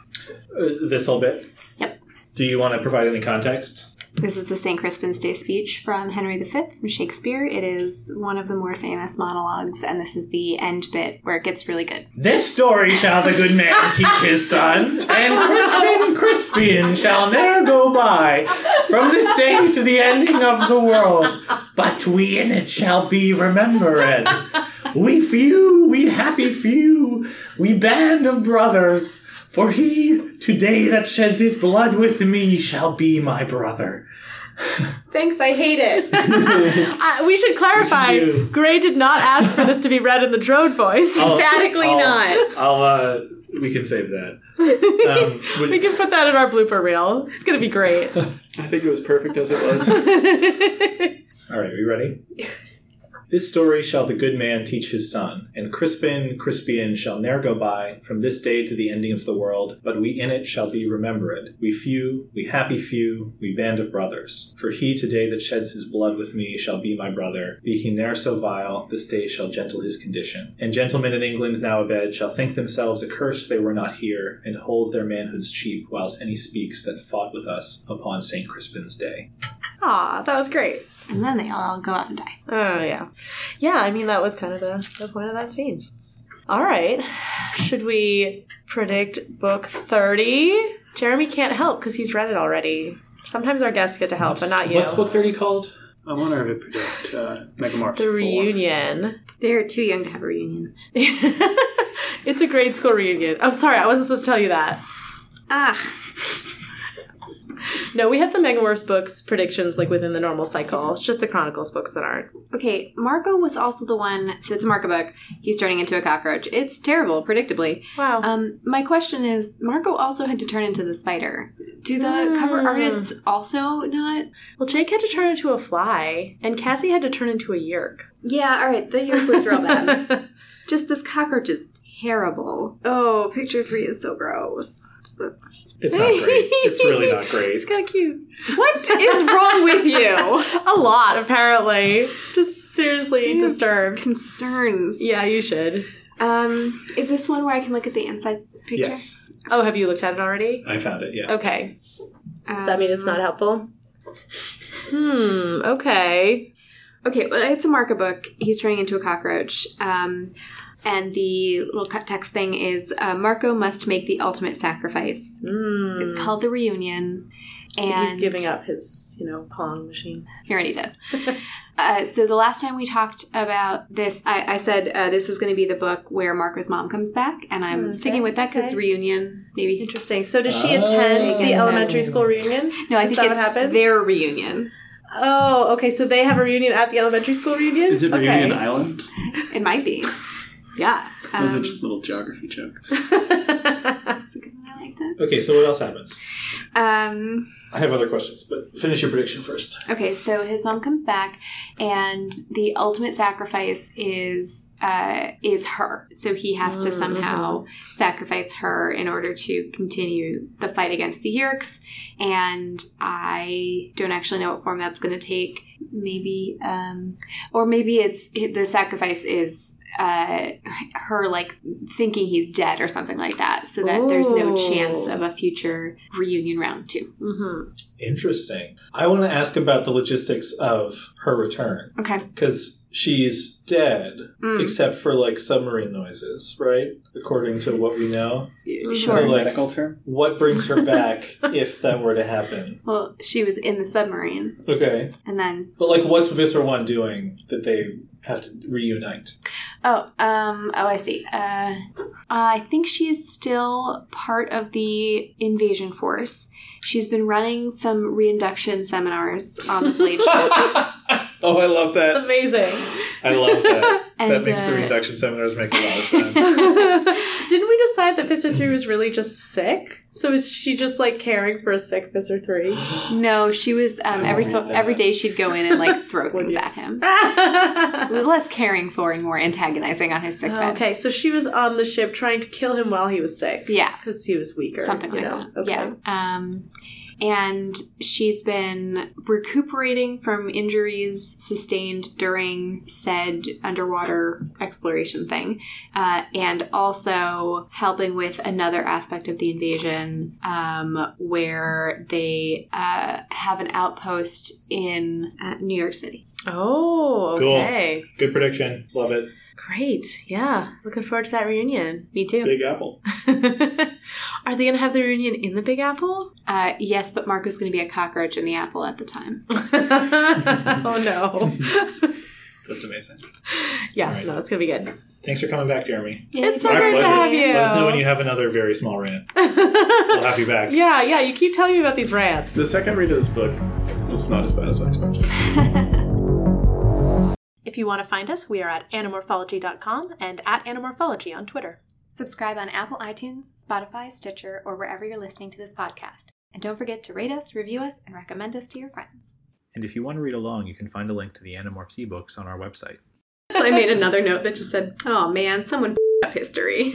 Uh, this whole bit. Yep. Do you want to provide any context? This is the St. Crispin's Day speech from Henry V from Shakespeare. It is one of the more famous monologues, and this is the end bit where it gets really good. This story shall the good man <laughs> teach his son, and Crispin Crispian shall ne'er go by from this day to the ending of the world. But we in it shall be remembered. We few, we happy few, we band of brothers. For he today that sheds his blood with me shall be my brother. Thanks, I hate it. <laughs> Uh, we should clarify. do. Gray did not ask for this to be read in the Drode voice. Emphatically I'll- not. I'll. uh We can save that. Um, would- we can put that in our blooper reel. It's gonna be great. <laughs> I think it was perfect as it was. <laughs> All right, are you ready? This story shall the good man teach his son, and Crispin Crispian shall ne'er go by from this day to the ending of the world, but we in it shall be remembered. We few, we happy few, we band of brothers. For he today that sheds his blood with me shall be my brother. Be he ne'er so vile, this day shall gentle his condition. And gentlemen in England now abed shall think themselves accursed they were not here, and hold their manhoods cheap, whilst any speaks that fought with us upon St. Crispin's day. Aw, that was great. And then they all go out and die. Oh yeah, yeah. I mean, that was kind of the, the point of that scene. All right, should we predict book thirty? Jeremy can't help because he's read it already. Sometimes our guests get to help, but not you. What's book 30 called? I want her to predict uh, Megamorphs the 4. reunion. They're too young to have a reunion. <laughs> it's a grade school reunion. I'm sorry, I wasn't supposed to tell you that. Ah, <laughs> No, we have the Megamorphs books predictions like within the normal cycle. It's just the Chronicles books that aren't. Okay, Marco was also the one. So it's a Marco book. He's turning into a cockroach. It's terrible, predictably. Wow. Um, my question is, Marco also had to turn into the spider. Do the cover Hmm. artists also not? well, Jake had to turn into a fly, and Cassie had to turn into a Yeerk. Yeah, all right. The year was real bad. <laughs> Just this cockroach is terrible. Oh, picture three is so gross. It's not great. It's really not <laughs> great. It's kind of cute. What is wrong with you? <laughs> A lot, apparently. Just seriously disturbed. Concerns. Yeah, you should. Um, is this one where I can look at the inside picture? Yes, Oh, have you looked at it already? I found it. Yeah. Okay. Um, Does that mean it's not helpful? Hmm, okay. Okay, well, it's a Marco book. He's turning into a cockroach. Um, and the little cut text thing is uh, Marco must make the ultimate sacrifice. Hmm. It's called the reunion. And He's giving up his, you know, Pong machine. He already did. <laughs> uh, so the last time we talked about this, I, I said uh, this was going to be the book where Marco's mom comes back, and I'm Okay, sticking with that because okay. reunion maybe. Interesting. So does she Oh. attend Against the elementary school reunion? No, I Is think that it's what happens? their reunion. Oh, okay. So they have a reunion at the elementary school reunion? Is it okay. Reunion Island? It might be. Yeah. That was a Um, little geography joke. <laughs> I liked it. Okay, so what else happens? Um, I have other questions, but finish your prediction first. Okay, so his mom comes back, and the ultimate sacrifice is uh, is her. So he has to Mm, somehow sacrifice her in order to continue the fight against the Yeerks. And I don't actually know what form that's going to take. Maybe, um, or maybe it's the sacrifice is uh, her like thinking he's dead or something like that, so that there's no chance of a future reunion round two. mm-hmm. Interesting. I want to ask about the logistics of her return Okay. because she's dead, Mm. except for like submarine noises, right? According to what we know. Sure. So, like, medical term? what brings her back <laughs> if that were to happen? Well, she was in the submarine, Okay, and then but like, what's Visser One doing that they have to reunite? Oh, um, oh, I see. Uh, I think she is still part of the invasion force. She's been running some reinduction seminars on the Blade <laughs> ship, <laughs> oh, I love that. Amazing. I love that. <laughs> that And, makes the uh, reinduction seminars make a lot of sense. <laughs> Didn't we decide that Visser 3 was really just sick? So is she just like caring for a sick Visser 3? <gasps> no, she was um, every so that. every day she'd go in and like throw things at him. It was less caring for and more antagonizing on his sick bed. okay, so she was on the ship trying to kill him while he was sick. Yeah. Because he was weaker. something you like know? that. Okay. Yeah. Um, and she's been recuperating from injuries sustained during said underwater exploration thing, uh, and also helping with another aspect of the invasion, um, where they uh, have an outpost in uh, New York City. Oh, Cool. Good prediction. Love it. Great. Yeah. Looking forward to that reunion. Me too. Big Apple. <laughs> Are they going to have the reunion in the Big Apple? Uh, yes, but Marco's going to be a cockroach in the apple at the time. <laughs> oh, no. <laughs> That's amazing. yeah, All right. no, that's going to be good. Thanks for coming back, Jeremy. It's so Our great to pleasure. have you. Let us know when you have another very small rant. We'll have you back. yeah, yeah, you keep telling me about these rants. The second read of this book was not as bad as I expected. If you want to find us, we are at animorphology.com and at animorphology on Twitter. Subscribe on Apple iTunes, Spotify, Stitcher, or wherever you're listening to this podcast. And don't forget to rate us, review us, and recommend us to your friends. And if you want to read along, you can find a link to the Animorphs ebooks on our website. So I made another note that just said, "Oh man, someone f- up history."